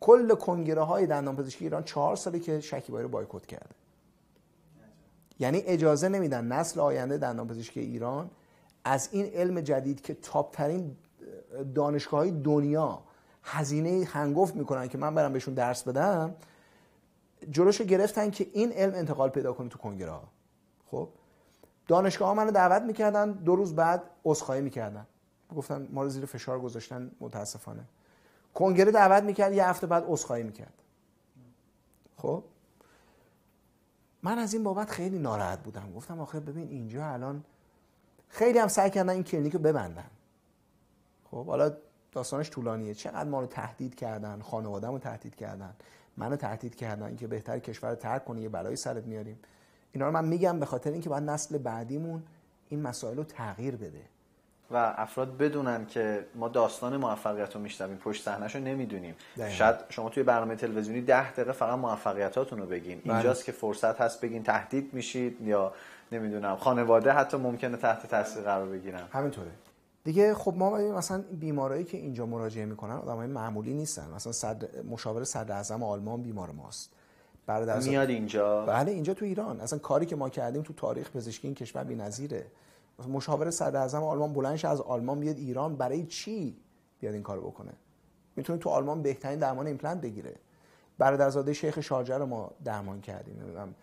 S2: کل کنگره های دندان پزشکی ایران چهار سالی که شکیبایی رو بایکوت کرده. یعنی اجازه نمیدن نسل آینده دندانپزشکی ایران از این علم جدید که تاپ ترین دانشگاه های دنیا هزینه هنگفت می‌کنن که من برم بهشون درس بدم جلوشو گرفتن که این علم انتقال پیدا کنه تو کنگره ها خب؟ دانشگاه ها منو دعوت می‌کردن دو روز بعد عذرخواهی می‌کردن. گفتن ما رو زیر فشار گذاشتن متاسفانه. کنگره دعوت می‌کرد یه هفته بعد عذرخواهی می‌کرد. خب؟ من از این بابت خیلی ناراحت بودم. گفتم آخه ببین اینجا الان خیلی هم سعی کردن این کلینیک رو ببندن. خب؟ حالا داستانش طولانیه. چقدر ما رو تهدید کردن خانواده رو تهدید کردن. منو تهدید کردن اینکه بهتر کشور رو ترک کنی یه بلای سرت میاریم. اینا رو من میگم به خاطر اینکه باید نسل بعدیمون این مسائل رو تغییر بده.
S1: و افراد بدونن که ما داستان موفقیت رو میشنویم پشت صحنهش رو نمی‌دونیم شاید شما توی برنامه تلویزیونی ده دقیقه فقط موفقیتاتون رو بگین. بله. اینجاست که فرصت هست بگین تهدید میشید یا نمی‌دونم خانواده حتی ممکنه تحت تاثیر قرار بگیرن.
S2: همینطوره. دیگه خب ما مثلا بیمارایی که اینجا مراجعه می‌کنن آدمای معمولی نیستن. مثلا صد مشاور صدر اعظم آلمان بیمار ماست.
S1: میاد اینجا؟
S2: بله اینجا تو ایران. اصلا کاری که ما کردیم تو تاریخ پزشکی این کشور بی‌نظیره. مشاور صدر اعظم آلمان بلند شه از آلمان بیاد ایران برای چی بیاد این کارو بکنه؟ می‌تونه تو آلمان بهترین درمان ایمپلنت بگیره. برادرزاده شیخ شارجه رو ما درمان کردیم. نمی‌دونم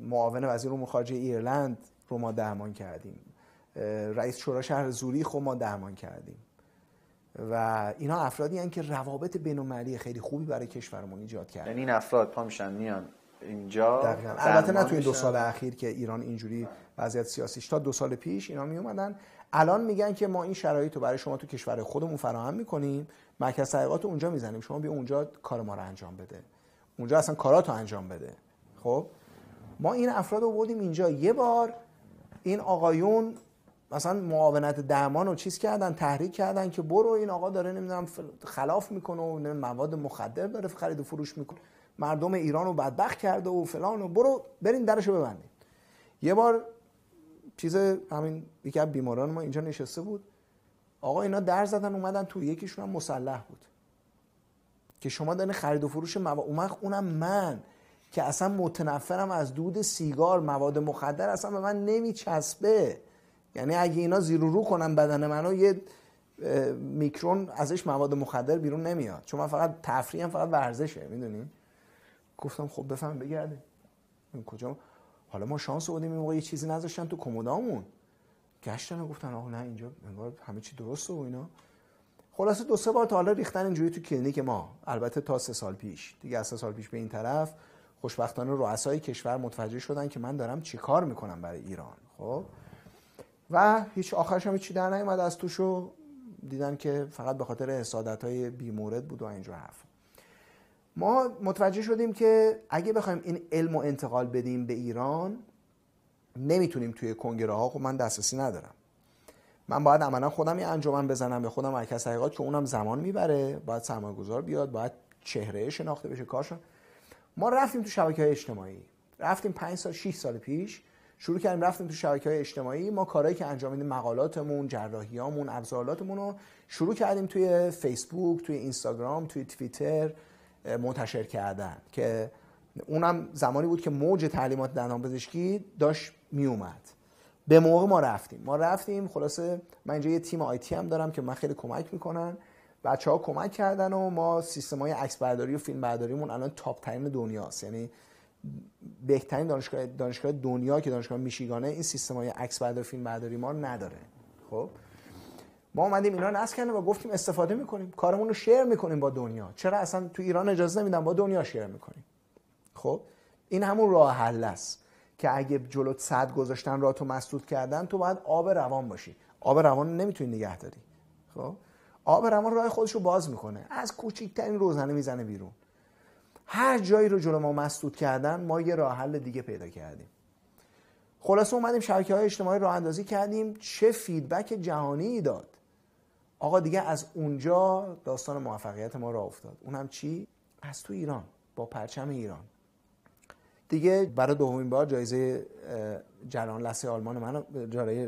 S2: معاون وزیر امور خارجه ایرلند رو ما درمان کردیم. رئیس شورا شهر زوریخ رو ما درمان کردیم. و اینا افرادی هستند که روابط بین خیلی خوبی برای کشورمون ایجاد کردن.
S1: یعنی این افراد پا میشن میان اینجا
S2: البته نه تو این دو سال اخیر که ایران اینجوری وضعیت سیاسیش تا دو سال پیش اینا می اومدن الان میگن که ما این شرایط رو برای شما تو کشور خودمون فراهم می‌کنیم. مرکز تحقیقات اونجا می‌زنیم. شما بیا اونجا کار ما رو انجام بده. اونجا اصلا کاراتو انجام بده. خب؟ ما این افراد رو بودیم اینجا. یه بار این آقایون مثلا معاونت درمان رو چیز کردن تحریک کردن که برو این آقا داره نمی‌دونم خلاف می‌کنه و مواد مخدر داره خرید و فروش می‌کنه. مردم ایران رو بدبخت کرده و فلان و برو برین درشو ببندید یه بار چیز همین یکی از بیماران ما اینجا نشسته بود. آقا اینا در زدن اومدن تو یکیشون هم مسلح بود. که شما دارین خرید و فروش مواد اونم من که اصلا متنفرم از دود سیگار مواد مخدر اصلا به من نمیچسبه. یعنی اگه اینا زیر رو کنن بدن منو یه میکرون ازش مواد مخدر بیرون نمیاد. چون من فقط تفریحم فقط ورزشه می‌دونی؟ گفتم خب بفهم بگرده کجا؟ حالا ما شانس بودیم این موقع یه چیزی نذاشتن تو کمدامون گشتن و گفتن آقا نه اینجا انگار همه چی درسته و اینا. خلاصه دو سه بار تا حالا ریختن اینجوری تو کلینیک ما. البته تا سه سال پیش. دیگه از سه سال پیش به این طرف خوشبختانه رؤسای کشور متوجه شدن که من دارم چیکار می‌کنم برای ایران. خب؟ و هیچ آخرش هم چی در نیومد. از توشو دیدن که فقط به خاطر حسادت های بیمورد بود و اینجور حرف. ما متوجه شدیم که اگه بخوایم این علم و انتقال بدیم به ایران نمی‌تونیم توی کنگره ها. خب من دسترسی ندارم. من باید عملا خودم یه انجمن بزنم به خودم مرکز تحقیقات که اونم زمان می‌بره. باید سرمایه گذار بیاد باید چهره شناخته بشه کارشون. ما رفتیم تو شبکه های اجتماعی. رفتیم 5 سال 6 سال پیش. شروع کردیم رفتیم تو شبکه های اجتماعی. ما کارهایی که انجام میدیم مقالاتمون جراحیامون ابزاراتمون رو شروع کردیم توی فیسبوک توی اینستاگرام توی توییتر منتشر کردن. که اونم زمانی بود که موج تعلیمات دندانپزشکی داشت میومد. به موقع ما رفتیم. ما رفتیم خلاصه من اینجا یه تیم آیتی هم دارم که من خیلی کمک می‌کنن. بچه ها کمک کردن و ما سیستم های عکس برداری و فیلم برداریمون الان تاپ ترین دنیاست. یعنی بهترین دانشگاه دانشگاه دنیا که دانشگاه میشیگانه این سیستم های عکس برداری فیلم برداری ما نداره. خب؟ ما اومدیم اینا نصب کردیم و گفتیم استفاده می‌کنیم. کارمون رو شیر می‌کنیم با دنیا. چرا اصلا تو ایران اجازه نمیدن با دنیا شیر می‌کنیم؟ خب؟ این همون راه حل است که اگه جلوت صد گذاشتن راه تو مسدود کردن تو باید آب روان باشی. آب روان نمی‌تونی نگه داری. خب؟ آب روان راه خودش رو باز می‌کنه. از کوچیکترین روزنه می‌زنه بیرون. هر جایی رو جلو ما مسدود کردن ما یه راه حل دیگه پیدا کردیم. خلاصه اومدیم شبکه های اجتماعی راه اندازی کردیم چه فیدبک جهانی داد. آقا دیگه از اونجا داستان موفقیت ما را افتاد. اونم چی؟ از تو ایران با پرچم ایران. دیگه برای دومین بار جایزه جراح لسه آلمان من جرای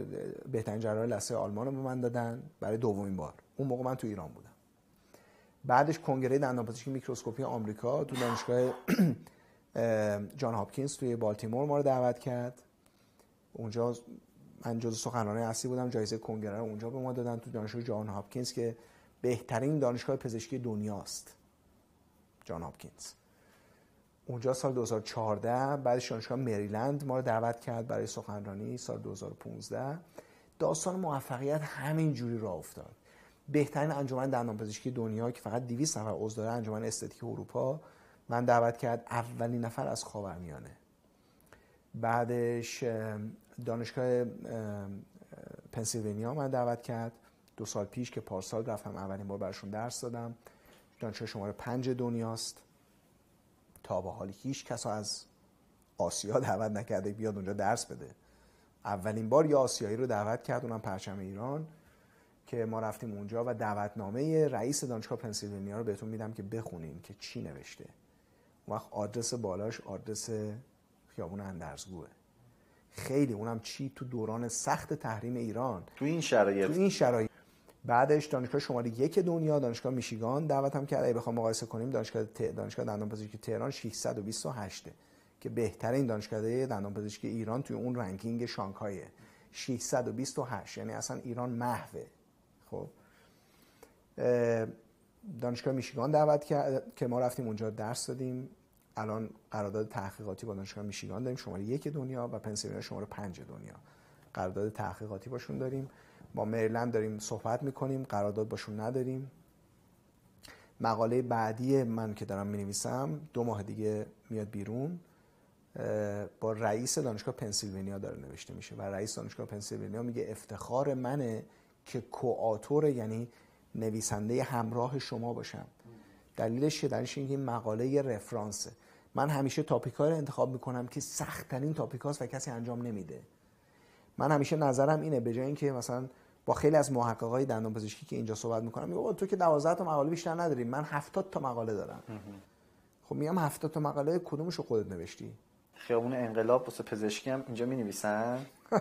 S2: بهترین جراح لسه آلمان رو به من دادن. برای دومین بار. اون موقع من تو ایران بودم. بعدش کنگره دندانپزشکی میکروسکوپی آمریکا تو دانشگاه جان هاپکینز توی بالتیمور ما رو دعوت کرد. اونجا من جزو سخنران اصلی بودم جایزه کنگره رو اونجا به ما دادن تو دانشگاه جان هاپکینز که بهترین دانشگاه پزشکی دنیاست. جان هاپکینز. اونجا سال 2014 بعدش دانشگاه مریلند ما رو دعوت کرد برای سخنرانی سال 2015 داستان موفقیت همین جوری راه افتاد. بهترین انجمن دندانپزشکی دنیا که فقط 200 نفر عضو داره انجمن استتیک اروپا. من دعوت کرد اولین نفر از خاورمیانه. بعدش دانشگاه پنسیلوانیا من دعوت کرد. دو سال پیش که پارسال رفتم اولین بار براشون درس دادم. دانشگاه شماره پنج دنیاست. تا به حال هیچ کس از آسیا دعوت نکرده بیاد اونجا درس بده. اولین بار یه آسیایی رو دعوت کرد اونم پرچم ایران. که ما رفتیم اونجا و دعوتنامه رئیس دانشگاه پنسیلوانیا رو بهتون میدم که بخونیم که چی نوشته. اون وقت آدرس بالاش آدرس خیابون اندرزگوه. خیلی اونم چی تو دوران سخت تحریم ایران.
S1: تو این شرایط.
S2: تو این شرایط. بعدش دانشگاه شماره یک دنیا دانشگاه میشیگان دعوتم کرد. اگه بخوام مقایسه کنیم دانشگاه ت... دانشگاه دندانپزشکی تهران 628 که بهترین دانشگاه دندانپزشکی ایران توی اون رنکینگ شانگهای 628 یعنی اصلا ایران محوه. خب. دانشگاه میشیگان دعوت کرد که ما رفتیم اونجا درس دادیم. الان قرارداد تحقیقاتی با دانشگاه میشیگان داریم. شماره یک دنیا و پنسیلوانیا شماره پنج دنیا. قرارداد تحقیقاتی باشون داریم. با مریلند داریم صحبت می‌کنیم. قرارداد باشون نداریم. مقاله بعدی من که دارم می نویسم دو ماه دیگه میاد بیرون. با رئیس دانشگاه پنسیلوانیا داره نوشته میشه و رئیس دانشگاه پنسیلوانیا میگه افتخار منه که کوآتور یعنی نویسنده همراه شما باشم. دلیلش چیه؟ دلیلش اینکه این مقاله رفرانسه. من همیشه تاپیکا رو انتخاب می‌کنم که سخت ترین تاپیکاست و کسی انجام نمیده. من همیشه نظرم اینه به جای اینکه مثلا با خیلی از محققای دندانپزشکی که اینجا صحبت می‌کنم میگم تو که 12 تا مقاله بیشتر نداری. من 70 تا مقاله دارم. خب میگم 70 تا مقاله کدومشو خودت نوشتی؟
S1: خیابون انقلاب واسه پزشکی هم اینجا می نویسن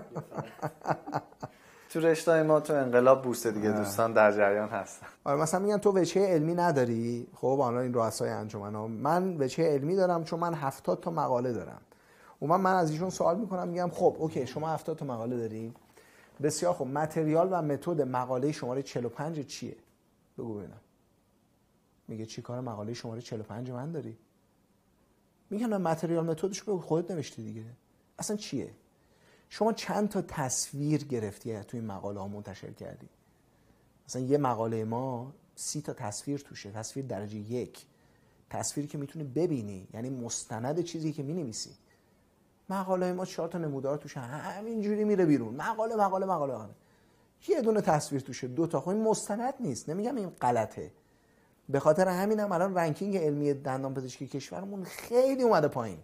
S1: تو رشته ما تو انقلاب بورس دیگه دوستان در جریان هستن.
S2: آره مثلا میگن تو وجهه علمی نداری؟ خب حالا این رؤسای انجمن ها. من وجهه علمی دارم چون من 70 تا مقاله دارم. اون من از ایشون سوال می‌کنم میگم خب اوکی شما 70 تا مقاله داری؟ بسیار خب متریال و متد مقاله شماره 45 چیه؟ بگو ببینم. میگه چی کار مقاله شماره 45 من داری؟ میگم نه متریال متدش بگو خودت نوشتی دیگه. اصلا چیه؟ شما چند تا تصویر گرفتی تو این مقاله ها منتشر کردی؟ مثلا یه مقاله ما سی تا تصویر توشه تصویر درجه یک. تصویری که می‌تونی ببینی یعنی مستند چیزی که می‌نویسی. مقاله ما چهار تا نمودار توشه همینجوری میره بیرون. مقاله مقاله مقاله مقاله. یه دونه تصویر توشه دو تا. خب این مستند نیست نمیگم این غلطه. به خاطر همینم هم الان ranking علمی دندان پزشکی کشورمون خیلی اومده پایین.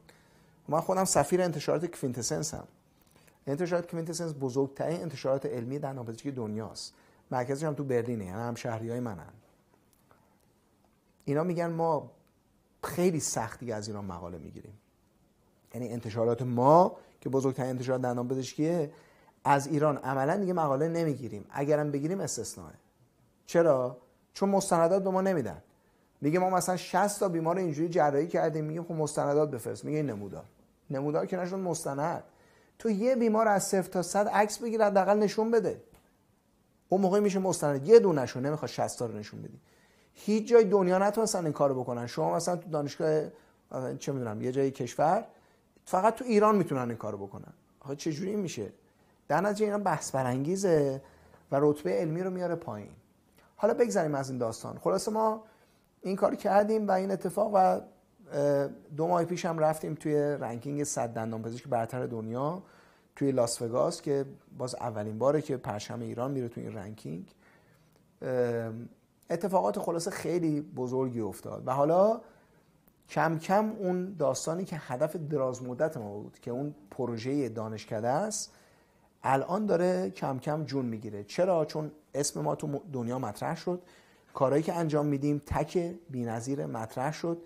S2: من خودم سفیر انتشارات کوینتسنسم انتشارات کوینتسنس بزرگترین انتشارات علمی دندانپزشکی دنیاست. مرکزش هم تو برلینه یعنی هم شهری های منن. اینا میگن ما خیلی سختی از ایران مقاله می‌گیریم. یعنی انتشارات ما که بزرگترین انتشارات دندان پزشکیه از ایران عملا دیگه مقاله نمی‌گیریم. اگرم بگیریم استثناءه. چرا؟ چون مستندات به ما نمیدن. میگه ما مثلا 60 تا بیمار اینجوری جراحی کردیم میگیم خب مستندات بفرست. میگه نمودار. نمودار که نشون مستند. تو یه بیمار از صفر تا 100 عکس بگیر حداقل نشون بده. اون موقع میشه مستند. یه دونه نشون نمی‌خواد 60 تا رو نشون بدی. هیچ جای دنیا نتونستن این کارو بکنن. شما مثلا تو دانشگاه چه می‌دونم یه جای کشور فقط تو ایران می‌تونن این کارو بکنن. آخه چه جوری میشه؟ در نتیجه اینا بحث برانگیزه و رتبه علمی رو میاره پایین. حالا بگذریم از این داستان. خلاصه ما این کار کردیم و این اتفاق و دو ماه پیش هم رفتیم توی ranking 100 دندان پزشک برتر دنیا توی لاس وگاس که باز اولین باره که پرچم ایران میره توی این ranking. اتفاقات خلاصه خیلی بزرگی افتاد و حالا کم کم اون داستانی که هدف دراز مدت ما بود که اون پروژه دانشکده است الان داره کم کم جون می‌گیره. چرا؟ چون اسم ما تو دنیا مطرح شد. کارهایی که انجام میدیم تک بی‌نظیر مطرح شد.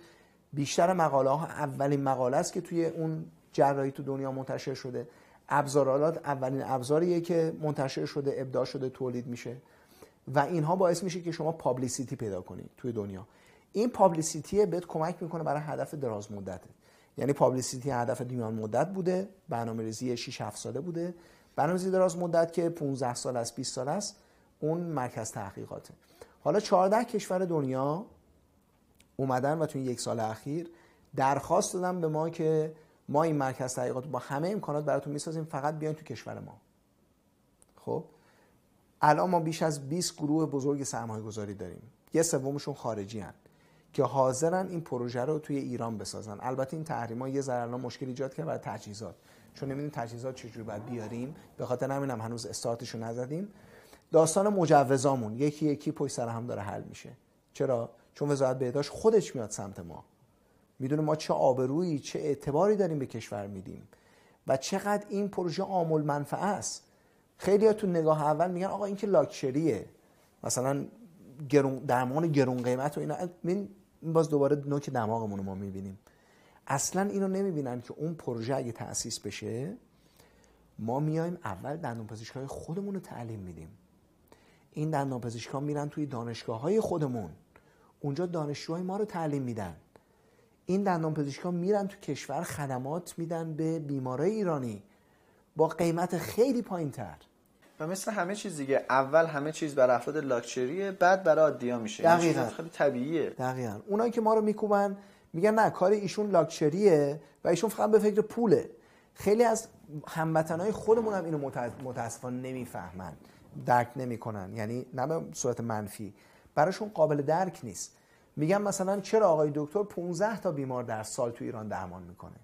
S2: بیشتر مقاله ها اولین مقاله است که توی اون جراحی تو دنیا منتشر شده. ابزارالات اولین ابزاریه که منتشر شده ابداع شده تولید میشه. و اینها باعث میشه که شما پابلیسیتی پیدا کنید توی دنیا. این پابلیسیتی بهت کمک می‌کنه برای هدف دراز مدته. یعنی پابلیسیتی هدف میان مدت بوده برنامه ریزی 6 7 ساله بوده. برنامه ریزی دراز مدت که 15 سال است 20 سال است اون مرکز تحقیقاته. حالا 14 کشور دنیا اومدن و تو یک سال اخیر درخواست دادن به ما که ما این مرکز تحقیقات با همه امکانات براتون می‌سازیم فقط بیاین تو کشور ما. خب؟ الان ما بیش از 20 گروه بزرگ سرمایه گذاری داریم. یه سومشون خارجی هن. که حاضرن این پروژه رو توی ایران بسازن. البته این تحریما یه ذره الان مشکل ایجاد کرد برای تجهیزات. چون نمی‌دونیم تجهیزات چجوری باید بیاریم. به خاطر همینم هنوز استارتشو نزدیم. داستان مجوزامون یکی یکی پشت سر هم داره حل میشه. چرا؟ چون وزارت بهداشت خودش میاد سمت ما. می‌دونه ما چه آبرویی چه اعتباری داریم به کشور میدیم و چقدر این پروژه عامل منفعه است. خیلی تو نگاه اول میگن آقا این که لاکچریه. مثلا درمان گرون قیمت و اینا. این باز دوباره نوک دماغمون رو ما می‌بینیم. اصلا اینو نمی‌بینن که اون پروژه اگه تأسیس بشه ما میایم اول دندون پزشکای خودمون رو تعلیم میدیم. این دندان پزشکان میرن توی دانشگاه های خودمون. اونجا دانشجوهای ما رو تعلیم میدن. این دندان پزشکان میرن تو کشور خدمات میدن به بیمارای ایرانی با قیمت خیلی پایین تر
S1: و مثل همه چیز دیگه اول همه چیز برای افراد لاکچریه بعد برای عادیا میشه. دقیقاً. خیلی طبیعیه.
S2: دقیقاً. اونایی که ما رو میکوبن میگن نه کار ایشون لاکچریه و ایشون فقط به فکر پوله. خیلی از هموطنهای خودمون هم اینو متاسفانه نمی‌فهمن. درک نمی‌کنن. یعنی نه به صورت منفی. براشون قابل درک نیست. میگم مثلا چرا آقای دکتر 15 تا بیمار در سال تو ایران درمان می‌کنه؟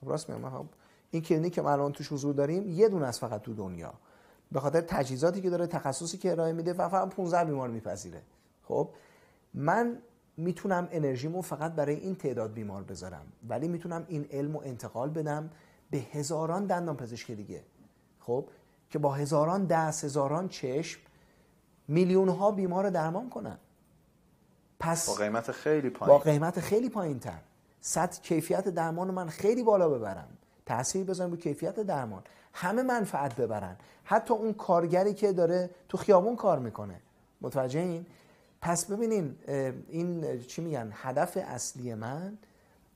S2: خب راست میگم این کلینیک که ما الان توش حضور داریم یه دونه از فقط تو دنیا. به خاطر تجهیزاتی که داره تخصصی که ارائه میده و فقط 15 بیمار میپذیره. خب من می‌تونم انرژیمو فقط برای این تعداد بیمار بذارم ولی می‌تونم این علم و انتقال بدم به هزاران دندان پزشک دیگه. خب که با هزاران دست هزاران چشم میلیون ها بیمار رو درمان کنن.
S1: پس با قیمت خیلی پایین.
S2: با قیمت خیلی پایین تر سطح کیفیت درمان من خیلی بالا ببرم. تاثیر بزنم رو کیفیت درمان. همه منفعت ببرن. حتی اون کارگری که داره تو خیابون کار می‌کنه. متوجه این؟ پس ببینین این چی میگن؟ هدف اصلی من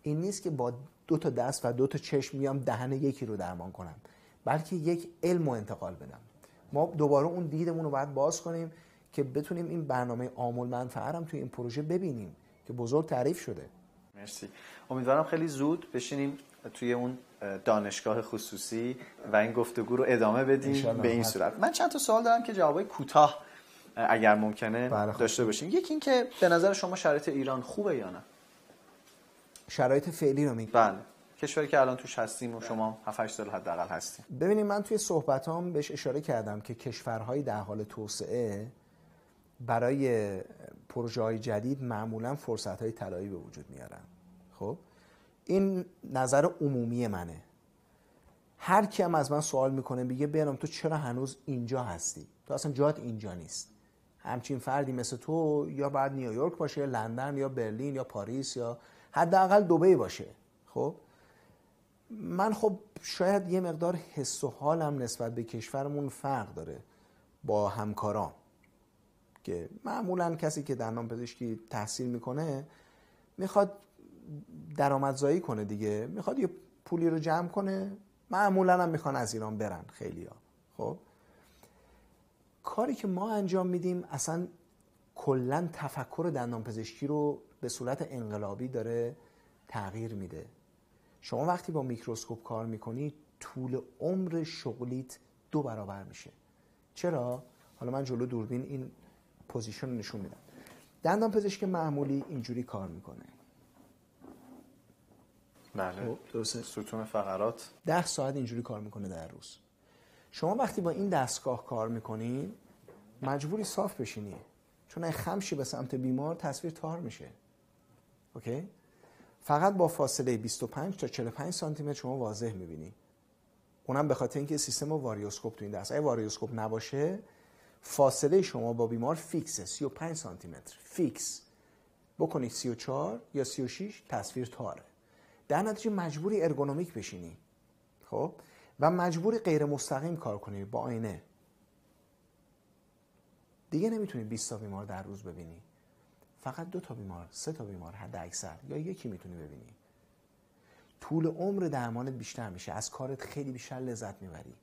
S2: این نیست که با دو تا دست و دو تا چشم میام دهن یکی رو درمان کنم. بلکه یک علم و انتقال بدم. ما دوباره اون دیدمون رو باید باز کنیم. که بتونیم این برنامه آمول منفعه هم توی این پروژه ببینیم که بزرگ تعریف شده.
S1: مرسی. امیدوارم خیلی زود بشینیم توی اون دانشگاه خصوصی و این گفتگو رو ادامه بدیم به این صورت. من چند تا سوال دارم که جوابای کوتاه اگر ممکنه بله، داشته باشیم یکی این که به نظر شما شرایط ایران خوبه یا نه؟
S2: شرایط فعلی رو
S1: میگم بله. کشوری که الان توش هستیم و شما 7 8 سال حداقل هستیم.
S2: ببینید من توی صحبتام بهش اشاره کردم که کشورهای در حال توسعه برای پروژه های جدید معمولا فرصت های طلایی به وجود میارن. خب؟ این نظر عمومی منه. هر کی هم از من سوال می‌کنه بگه برام تو چرا هنوز اینجا هستی؟ تو اصلا جات اینجا نیست. همچین فردی مثل تو یا بعد نیویورک باشه یا لندن یا برلین یا پاریس یا حداقل دبی باشه. خب؟ من خب شاید یه مقدار حس و حالم نسبت به کشورمون فرق داره با همکاران که معمولا کسی که دندان پزشکی تحصیل می‌کنه می‌خواد درآمدزایی کنه دیگه می‌خواد یه پولی رو جمع کنه معمولا هم می‌خوان از ایران برن خیلی ها خب؟ کاری که ما انجام میدیم اصلا کلا تفکر دندان پزشکی رو به صورت انقلابی داره تغییر میده. شما وقتی با میکروسکوپ کار می‌کنی طول عمر شغلیت دو برابر میشه. چرا؟ حالا من جلو دوربین این position رو نشون میدم دندان پزشک معمولی اینجوری کار می‌کنه.
S1: بله. خب، درسته. ستون فقرات.
S2: ده ساعت اینجوری کار می‌کنه در روز. شما وقتی با این دستگاه کار می‌کنین مجبوری صاف بشینی. چون اگه خم شی به سمت بیمار تصویر تار میشه. اوکی؟ فقط با فاصله 25 تا 45 سانتی متر شما واضح می‌بینی. اونم به خاطر اینکه سیستم varioscope تو این دست. اگه varioscope نباشه فاصله شما با بیمار فیکسه 35 سانتی متر فیکس. بکنید 34 یا 36 تصویر تاره. در نتیجه مجبوری ارگونومیک بشینی. خب؟ و مجبوری غیر مستقیم کار کنی با آینه. دیگه نمی‌تونی 20 تا بیمار در روز ببینی. فقط دو تا بیمار سه تا بیمار حد اکثر یا یکی می‌تونی ببینی. طول عمر درمانت بیشتر میشه. از کارت خیلی بیشتر لذت می‌بری.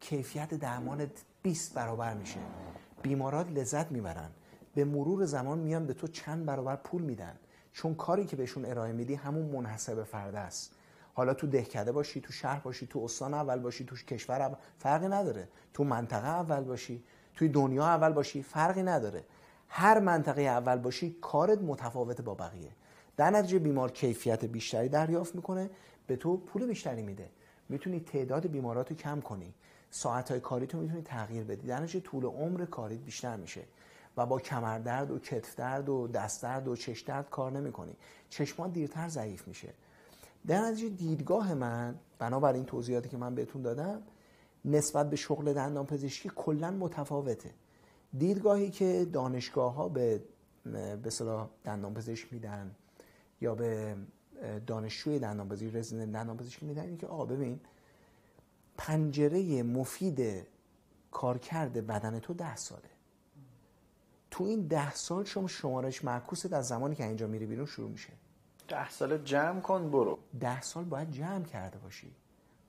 S2: کیفیت درمانت 20 برابر میشه. بیمارات لذت می‌برن. به مرور زمان میان به تو چند برابر پول میدن. چون کاری که بهشون ارائه میدی همون منحصر فرده است. حالا تو دهکده باشی تو شهر باشی تو استان اول باشی تو کشور اول فرقی نداره. تو منطقه اول باشی توی دنیا اول باشی فرقی نداره. هر منطقه اول باشی کارت متفاوت با بقیه. در نتیجه بیمار کیفیت بیشتری دریافت می‌کنه به تو پول بیشتری میده. می‌تونی تعداد بیمارات رو کم کنی. ساعت های کاری تو می‌تونی تغییر بدی. در طول عمر کاریت بیشتر میشه و با کمردرد و کتف درد و دست درد و چش درد کار نمی‌کنی. چشمان دیرتر ضعیف میشه. در نتیجه دیدگاه من بنابراین توضیحاتی که من بهتون دادم نسبت به شغل دندان پزشکی کلا متفاوته. دیدگاهی که دانشگاه ها به به دندان پزشک میدن یا به دانشجوی دندان پزشکی رزیدنت دندان پزشکی میدن اینه که آقا ببین پنجره مفید کارکرد بدن تو ده ساله. تو این ده سال شما شمارش معکوست از زمانی که اینجا میری بیرون شروع میشه.
S1: ده سال جمع کن برو.
S2: ده سال باید جمع کرده باشی.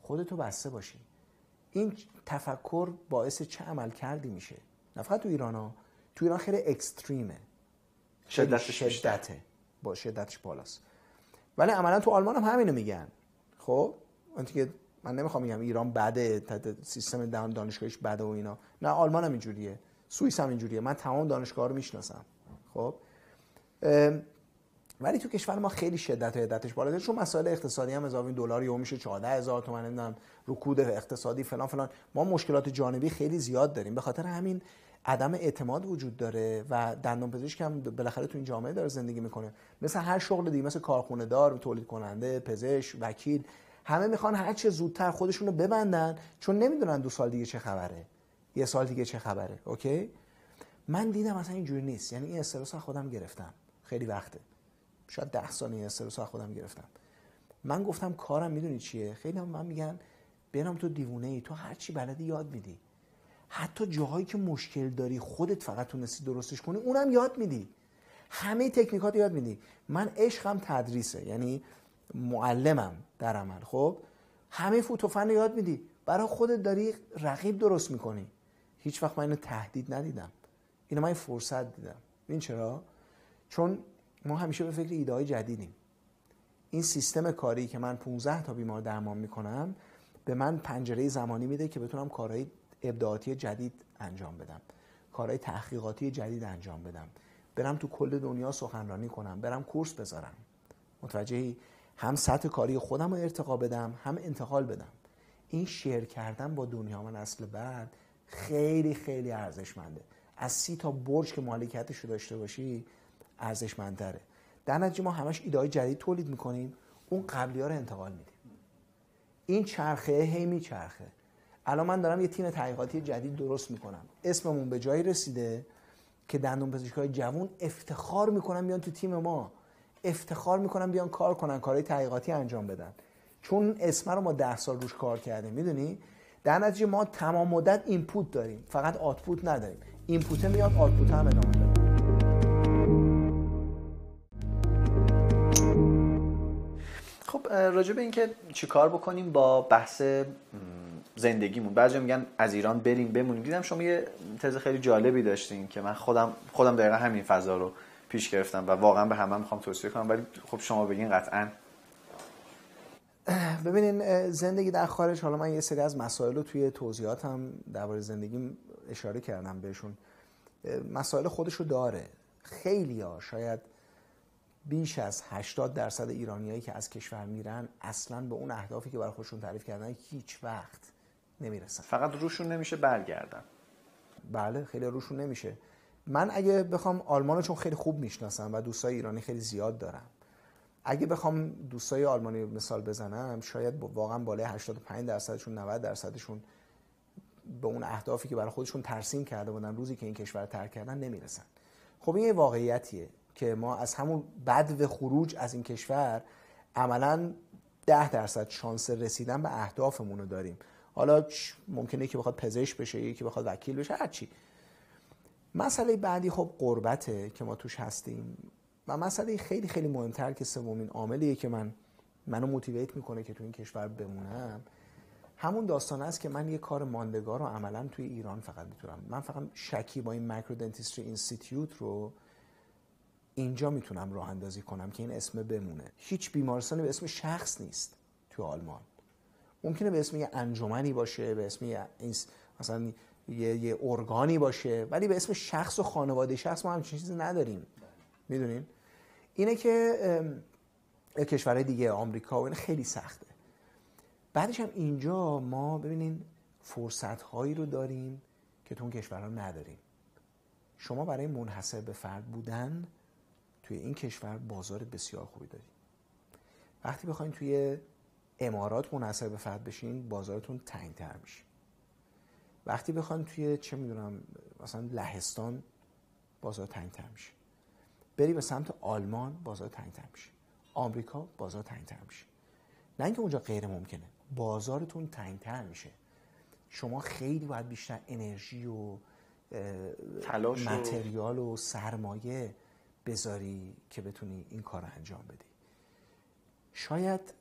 S2: خودتو بسته باشی. این تفکر باعث چه عمل کردی میشه؟ نه فقط تو ایران ها تو ایران خیلی اکستریمه.
S1: شدتش
S2: شدته. با شدتش بالاست. ولی عملا تو آلمان هم همینو میگن. خب؟ که من نمی‌خوام بگم ایران بده سیستم دانشگاهیش بده و اینا. نه آلمان هم اینجوریه. سوئیس هم اینجوریه. من تمام دانشگاه رو می‌شناسم. خب؟ ولی تو کشور ما خیلی شدت و عدتش بالاست چون مسائل اقتصادی هم اضافه دلار یهو میشه 14 هزار تومن نمی‌دونم رکود اقتصادی فلان فلان. ما مشکلات جانبی خیلی زیاد داریم. به خاطر همین عدم اعتماد وجود داره و دندان پزشک هم بالاخره تو این جامعه داره زندگی می‌کنه. مثل هر شغل دیگه مثل کارخونه دار تولید کننده پزشک وکیل. همه می‌خوان هر چه زودتر خودشونو ببندن چون نمی‌دونن دو سال دیگه چه خبره. یه سال دیگه چه خبره اوکی؟ من دیدم اصلا اینجوری نیست. یعنی این استرس خودم گرفتم. خیلی وقته. شاید ده سال این استرس خودم گرفتم. من گفتم کارم می‌دونی چیه؟ خیلی هم من میگن بنام تو دیوونه ای تو هر چی بلدی یاد میدی. حتی جاهایی که مشکل داری خودت فقط تونستی درستش کنی اونم یاد میدی. همه تکنیکات یاد میدی. من عشقم تدریسه. یعنی معلمم در عمل. خب همه فوتوفن یاد میدی. برای خودت داری رقیب درست می‌کنی. هیچ وقت من اینو تهدید ندیدم. اینو من فرصت دیدم. این چرا؟ چون ما همیشه به فکر ایده های جدیدیم. این سیستم کاری که من 15 تا بیمار درمان می‌کنم به من پنجره زمانی میده که بتونم کارهای ابداعاتی جدید انجام بدم. کارهای تحقیقاتی جدید انجام بدم. برم تو کل دنیا سخنرانی کنم. برم کورس بذارم. متوجهی؟ هم سطح کاری خودم رو ارتقا بدم هم انتقال بدم. این شیر کردن با دنیا من اصل بعد خیلی خیلی ارزشمنده. از سی تا برج که مالکیتش رو داشته باشی ارزشمندتره. در نتیجه ما همش ایده جدید تولید می‌کنیم اون قبلی ها رو انتقال میدیم. این چرخه هی میچرخه. الان من دارم یه تیم تحقیقاتی جدید درست می‌کنم. اسممون به جایی رسیده که دندون پزشکای جوون افتخار می‌کنن بیان تو تیم ما. افتخار می‌کنن بیان کار کنن کارهای تحقیقاتی انجام بدن. چون اسم رو ما ده سال روش کار کردیم می‌دونی؟ در نتیجه ما تمام مدت input داریم فقط output نداریم. input میاد output هم ادامه داره
S1: خب راجع به اینکه چیکار بکنیم با بحث زندگیمون. بعضی میگن از ایران بریم بمونیم. دیدم شما یه تز خیلی جالبی داشتین که من خودم خودم دقیقا همین فضا رو پیش گرفتم و واقعا به همه می‌خوام توصیه کنم ولی خب شما بگین قطعا.
S2: ببینین زندگی در خارج حالا من یه سری از مسائل رو توی توضیحاتم درباره زندگیم اشاره کردم بهشون. مسائل خودشو داره. خیلی ها شاید بیش از 80 درصد ایرانیایی که از کشور میرن اصلا به اون اهدافی که برای خودشون تعریف کردن هیچ وقت نمی‌رسن.
S1: فقط روشون نمیشه برگردن.
S2: بله خیلی روشون نمیشه. من اگه بخوام آلمان چون خیلی خوب می‌شناسم و دوستای ایرانی خیلی زیاد دارم اگه بخوام دوستای آلمانی مثال بزنم شاید واقعا بالای 85 درصدشون 90 درصدشون به اون اهدافی که برای خودشون ترسیم کرده بودن روزی که این کشور ترک کردن نمی‌رسن. خب این یه واقعیتیه که ما از همون بد و خروج از این کشور عملا ده درصد شانس رسیدن به اهدافمون رو داریم. حالا ممکنه که بخواد پزشک بشه یکی بخواد وکیل بشه هرچی. مسئله بعدی خب قربته که ما توش هستیم و مسئله خیلی خیلی مهمتر که سومین عاملیه که من منو موتیویت می‌کنه که تو این کشور بمونم. همون داستان است که من یه کار ماندگار رو عملا توی ایران فقط می‌تونم. من فقط شکی با این مایکرو دنتیستری اینستیتیوت رو اینجا می‌تونم راه اندازی کنم که این اسم بمونه. هیچ بیمارستانی به اسم شخص نیست تو آلمان. ممکنه به اسم یه انجمنی باشه به اسم یه مثلا یه, یه ارگانی باشه ولی به اسم شخص و خانواده شخص ما همچین چیزی نداریم. می‌دونین؟ اینه که کشورهای دیگه آمریکا و این خیلی سخته. بعدش هم اینجا ما ببینین فرصت هایی رو داریم که تو اون کشورها نداریم. شما برای منحصر به فرد بودن توی این کشور بازار بسیار خوبی داریم. وقتی بخواین توی امارات منحصر به فرد بشین بازارتون تنگتر میشه. وقتی بخواین توی چه می‌دونم مثلا لهستان بازار تنگتر میشه. بری به سمت آلمان بازار تنگتر میشه. آمریکا بازار تنگتر میشه. نه اینکه اونجا غیر ممکنه بازارتون تنگتر میشه. شما خیلی باید بیشتر انرژی و
S1: تلاش
S2: متریال و سرمایه بذاری که بتونی این کار رو انجام بدی. شاید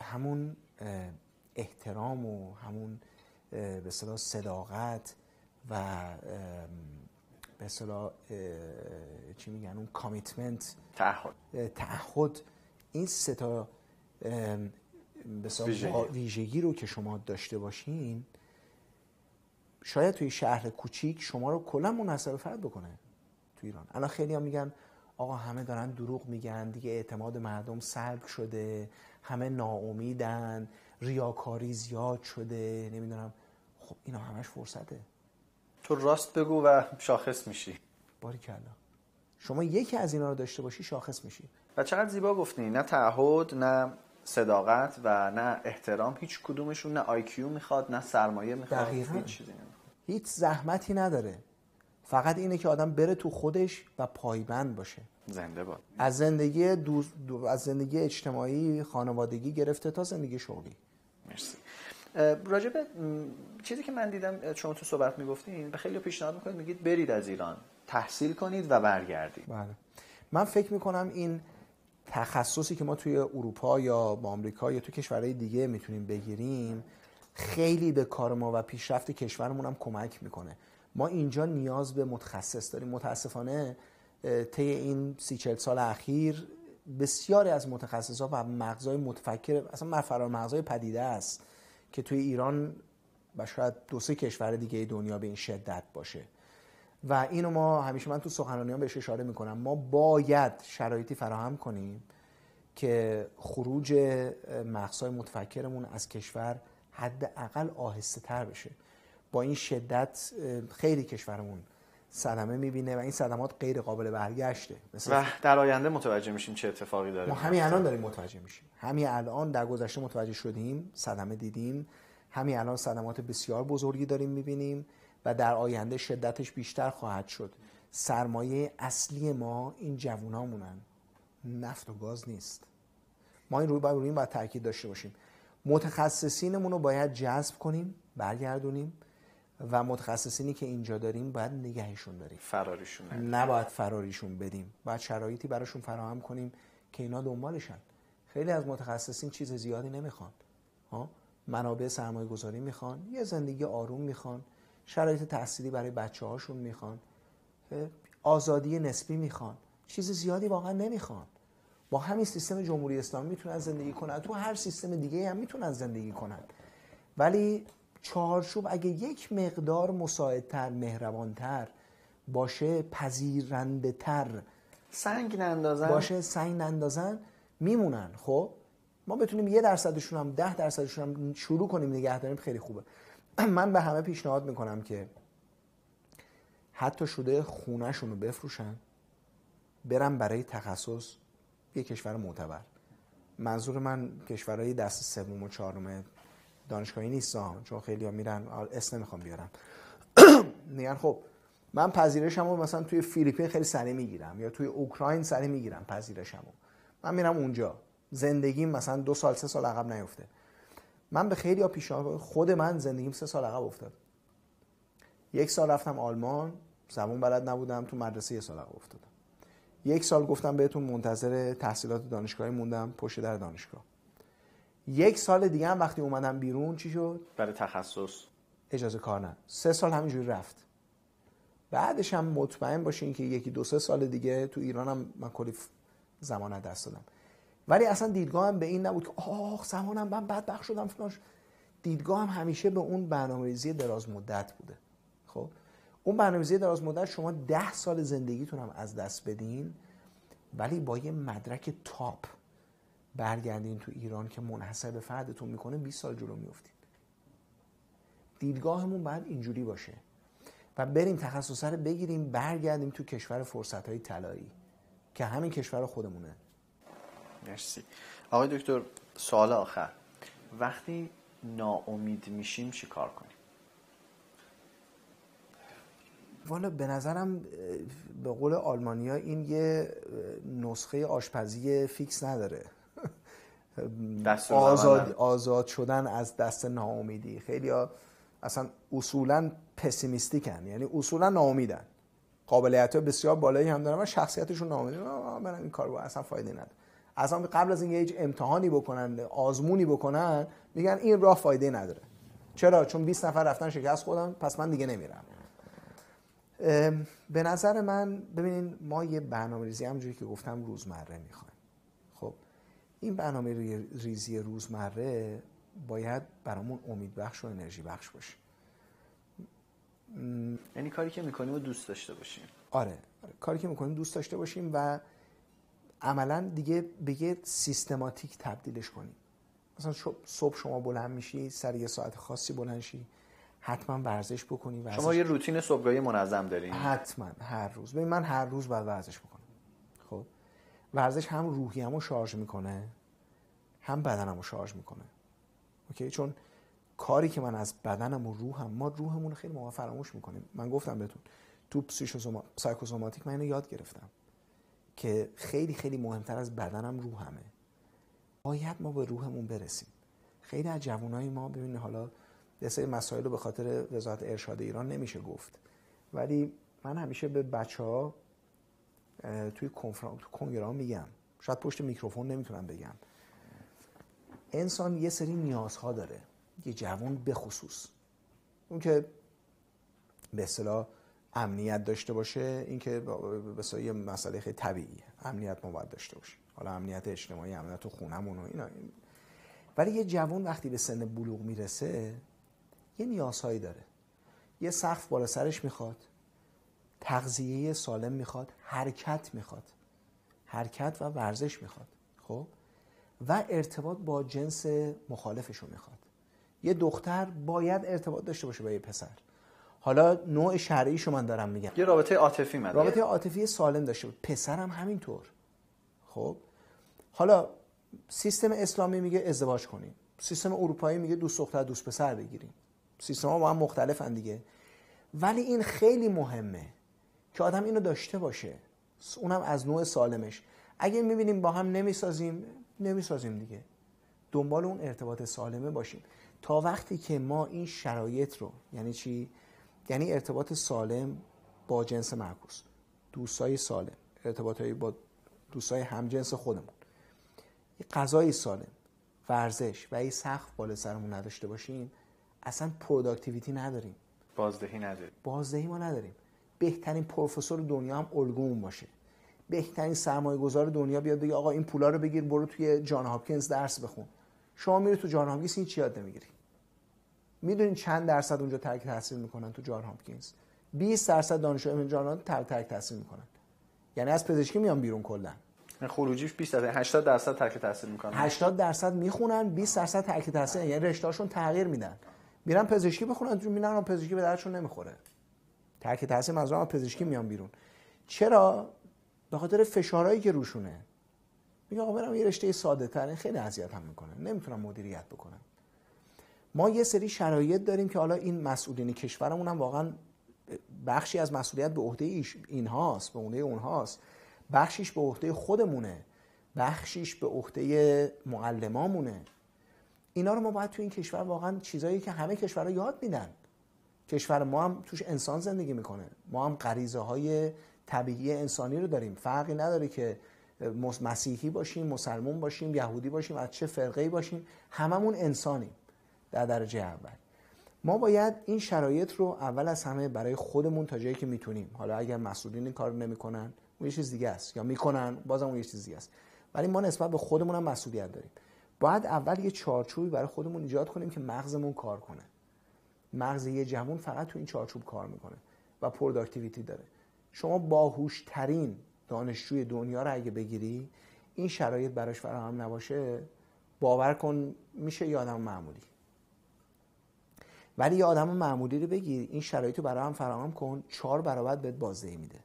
S2: همون احترام و همون به صداقت و به اصطلاح چی میگن اون کامیتمنت
S1: تعهد.
S2: تعهد. این سه تا ویژگی. رو که شما داشته باشین شاید توی شهر کوچیک شما رو کلا منحصر فرد بکنه تو ایران. الان خیلی هم میگن آقا همه دارن دروغ میگن دیگه اعتماد مردم سلب شده همه ناامیدن. ریاکاری زیاد شده نمی‌دونم. خب اینا همش فرصته.
S1: تو راست بگو و شاخص میشی.
S2: باری کلا شما یکی از اینا رو داشته باشی شاخص میشی.
S1: و چقدر زیبا گفتی. نه تعهد نه صداقت و نه احترام. هیچ کدومشون نه آیکیو می‌خواد نه سرمایه می‌خواد هیچ
S2: هیچ زحمتی نداره. فقط اینه که آدم بره تو خودش و پایبند باشه.
S1: زنده باد
S2: از زندگی دوز... از زندگی اجتماعی خانوادگی گرفته تا زندگی شغلی.
S1: مرسی. راجب چیزی که من دیدم چون تو صحبت می‌گفتین خیلی پیشنهاد می‌کنید میگید برید از ایران تحصیل کنید و برگردید.
S2: بله. من فکر می‌کنم این تخصصی که ما توی اروپا یا با آمریکا یا تو کشورهای دیگه می‌تونیم بگیریم خیلی به کار ما و پیشرفت کشورمون هم کمک می‌کنه. ما اینجا نیاز به متخصص داریم. متاسفانه طی این سی چل سال اخیر بسیاری از متخصصا و مغزای متفکر اصلا فرار مغزای پدیده است که توی ایران و شاید دو سه کشور دیگه دنیا به این شدت باشه. و اینو ما همیشه من تو سخنرانیام بهش اشاره می‌کنم. ما باید شرایطی فراهم کنیم که خروج مغزهای متفکرمون از کشور حداقل آهسته تر بشه. با این شدت خیلی کشورمون صدمه می‌بینه و این صدمات غیر قابل برگشته.
S1: و در آینده متوجه میشیم چه اتفاقی داره.
S2: ما همین الان داریم متوجه میشیم. همین الان در گذشته متوجه شدیم صدمه دیدیم. همین الان صدمات بسیار بزرگی داریم می‌بینیم و در آینده شدتش بیشتر خواهد شد. سرمایه اصلی ما این جوونامونن. نفت و گاز نیست. ما این روی باید روی این باید تاکید داشته باشیم. متخصصینمون رو باید جذب کنیم برگردونیم. و متخصصینی که اینجا داریم باید نگهشون داریم.
S1: فراریشون
S2: نباید فراریشون بدیم. باید شرایطی براشون فراهم کنیم که اینا دنبالشن. خیلی از متخصصین چیز زیادی نمی‌خوان. ها؟ منابع سرمایه گذاری می‌خوان یه زندگی آروم می‌خوان شرایط تحصیلی برای بچه هاشون می‌خوان آزادی نسبی می‌خوان. چیز زیادی واقعا نمی‌خوان. با همین سیستم جمهوری اسلامی می‌تونن زندگی کنن. تو هر سیستم دیگه هم می‌تونن زندگی کنن. ولی چارچوب اگه یک مقدار مساعدتر مهربانتر باشه پذیرنده تر
S1: سنگ نندازن.
S2: باشه سنگ نندازن میمونن. خب ما بتونیم یه درصدشون هم ده درصدشون هم شروع کنیم نگه داریم خیلی خوبه. من به همه پیشنهاد می‌کنم که حتی شده خونهشون رو بفروشن برم برای تخصص یه کشور معتبر. منظور من کشورهای دست سوم و چهارم دانشگاهی نیست چون خیلی ها میرن اسم نمی‌خوام بیارم. میگن خب من پذیرشمو مثلا توی فیلیپین خیلی سریع می‌گیرم یا توی اوکراین سریع می‌گیرم پذیرشمو. من میرم اونجا. زندگیم مثلا دو سال سه سال عقب نیفته. من به خیلی ها پیشنهاد خود من زندگیم سه سال عقب افتاد. یک سال رفتم آلمان زبون بلد نبودم تو مدرسه یه سال عقب افتادم. یک سال گفتم بهتون منتظر تحصیلات دانشگاهی موندم پشت در دانشگاه. یک سال دیگه هم وقتی اومدم بیرون چی شد؟
S1: برای تخصص.
S2: اجازه کار نه. سه سال همینجوری رفت. بعدش هم مطمئن باشین که یکی دو سه سال دیگه تو ایران هم من کلی زمان دست دادم. ولی اصلا دیدگاه هم به این نبود که آخ زمانم من بدبخت شدم فلانش دیدگاه هم همیشه به اون برنامه‌ریزی دراز مدت بوده. خب؟ اون برنامه‌ریزی دراز مدت شما ده سال زندگیتون هم از دست بدین ولی با یه مدرک تاپ. برگردین تو ایران که منحصر به فردتون می‌کنه 20 سال جلو میفتید دیدگاهمون باید اینجوری باشه. و بریم تخصص رو بگیریم برگردیم تو کشور فرصت های طلایی که همین کشور خودمونه.
S1: مرسی. آقای دکتر سوال آخر. وقتی ناامید میشیم چی کار کنیم؟
S2: والا به نظرم به قول آلمانیا این یه نسخه آشپزی فیکس نداره. آزاد, آزاد شدن از دست ناامیدی. خیلی ها اصلا اصولا پسیمیستیکن. یعنی اصولا ناامیدن. قابلیت ها بسیار بالایی هم دارن و شخصیتشون ناامیده من این کار با اصلا فایده نداره. اصلا قبل از اینکه هیچ امتحانی بکنن آزمونی بکنن میگن این راه فایده نداره. چرا؟ چون 20 نفر رفتن شکست خودم پس من دیگه نمیرم. به نظر من ببینین ما یه برنامه ریزی همونجوری که گفتم روزمره می‌خوایم. این برنامه ریزی روزمره باید برامون امید بخش و انرژی بخش باشه.
S1: یعنی کاری که می‌کنیم و دوست داشته باشیم.
S2: آره, آره. کاری که می‌کنیم دوست داشته باشیم و عملا دیگه به یه سیستماتیک تبدیلش کنیم. مثلا صبح شما بلند میشی سر یه ساعت خاصی بلند شی حتما ورزش بکنی ورزش
S1: شما یه روتین صبحگاهی منظم دارین.
S2: حتما هر روز. ببین من هر روز باید ورزش بکنم. ورزش هم روحیمو شارژ می‌کنه هم بدنمو شارژ می‌کنه. اوکی؟ چون کاری که من از بدنم و روحم ما روحمون رو خیلی موقع فراموش می‌کنیم. من گفتم بهتون تو سایکوسوماتیک من یاد گرفتم که خیلی خیلی مهمتر از بدنم روحمه. باید ما به روحمون برسیم. خیلی از جوانای ما ببینید حالا یه سری مسائل رو به خاطر وزارت ارشاد ایران نمیشه گفت. ولی من همیشه به بچه ها توی کنفرانس تو کنگره میگم. شاید پشت میکروفون نمی‌تونم بگم. انسان یه سری نیازها داره. یه جوان به خصوص. اون که به اصطلاح امنیت داشته باشه این که به یه مسئله خیلی طبیعیه. امنیت ما باید داشته باشه. حالا امنیت اجتماعی امنیت تو خونمون و اینا. ولی یه جوان وقتی به سن بلوغ می‌رسه یه نیازهایی داره. یه سقف بالا سرش می‌خواد. تغذیه سالم می‌خواد حرکت می‌خواد حرکت و ورزش می‌خواد خب؟ و ارتباط با جنس مخالفش رو می‌خواد. یه دختر باید ارتباط داشته باشه با یه پسر. حالا نوع شرعیشو من دارم میگم.
S1: یه رابطه عاطفی مده.
S2: رابطه عاطفی سالم داشته باشه. پسرم همینطور. خب؟ حالا سیستم اسلامی میگه ازدواج کنیم. سیستم اروپایی میگه دوست دختر دوست پسر بگیریم. سیستم ها با هم مختلفن دیگه. ولی این خیلی مهمه. که آدم اینو داشته باشه. اونم از نوع سالمش. اگه می‌بینیم با هم نمی‌سازیم نمی‌سازیم دیگه. دنبال اون ارتباط سالمه باشیم. تا وقتی که ما این شرایط رو یعنی چی؟ یعنی ارتباط سالم با جنس معکوس. دوستای سالم. ارتباط با دوستای همجنس خودمون. غذای سالم. ورزش. و این سقف بالا سرمون نداشته باشیم اصلا productivity نداریم.
S1: بازدهی نداریم.
S2: بازدهی ما نداریم. بهترین پروفسور دنیا هم الگومون باشه. بهترین سرمایه گذار دنیا بیاد بگه آقا این پولا رو بگیر برو توی جان هاپکینز درس بخون. شما میری تو جان هاپکینز هیچی یاد نمی‌گیری. می‌دونین چند درصد اونجا ترک تحصیل می‌کنن تو جان هاپکینز؟ 20 درصد دانشجو جان ترک ترک تحصیل می‌کنن. یعنی از پزشکی میان بیرون کلا.
S1: خروجیش 20 درصد 80 درصد ترک تحصیل می‌کنن.
S2: 80 درصد می‌خونن 20 درصد ترک تحصیل یعنی رشتهاشون تغییر میدن. میرن پزشکی بخونن میرن پزشکی به درشون نمی‌خوره. ترک تحصیل منظورم پزشکی میان بیرون. چرا؟ به خاطر فشارهایی که روشونه. میگه آقا برم یه رشته ساده تر. خیلی اذیت هم می‌کنه. نمی‌تونم مدیریت بکنم. ما یه سری شرایط داریم که حالا این مسئولین کشورمون هم واقعا بخشی از مسئولیت به عهده اینهاست به عهده اونهاست. بخشیش به عهده خودمونه. بخشیش به عهده معلمامونه. اینا رو ما باید تو این کشور واقعا چیزایی که همه کشورها یاد میدن. کشور ما هم توش انسان زندگی می‌کنه. ما هم غریزه های طبیعی انسانی رو داریم. فرقی نداره که مسیحی باشیم مسلمون باشیم یهودی باشیم از چه فرقه باشیم. هممون انسانیم در درجه اول. ما باید این شرایط رو اول از همه برای خودمون تا جایی که می‌تونیم. حالا اگر مسئولین این کار نمی‌کنن اون یه چیز دیگه است. یا می‌کنن بازم اون یه چیز دیگه است. ولی ما نسبت به خودمون هم مسئولیت داریم. باید اول یه چارچوبی برای خودمون ایجاد کنیم که مغزمون کار کنه. مغز یه جوون فقط تو این چارچوب کار می‌کنه و productivity داره. شما باهوشترین دانشجوی دنیا رو اگه بگیری این شرایط براش فراهم نباشه باور کن میشه یه آدم معمولی. ولی یه آدم معمولی رو بگیر این شرایط رو براش فراهم کن چهار برابر بهت بازدهی میده.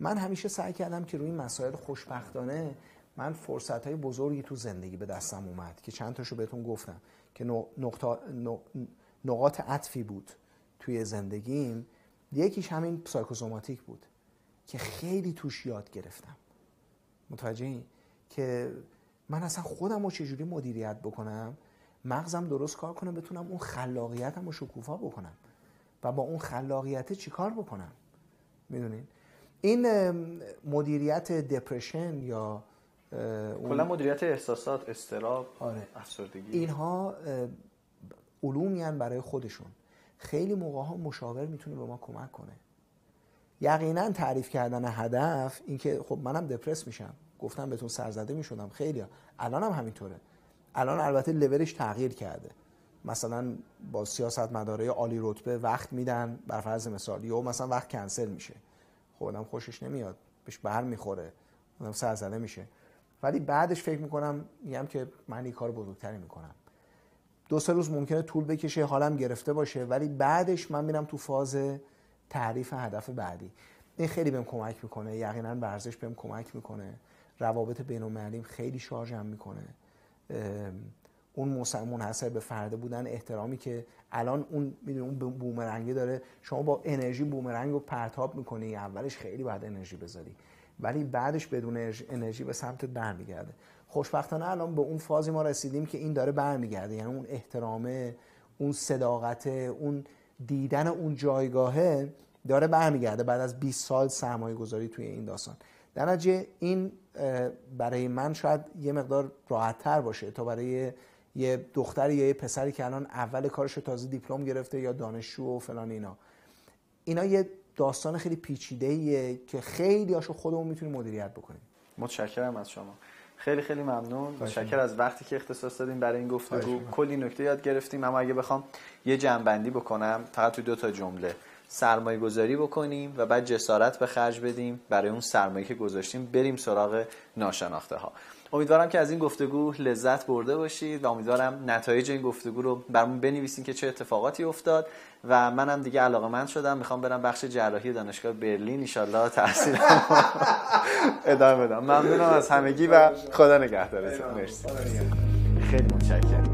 S2: من همیشه سعی کردم که روی این مسائل خوشبختانه من فرصت های بزرگی تو زندگی به دستم اومد که چند تاشو بهتون گفتم. که نقاط عطفی بود توی زندگیم یکیش همین سایکوسوماتیک بود که خیلی توش یاد گرفتم. متوجه که من اصلا خودم رو چجوری مدیریت بکنم؟ مغزم درست کار کنه بتونم اون خلاقیتم رو شکوفا بکنم و با اون خلاقیت چیکار بکنم؟ می‌دونین این مدیریت دپرشن یا
S1: کلا مدیریت احساسات استراب
S2: آره.
S1: افسردگی.
S2: اینها علومی برای خودشون. خیلی موقع ها مشاور می‌تونه به ما کمک کنه. یقینا تعریف کردن هدف اینکه خب منم دپرس میشم. گفتم بهتون سرزده می‌شدم. خیلی الان هم همینطوره. الان البته لولش تغییر کرده. مثلا با سیاست مداره عالی رتبه وقت میدن. بر فرض مثال یا مثلا وقت کنسل میشه. خودم خوشش نمیاد. بهش بر می‌خوره. آدم سرزده میشه. ولی بعدش فکر می‌کنم میگم که من این کار بزرگتری می‌کنم. دو سه روز ممکنه طول بکشه حالم گرفته باشه ولی بعدش من میرم تو فاز تعریف هدف بعدی. این خیلی بهم کمک می‌کنه یقینا ورزش بهم کمک می‌کنه. روابط بین خیلی شارژم می‌کنه. اون منحصر به فرده بودن احترامی که الان اون می‌دونی اون بومرنگی داره. شما با انرژی بومرنگ رو پرتاب می‌کنی اولش خیلی باید انرژی بذاری. ولی بعدش بدون انرژی به سمت برمیگرده. خوشبختانه الان به اون فازی ما رسیدیم که این داره برمیگرده. یعنی اون احترامه اون صداقت اون دیدن اون جایگاهه داره برمیگرده بعد از 20 سال سرمایه گذاری توی این داستان. در نتیجه این برای من شاید یه مقدار راحت تر باشه تا برای یه دختری یا یه پسری که الان اول کارش تازه دیپلم گرفته یا دانشجو و فلان اینا. اینا یه داستان خیلی پیچیده ایه که خیلی هاشو خودمون می‌تونیم مدیریت بکنیم.
S1: متشکرم از شما. خیلی خیلی ممنون. متشکر از وقتی که اختصاص دادیم برای این گفتگو. کلی نکته یاد گرفتیم اما اگه بخوام یه جنبندی بکنم فقط تو دو تا جمله. سرمایه گذاری بکنیم و بعد جسارت به خرج بدیم برای اون سرمایه که گذاشتیم بریم سراغ ناشناخته ها امیدوارم که از این گفتگو لذت برده باشید و امیدوارم نتایج این گفتگو رو برامون بنویسین که چه اتفاقاتی افتاد. و منم دیگه علاقه من شدم. می‌خوام برم بخش جراحی دانشگاه برلین ان تحصیل ادامه بدم. ممنونم از همگی و خدا نگهدارتون. مرسی. خیلی متشکرم.